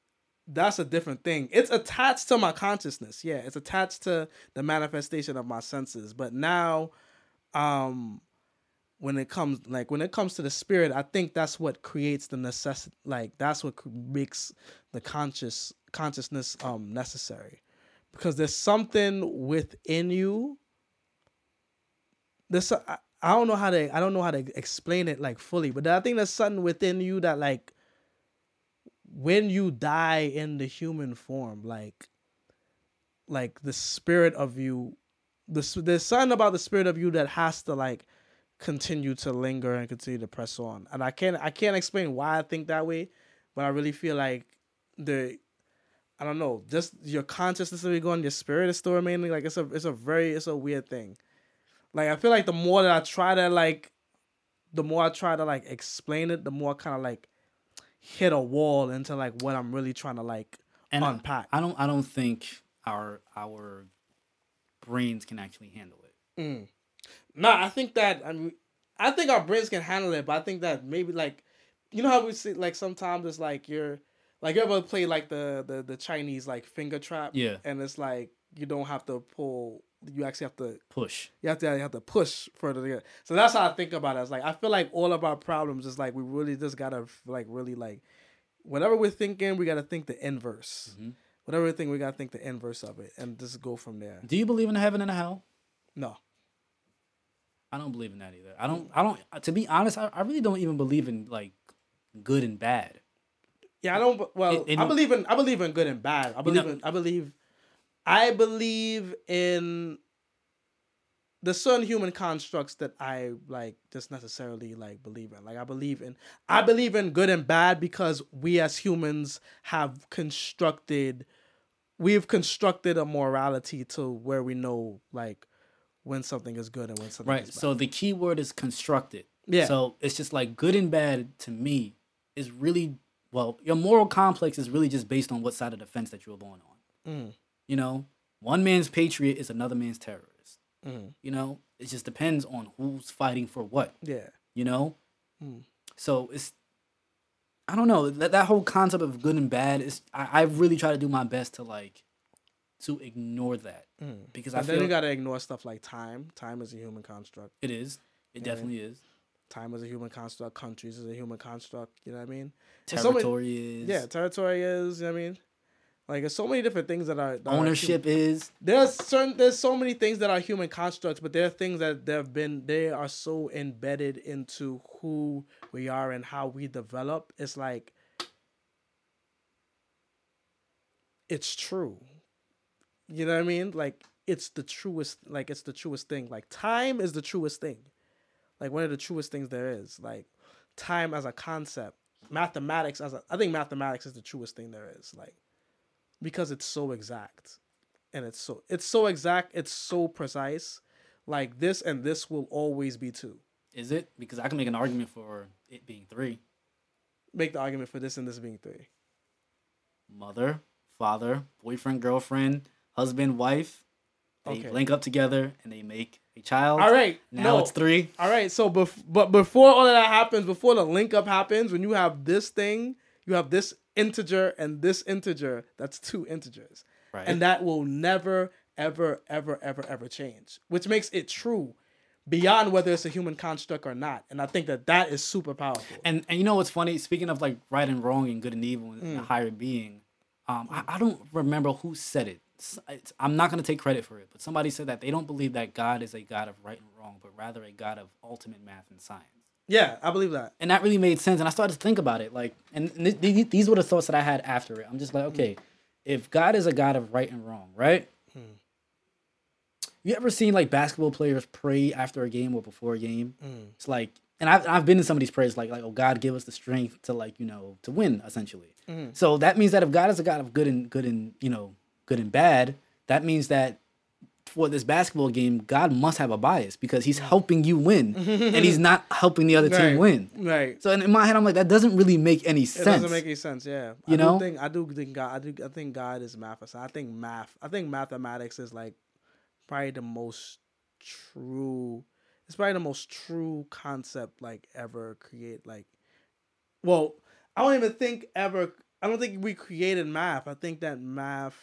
that's a different thing. It's attached to my consciousness. Yeah, it's attached to the manifestation of my senses. But now, um, when it comes like when it comes to the spirit, I think that's what creates the necessity. Like that's what makes the conscious consciousness um necessary, because there's something within you. There's I, I don't know how to I don't know how to explain it like fully, but I think there's something within you that like when you die in the human form, like like the spirit of you, the there's something about the spirit of you that has to like continue to linger and continue to press on. And I can't I can't explain why I think that way, but I really feel like the I don't know, just your consciousness is going, your spirit is still remaining. Like it's a it's a very it's a weird thing. Like I feel like the more that I try to like the more I try to like explain it, the more kind of like hit a wall into like what I'm really trying to like and unpack. I, I don't I don't think our our brains can actually handle it. Mm. No, I think that I mean, I think our brains can handle it, but I think that maybe like, you know how we see like sometimes it's like you're like you ever play like the the the Chinese like finger trap, Yeah. and it's like you don't have to pull, you actually have to Push. you have to you have to push further to get. So that's how I think about it. It's like I feel like all of our problems is like we really just gotta like really like whatever we're thinking, we gotta think the inverse. Mhm. Whatever we think, we gotta think the inverse of it, and just go from there. Do you believe in a heaven and a hell? No, I don't believe in that either. I don't. I don't. To be honest, I, I really don't even believe in like good and bad. Yeah, I don't. Well, It- it I believe in I believe in good and bad. I believe know- in I believe I believe in the certain human constructs that I like just necessarily like believe in. Like I believe in I believe in good and bad because we as humans have constructed we've constructed a morality to where we know like when something is good and when something Right. is bad. So the key word is constructed. Yeah. So it's just like good and bad to me is really well, your moral complex is really just based on what side of the fence that you're born on. Mm. You know, one man's patriot is another man's terrorist. Mm. You know, it just depends on who's fighting for what. Yeah. You know, Mm. so it's I don't know that that whole concept of good and bad is I, I really try to do my best to like to ignore that Mm. because And I then feel you gotta ignore stuff like time. Time is a human construct. it is it Yeah. definitely is time is a human construct, countries is a human construct, you know what I mean? There's so many- territory is Yeah, territory is, you know what I mean? Like there's so many different things that are that are ownership is there's certain there's so many things that are human constructs, but there are things that they've been they are so embedded into who we are and how we develop. It's like it's true. You know what I mean? Like it's the truest like it's the truest thing. Like time is the truest thing. Like one of the truest things there is. Like time as a concept. Mathematics as a I think mathematics is the truest thing there is. Like because it's so exact. And it's so it's so exact, it's so precise. Like this and this will always be two. is it because I can make an argument for it being three Make the argument for this and this being three. mother father boyfriend girlfriend husband wife they Okay. link up together and they make a child All right. now no. it's three All right, so bef- but before all of that happens, before the link up happens, when you have this thing, you have this integer and this integer, that's two integers. right And that will never, ever, ever, ever, ever change, which makes it true beyond whether it's a human construct or not. And I think that that is super powerful. And and you know what's funny? Speaking of like right and wrong and good and evil and Mm. a higher being, um, I, I don't remember who said it. It's- it's- I'm not gonna take credit for it, but somebody said that they don't believe that God is a God of right and wrong, but rather a God of ultimate math and science. Yeah, I believe that. And that really made sense. And I started to think about it, like, and th- th- these were the thoughts that I had after it. I'm just like, okay, if God is a God of right and wrong, right? Hmm. You ever seen like basketball players pray after a game or before a game? Mm. It's like, and I've, I've been in some of these prayers, like, like, oh, God, give us the strength to, like, you know, to win, essentially. Mhm. So that means that if God is a God of good and good and you know, good and bad, that means that for this basketball game, God must have a bias because He's mm. helping you win, and He's not helping the other Right. team win. Right. So in my head, I'm like, that doesn't really make any sense. It doesn't make any sense, yeah. You I know? think I do think God I do I think God is math. I think math I think mathematics is like probably the most true it's probably the most true concept like ever create like well, I don't even think ever I don't think we created math. I think that math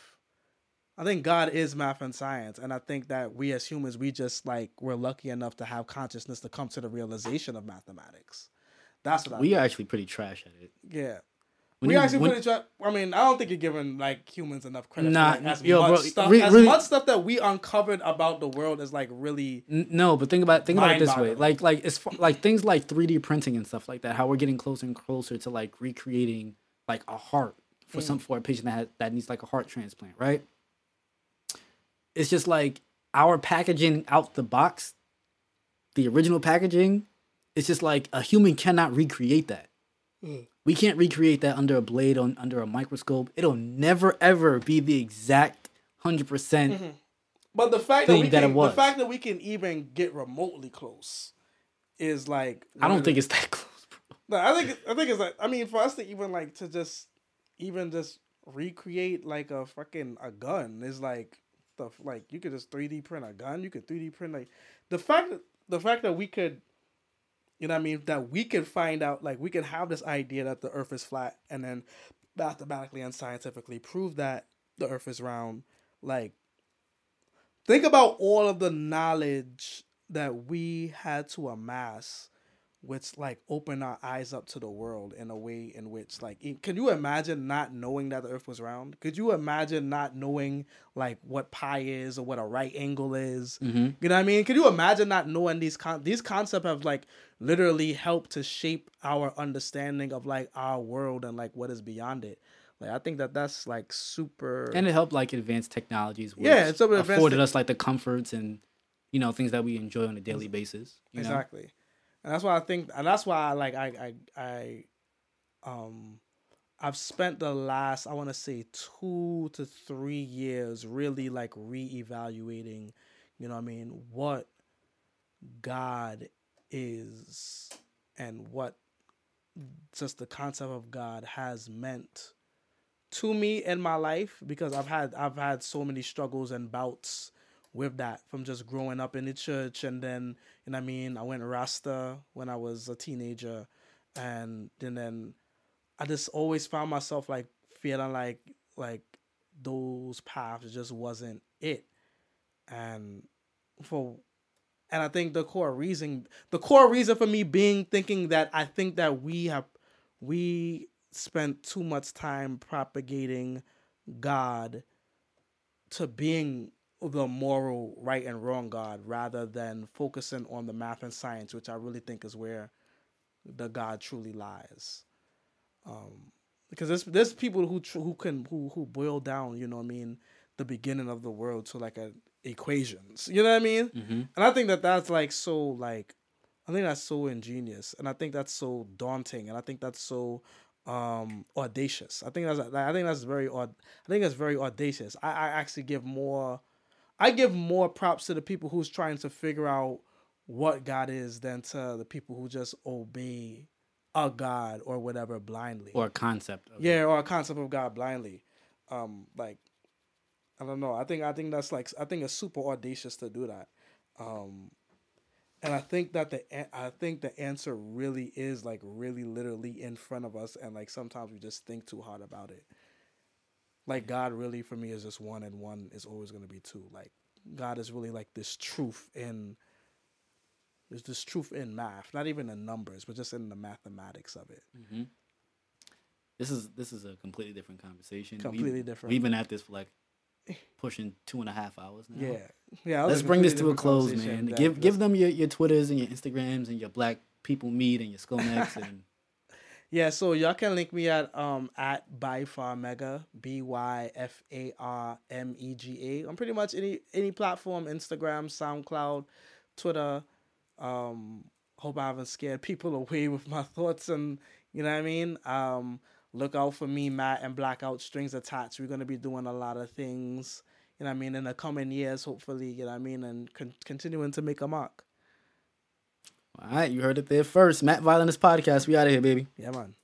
I think God is math and science, and I think that we as humans, we just like we're lucky enough to have consciousness to come to the realization of mathematics. That's what I we think. are actually pretty trash at it. Yeah. When we you- actually when- really try. I mean, I don't think you're giving like humans enough credit. Nah, for, like, as yo, much bro, stuff. re- as really- much stuff that we uncovered about the world is like really. N- No, but think about think about it this way. Like like it's like things like 3D printing and stuff like that. How we're getting closer and closer to like recreating like a heart for Mm. some for a patient that has, that needs like a heart transplant, right? It's just like our packaging out the box, the original packaging. It's just like a human cannot recreate that. Mm. We can't recreate that under a blade on under a microscope. It'll never ever be the exact hundred percent. Mm-hmm. But the fact that we that it can, the fact that we can even get remotely close, is like. I don't think it's that close, bro. No, I think I think it's like I mean for us to even like to just even just recreate like a fucking a gun is like the like you could just 3D print a gun. You could 3D print like the fact that the fact that we could you know I mean that we could find out like we could have this idea that the earth is flat and then mathematically and scientifically prove that the earth is round like think about all of the knowledge that we had to amass which like opened our eyes up to the world in a way in which like can you imagine not knowing that the earth was round? Could you imagine not knowing like what pi is or what a right angle is? Mm-hmm. you know what i mean? Can you imagine not knowing these con- these concepts have like literally helped to shape our understanding of like our world and like what is beyond it? Like i think that that's like super and it helped like advanced technologies which Yeah, it's afforded us like the comforts and you know things that we enjoy on a daily basis you know? And that's why i think and that's why i like i i i um i've spent the last i want to say two to three years really like reevaluating you know what i mean what god is and what just the concept of god has meant to me in my life because i've had i've had so many struggles and bouts with that from just growing up in the church. And then you know I mean? I went Rasta when I was a teenager. And then then I just always found myself like feeling like like those paths just wasn't it. And for and I think the core reason the core reason for me being thinking that I think that we have we spent too much time propagating God to being the moral right and wrong God rather than focusing on the math and science, which I really think is where the God truly lies. Um, because there's there's people who tr- who can who who boil down, you know what I mean, the beginning of the world to like a equations, you know what I mean? Mhm. And I think that that's like so like I think that's so ingenious and I think that's so daunting and I think that's so um audacious. I think that's I think that's very aud- I think that's very audacious. I, I actually give more I give more props to the people who's trying to figure out what God is than to the people who just obey a God or whatever blindly. or a concept it. yeah, or a concept of God blindly. Um, like I don't know. I think I think that's like I think it's super audacious to do that. Um, and I think that the I think the answer really is like really literally in front of us, and like sometimes we just think too hard about it. Like God really for me is just one, and one is always going to be two. Like God is really like this truth in. There's this truth in math, not even in numbers, but just in the mathematics of it. Mhm. This is this is a completely different conversation. Completely different. We've been at this for like pushing two and a half hours now. Yeah, yeah. Let's bring this to a close, man. Give give them your, your Twitters and your Instagrams and your Black People Meet and your Scomex and Yeah, so y'all can link me at um at mega b y f a r m e g a on pretty much any any platform Instagram, SoundCloud, Twitter. Um, hope I haven't scared people away with my thoughts and you know what I mean. Um, look out for me, Matt, and Blackout Strings Attached. We're gonna be doing a lot of things. You know what I mean in the coming years, hopefully. You know what I mean, and con- continuing to make a mark. All right, you heard it there first. Matt Violinist Podcast. We out of here, baby. Yeah, man.